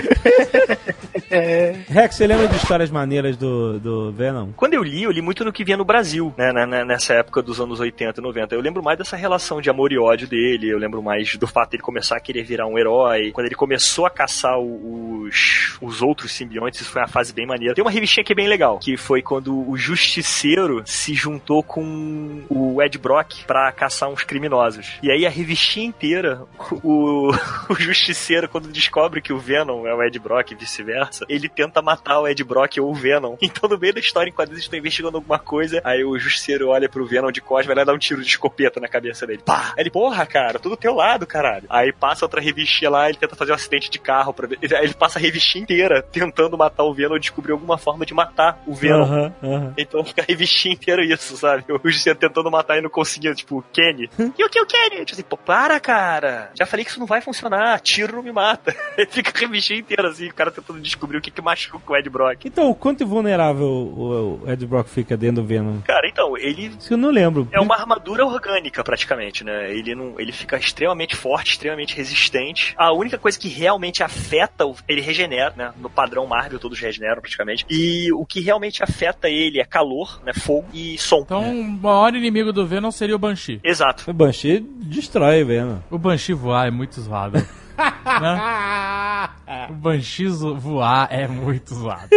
Rex, você lembra de histórias maneiras do, do Venom? Quando eu li, eu li muito no que vinha no Brasil, né, na- na- nessa época dos anos 80 e 90. Eu lembro mais dessa relação de amor e ódio dele, eu lembro mais do fato dele começar a querer virar um herói, quando ele começou a caçar os, os outros simbiontes, isso foi uma fase bem maneira. Tem uma revistinha que é bem legal, que foi quando o Justiceiro se juntou com o Ed Brock pra caçar uns criminosos. E aí a revistinha inteira, o, o Justiceiro, quando descobre que o Venom é o Ed Brock e vice-versa, ele tenta matar o Ed Brock ou o Venom. Então, no meio da história, enquanto eles estão investigando alguma coisa, aí o Justiceiro olha pro Venom de costas, vai lá dar um tiro de escopeta na cabeça dele. Pá! Aí ele, porra, cara, tudo do teu lado, caralho. Aí passa outra revistinha lá, ele tenta fazer um acidente de carro. Pra... ver- Aí ele passa a revistinha inteira tentando matar o Venom, descobrir alguma forma de matar o Venom. Aham, aham. Então fica a revistinha inteira isso, sabe? O Justiceiro tentando matar e não conseguindo, tipo, Kenny. E o que o Kenny? Tipo assim, pô, para, cara. Já falei que isso não vai funcionar. Tiro não me mata. Aí fica a revistinha inteira assim, o cara tentando descobrir o que que machuca o Ed Brock. Então, o quanto vulnerável o, o Ed Brock fica dentro do Venom? Cara, então, ele Isso eu não lembro. é uma armadura orgânica, praticamente, né? Ele não, ele fica extremamente forte, extremamente resistente. A única coisa que realmente afeta, o- ele regenera, né? No padrão Marvel, todos regeneram praticamente. E o que realmente afeta ele é calor, né? Fogo e som. Então, o maior inimigo do Venom seria o Banshee. Exato. O Banshee destrói o Venom. O Banshee voar é muito zoado. né? O Banshee voar é muito zoado.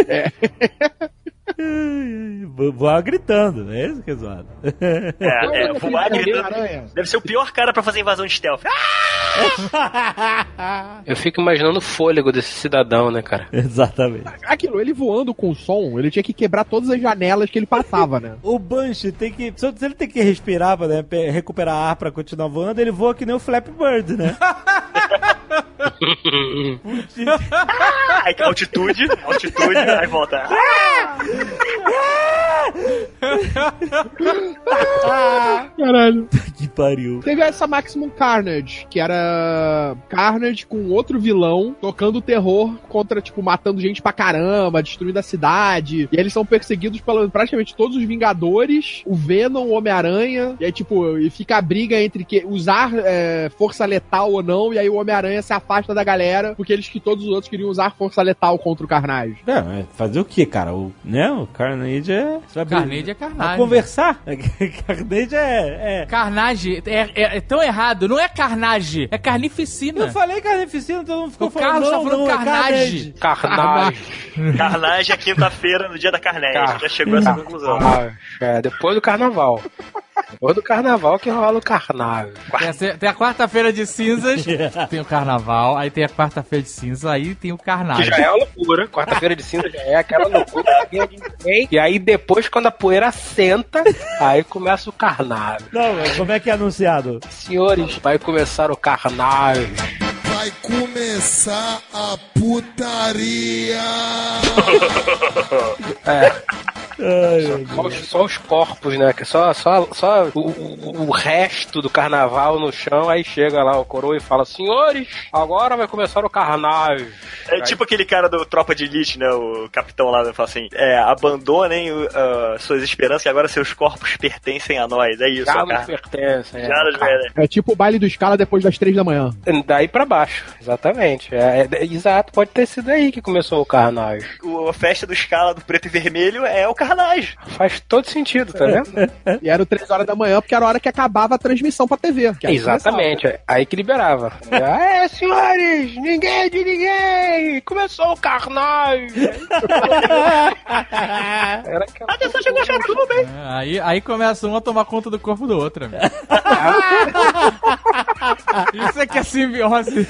Vo- Voar gritando, é isso que é zoado. É, é, voar gritando. Deve ser o pior cara pra fazer invasão de stealth. Eu fico imaginando o fôlego desse cidadão, né, cara? Exatamente. Aquilo, ele voando com som, ele tinha que quebrar todas as janelas que ele passava, né? O Banshee tem que. Se ele tem que respirar pra né, pe- recuperar ar pra continuar voando, ele voa que nem o Flappy Bird, né? Aí que altitude, altitude, aí volta. Caralho. que pariu. Teve essa Maximum Carnage, que era Carnage com outro vilão tocando terror contra, tipo, matando gente pra caramba, destruindo a cidade. E eles são perseguidos pela praticamente todos os Vingadores, o Venom, o Homem-Aranha. E aí, tipo, e fica a briga entre que usar é, força letal ou não. E aí o Homem-Aranha se afasta da galera, porque eles que todos os outros queriam usar força letal contra o Carnage. Não, é fazer o que, cara? O, né? O Carnage é. Vai Carnage é carnage. conversar? Carnage é. é... Carnage é, é- é tão errado. Não é carnage, é carnificina. Eu falei carnificina, todo mundo ficou O falando. Carlos tá falando não, é carnage. Carnage. Carnage é quinta-feira, no dia da Carnage. Já chegou a essa conclusão. Carnage. É, depois do carnaval. Depois do carnaval que rola o carnage. Tem a, a quarta-feira de cinzas, tem o carnaval, aí tem a quarta-feira de cinzas, aí tem o Que carnage. já é uma loucura. Quarta-feira de cinza já é aquela loucura. que. E aí depois, quando a poeira senta, aí começa o carnage. Não, como é que é anunciado? Senhores, vai começar o carnage. Vai começar a putaria. Só os, só os corpos, né? Que só, só, só o, o- o resto do carnaval no chão, aí chega lá o coroa e fala: Senhores, agora vai começar o carnage. É tipo aquele cara do Tropa de Elite, né? O capitão lá, fala assim: é, abandonem uh, suas esperanças e agora seus corpos pertencem a nós. É isso, Já cara. nos pertence. é. Já nos merece. É tipo o baile do Scala depois das três da manhã. Daí pra baixo, exatamente. É, é- exato, pode ter sido aí que começou o carnage. O, a festa do escala do preto e vermelho é o Carnage. Faz todo sentido, tá vendo? E era o três horas da manhã, porque era a hora que acabava a transmissão pra TV. Exatamente, é aí que liberava. Ah, é, senhores, ninguém de ninguém! Começou o carnage! Era aquela... Atenção, chegou, tudo bem. É, aí, aí começa um a tomar conta do corpo do outro. amigo. Isso é que é simbiose.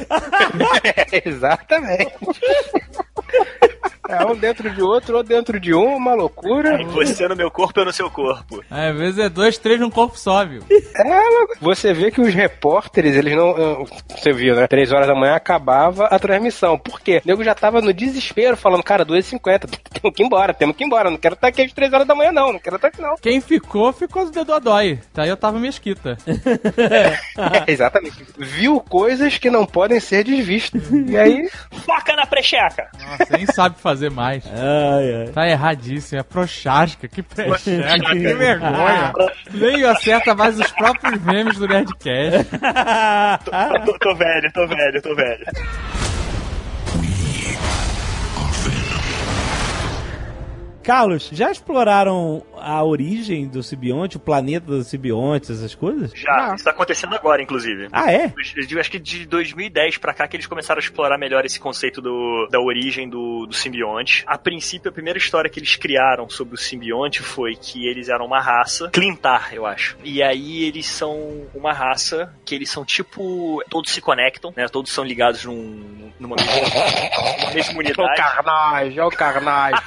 Exatamente. É um dentro de outro, ou dentro de um, uma loucura. Você no meu corpo, eu no seu corpo. Às vezes é dois, três num corpo só, viu? É, você vê que os repórteres, eles não. Você viu, né? Três horas da manhã acabava a transmissão. Por quê? O nego já tava no desespero, falando, cara, 2h50, temos que ir embora, temos que ir embora. Não quero estar aqui às três horas da manhã, não. Não quero estar aqui, não. Quem ficou, ficou do dedo a dói. Tá aí eu tava mesquita. É, exatamente. Viu coisas que não podem ser desvistas. E aí. Foca na precheca! Nossa, nem sabe fazer mais. Ai, ai. Tá erradíssimo, é prochasca, que precheca, que vergonha. Nem acerta mais os próprios memes do Nerdcast. tô, tô velho, tô velho, tô velho. Carlos, já exploraram a origem do simbionte, o planeta dos simbiontes, essas coisas? Já, isso tá acontecendo agora, inclusive. Ah, é? Eu acho que de 2010 pra cá que eles começaram a explorar melhor esse conceito do, da origem do, do simbionte. A princípio, a primeira história que eles criaram sobre o simbionte foi que eles eram uma raça, Clintar, eu acho. E aí eles são uma raça que eles são tipo. Todos se conectam, né? Todos são ligados num, numa, mesma, numa mesma É o unidade. carnage, é o carnage.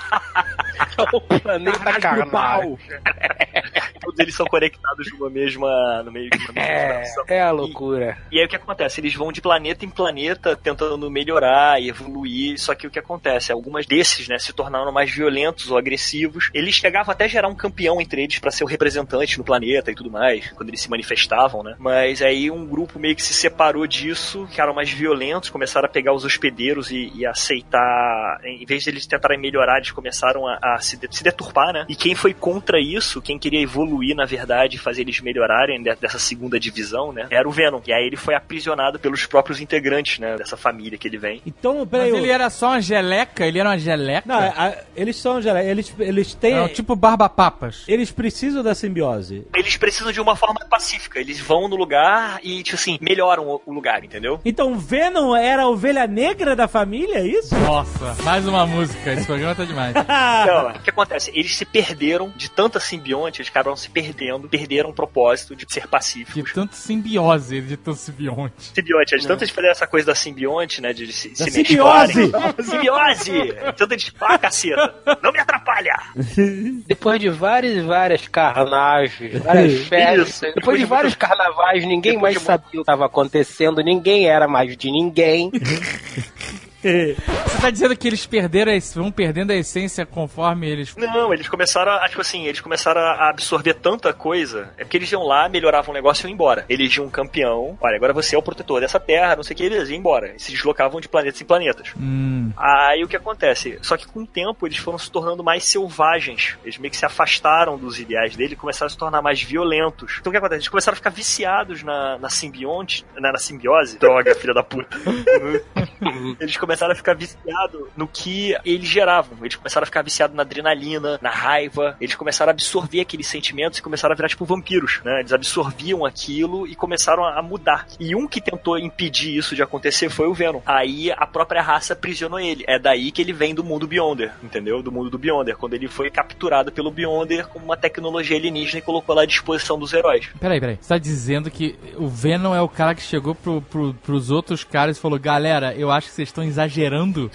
É o planeta carnage. Uau! Todos eles são conectados numa mesma. No meio de uma mesma É, é a loucura. E aí o que acontece? Eles vão de planeta em planeta tentando melhorar e evoluir, só que o que acontece? Algumas desses, né, se tornaram mais violentos ou agressivos. Eles chegavam até a gerar um campeão entre eles para ser o representante no planeta e tudo mais, quando eles se manifestavam, né? Mas aí um grupo meio que se separou disso, ficaram mais violentos, começaram a pegar os hospedeiros e, e aceitar, em vez de eles tentarem melhorar, eles começaram a, a se, de- se deturpar, né? E quem foi contra isso, quem queria evoluir, na verdade, fazer eles melhorarem de- dessa segunda divisão, né? Era o Venom. E aí ele foi aprisionado pelos próprios integrantes, né? Dessa família que ele vem. Então, Mas peraí. ele era só uma geleca? Ele era uma geleca? Não, a- eles são geral, eles, eles têm. Não, tipo barba-papas. Eles precisam da simbiose. Eles precisam de uma forma pacífica. Eles vão no lugar e, tipo assim, melhoram o- o lugar, entendeu? Então Venom era a ovelha negra da família, é isso? Nossa, mais uma música. Esse programa tá demais. Não, o que acontece? Eles se perderam de tanta simbionte, eles acabaram se perdendo, perderam o propósito de ser De pacíficos. tanto simbiose, de tanto simbionte. Simbionte, de tanto eles fazerem essa coisa da simbionte, né? De se, Da se simbiose! Simbiose! Tanto eles. Ah, caceta! Não me atrapalha! Depois de várias e várias carnagens, várias festas, Isso. depois, Depois de de vários carnavais, ninguém Depois mais de sabia o que estava acontecendo, ninguém era mais de ninguém. Você tá dizendo que eles perderam vão perdendo a essência conforme eles. Não, eles começaram a, tipo assim, eles começaram a absorver tanta coisa. É porque eles iam lá, melhoravam o negócio e iam embora. Eles tinham um campeão. Olha, agora você é o protetor dessa terra, não sei o que, eles iam embora. E se deslocavam de planetas em planetas. Hum. Aí o que acontece? Só que com o tempo eles foram se tornando mais selvagens. Eles meio que se afastaram dos ideais dele e começaram a se tornar mais violentos. Então o que acontece? Eles começaram a ficar viciados na, na simbionte, na, na simbiose. Droga, filha da puta. eles começaram a ficar viciados no que eles geravam. Eles começaram a ficar viciados na adrenalina, na raiva. Eles começaram a absorver aqueles sentimentos e começaram a virar tipo vampiros, né? Eles absorviam aquilo e começaram a mudar. E um que tentou impedir isso de acontecer foi o Venom. Aí a própria raça aprisionou ele. É daí que ele vem do mundo Beyonder, entendeu? Do mundo do Beyonder, quando ele foi capturado pelo Beyonder com uma tecnologia alienígena e colocou lá à disposição dos heróis. Peraí, peraí. Você tá dizendo que o Venom é o cara que chegou pro, pro, pros outros caras e falou: Galera, eu acho que vocês estão exagerando.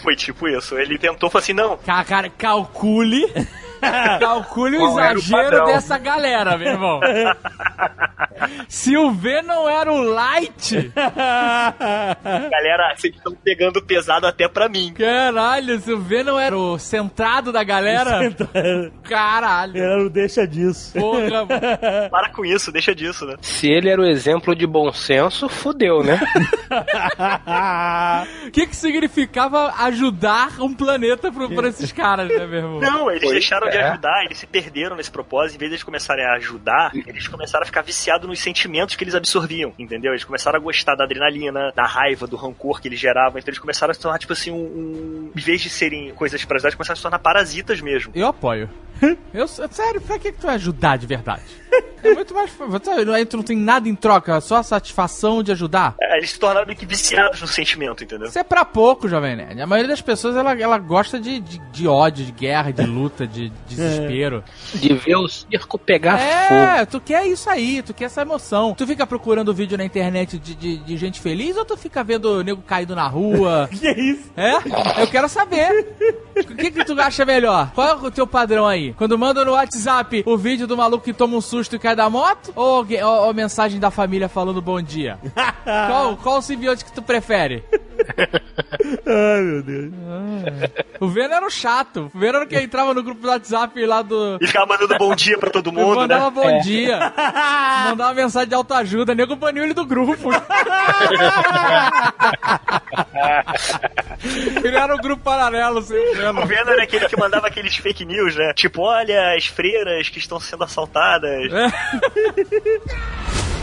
Foi tipo isso. Ele tentou, falou assim, não, Ca- Cara, calcule. calcule o Qual o exagero padrão? dessa galera, meu irmão. Se o Venom era o Light, galera, vocês estão pegando pesado até pra mim. caralho, se o Venom era o centrado da galera, caralho. Era o deixa disso. Porra, mano. Para com isso, deixa disso, né? Se ele era o exemplo de bom senso, fudeu, né? O que que significava ajudar um planeta pro, pra esses caras, né, meu irmão? Não, eles Pois deixaram de é. ajudar, eles se perderam nesse propósito. Em vez de eles começarem a ajudar, eles começaram a ficar viciados nos sentimentos que eles absorviam, entendeu? Eles começaram a gostar da adrenalina, da raiva, do rancor que eles geravam. Então eles começaram a se tornar, tipo assim, um. um- Em vez de serem coisas para ajudar, eles começaram a se tornar parasitas mesmo. Eu apoio. Eu, sério, pra que, que tu vai ajudar de verdade? É muito mais. Aí tu não tem nada em troca, só a satisfação de ajudar. É, eles se tornaram meio que viciados no sentimento, entendeu? Isso é pra pouco, Jovem Nerd. A maioria das pessoas ela, ela gosta de, de, de ódio, de guerra, de luta, de desespero. De ver o circo pegar fogo. É, tu quer isso aí, tu quer essa emoção. Tu fica procurando vídeo na internet de, de, de gente feliz ou tu fica vendo o nego caído na rua? Que isso? É? Eu quero saber. O que que tu acha melhor? Qual é o teu padrão aí? Quando manda no WhatsApp o vídeo do maluco que toma um susto e cai da moto? Ou, ou, ou mensagem da família falando bom dia? qual, qual o simbionte que tu prefere? Ai, meu Deus. O Venom era o chato. O Venom era o que entrava no grupo do WhatsApp lá do... E ficava mandando bom dia pra todo mundo, né? mandava bom dia. Mandava mensagem de autoajuda. Nego baniu ele do grupo. Criaram um grupo paralelo sem o O Venom. Venom era aquele que mandava aqueles fake news, né? Tipo, olha as freiras que estão sendo assaltadas.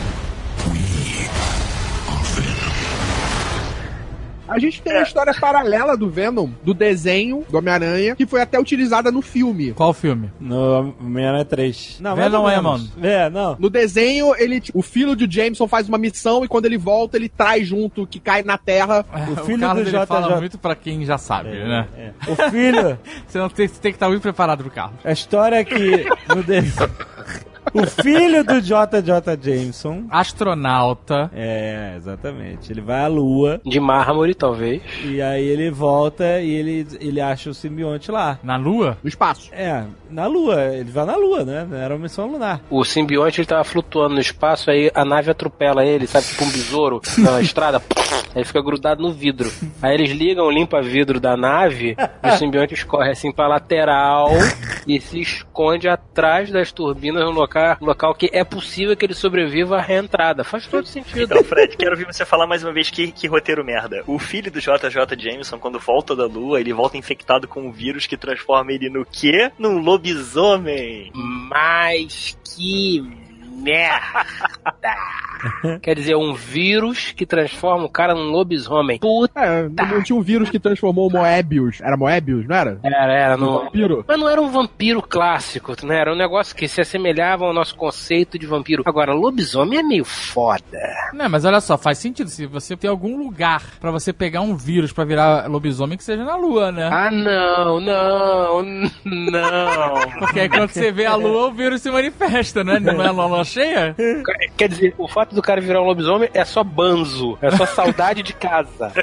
A gente tem a história paralela do Venom, do desenho do Homem-Aranha, que foi até utilizada no filme. Qual filme? No Homem-Aranha 3. Não, Venom é, mano. É, não. No desenho, ele, o filho de Jameson faz uma missão e quando ele volta, ele traz junto o que cai na terra. O filho Carlos, do ele fala JJ. muito pra quem já sabe, né? É. O filho, Você, não tem, você tem que estar muito preparado pro Carlos. a história é que no de... o filho do JJ Jameson Astronauta. é, exatamente. Ele vai à lua De mármore, talvez. e aí ele volta e ele, ele acha o simbionte lá. Na Lua? No espaço. É, na lua. Ele vai na lua, né? Era uma missão lunar. O simbionte ele tava flutuando no espaço, aí a nave atropela ele, sabe, tipo um besouro na estrada. Aí ele fica grudado no vidro. Aí eles ligam, limpa vidro da nave, e o simbionte escorre assim pra lateral e se esconde atrás das turbinas no local, local que é possível que ele sobreviva à reentrada. Faz todo sentido. Então, Fred, quero ouvir você falar mais uma vez que, que roteiro merda. O filho do JJ Jameson, quando volta da lua, ele volta infectado com um vírus que transforma ele no quê? Num lobisomem. Mas que merda! Quer dizer, um vírus que transforma o cara num lobisomem. Puta! É, não tinha um vírus que transformou o Moebius. Era Moebius, não era? Era, era, no, Vampiro. Mas não era um vampiro clássico, né? Era um negócio que se assemelhava ao nosso conceito de vampiro. Agora, lobisomem é meio foda. Não, mas olha só, faz sentido. Se você tem algum lugar pra você pegar um vírus pra virar lobisomem, que seja na Lua, né? Ah, não, não, não. Porque aí quando você vê a Lua, o vírus se manifesta, né? Não é lua cheia? Quer dizer, o fato do cara virar um lobisomem é só banzo. É só saudade de casa.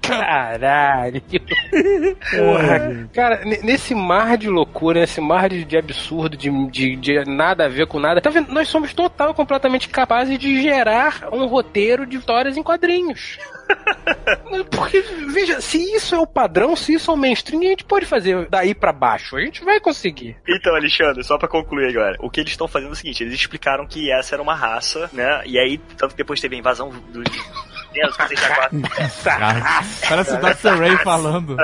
Caralho. Porra. Cara, nesse mar de loucura, nesse mar de, de absurdo, de, de, de nada a ver com nada, tá vendo? Nós somos total, completamente capazes de gerar um roteiro de histórias em quadrinhos. Porque, veja, se isso é o padrão, se isso é o mainstream, a gente pode fazer daí pra baixo. A gente vai conseguir. Então, Alexandre, só pra concluir agora. O que eles estão fazendo é o seguinte: eles explicaram que essa era uma raça, né? E aí, tanto que depois teve a invasão dos. Deus, seja quatro. Parece o Dr. Ray falando.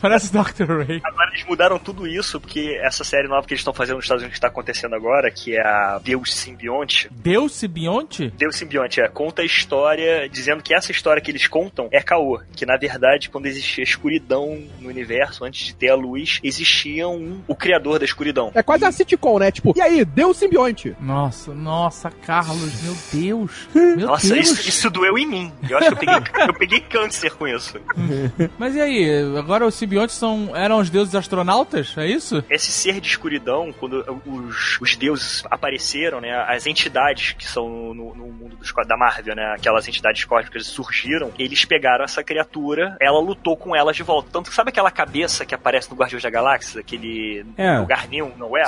Parece o Dr. Ray. Agora eles mudaram tudo isso, porque essa série nova que eles estão fazendo nos Estados Unidos que está acontecendo agora, que é a Deus Simbionte. Deus Simbionte? Deus Simbionte, é, conta a história, dizendo que essa história que eles contam é caô. Que na verdade, quando existia escuridão no universo, antes de ter a luz, existia um, o criador da escuridão. É quase a sitcom, né? Tipo, e aí, deu o simbionte. Nossa, nossa, Carlos, meu Deus. Meu Nossa, Deus. isso, isso doeu em mim. Eu acho que eu peguei, eu peguei câncer com isso. Mas e aí, agora os simbiontes são, eram os deuses astronautas? É isso? Esse ser de escuridão, quando os, os deuses apareceram, né, as entidades que são no, no mundo dos, da Marvel, né, aquelas entidades cósmicas surgiram, eles pegaram essa criatura, ela lutou com elas de volta. Tanto que sabe aquela cabeça que aparece no Guardiões da Galáxia, aquele É. lugar nenhum, não é?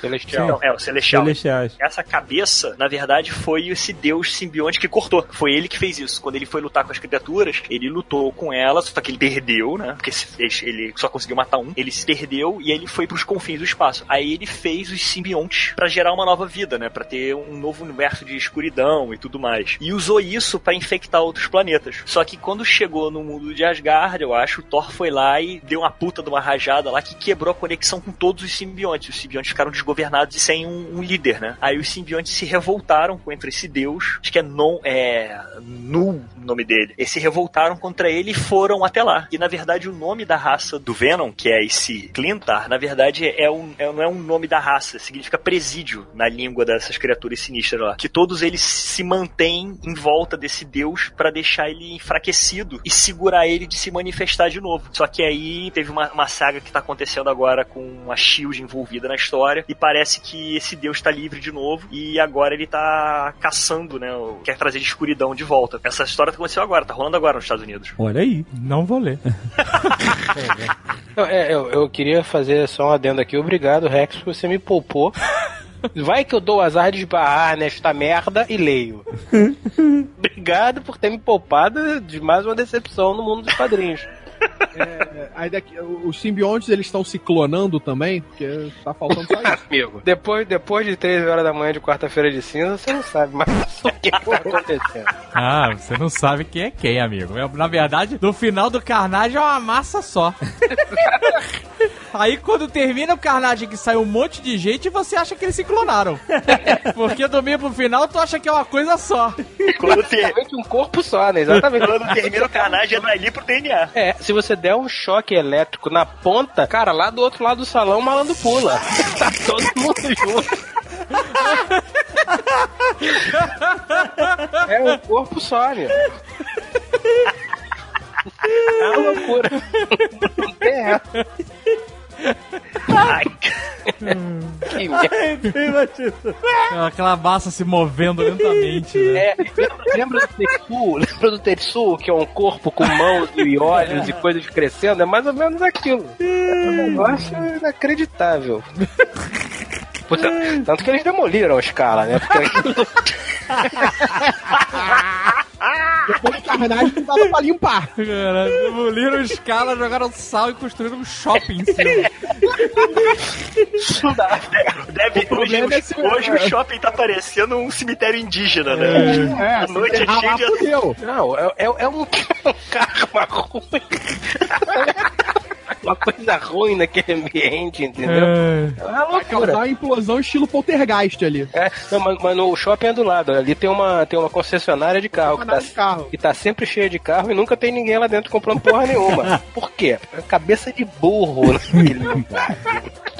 Celestial. Não, é o Celestial. celestiais. Essa cabeça, na verdade, foi esse deus simbionte que cortou. Foi ele que fez isso. Quando ele foi lutar com as criaturas, ele lutou com elas, só que ele perdeu, né? Porque ele- ele só conseguiu matar um. Ele se perdeu e ele foi pros confins do espaço. Aí ele fez os simbiontes pra gerar uma nova vida, né? Pra ter um novo universo de escuridão e tudo mais. E usou isso pra infectar outros planetas. Só que quando chegou no mundo de Asgard, eu acho, o Thor foi lá e deu uma puta de uma rajada lá que quebrou a conexão com todos os simbiontes. Os simbiontes ficaram desgovernados e sem um, um líder, né? Aí os simbiontes se revoltaram contra esse deus, acho que é Non, é Nu o nome dele. Eles se revoltaram contra ele e foram até lá. E na verdade o nome da raça do Venom, que é esse Clintar, na verdade é um, é, não é um nome da raça, significa presídio na língua dessas criaturas sinistras lá. Que todos eles se mantêm em volta desse deus pra deixar ele enfraquecido e segurar ele de se manifestar de novo. Só que aí teve uma, uma saga que tá acontecendo agora com a Shield envolvida na história e parece que esse deus tá livre de novo e agora ele tá caçando, né? Quer trazer de escuridão de volta. Essa história aconteceu agora, tá rolando agora nos Estados Unidos. Olha aí. Não vou ler. Eu, é, eu, eu queria fazer só um adendo aqui. Obrigado, Rex, por você me poupou. Vai que eu dou o azar de esbarrar nesta merda e leio. Obrigado por ter me poupado de mais uma decepção no mundo dos quadrinhos. É, aí daqui, os simbiontes eles estão se clonando também, porque tá faltando só isso. Amigo, depois, depois de 13 horas da manhã de quarta-feira de cinza, você não sabe mais o que tá acontecendo. Ah, você não sabe quem é quem, amigo. É, Na verdade, no final do Carnage é uma massa só. Aí quando termina o Carnage que sai um monte de gente, você acha que eles se clonaram. Porque do meio pro final tu acha que é uma coisa só. Quando, ter, um corpo só, né? Exatamente. quando termina o carnagem é dali pro DNA. É, se você der um choque elétrico na ponta, cara, lá do outro lado do salão o malandro pula. tá todo mundo junto. É um corpo só, meu. É uma loucura. Essa. Ai, Que merda. Aquela massa se movendo lentamente, né? É, lembra, lembra do Tetsu? Lembra do Tetsu, que é um corpo com mãos e olhos e coisas crescendo? É mais ou menos aquilo. É um negócio inacreditável. Puta, Tanto que eles demoliram a escala, né? Porque aquilo- Depois do carnagem não dava pra limpar. Cara, demoliram escala, jogaram sal e construíram um shopping em cima. não dá. deve, hoje, é se- hoje o shopping tá parecendo um cemitério indígena, né? É, A se noite é cheia de. Não, é, é, é um, karma ruim. Uma coisa ruim naquele ambiente, entendeu? É. É uma Vai causar loucura. uma implosão estilo poltergeist ali. É, não, mas, mas no shopping é do lado. Ali tem uma, tem uma concessionária de carro que tá, de carro. que tá sempre cheia de carro e nunca tem ninguém lá dentro comprando porra nenhuma. Por quê? É Cabeça de burro naquele lugar.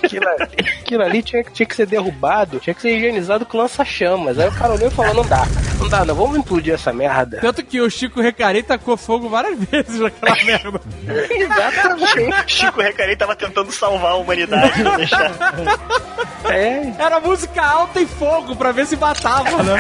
Aquilo ali, aquilo ali tinha, que- tinha que ser derrubado, tinha que ser higienizado com lança-chamas. Aí o cara olhou e falou: não dá, não dá, não, vamos implodir essa merda. Tanto que o Chico Recarei tacou fogo várias vezes naquela merda. Exatamente. Chico Recarei tava tentando salvar a humanidade, deixar. É, Era música alta e fogo pra ver se matava, né?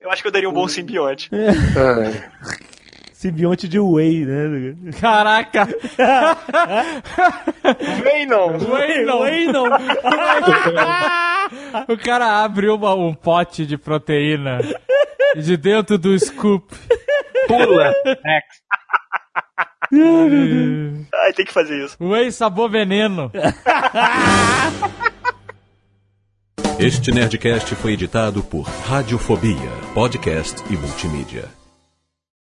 Eu acho que eu daria um bom simbionte. Simbionte de Whey, né? Caraca! Vem não! Whey não! Whey não! O cara abre uma- um pote de proteína de dentro do scoop. pula. Ai, tem que fazer isso. Whey sabor veneno. Este Nerdcast foi editado por Radiofobia, podcast e multimídia.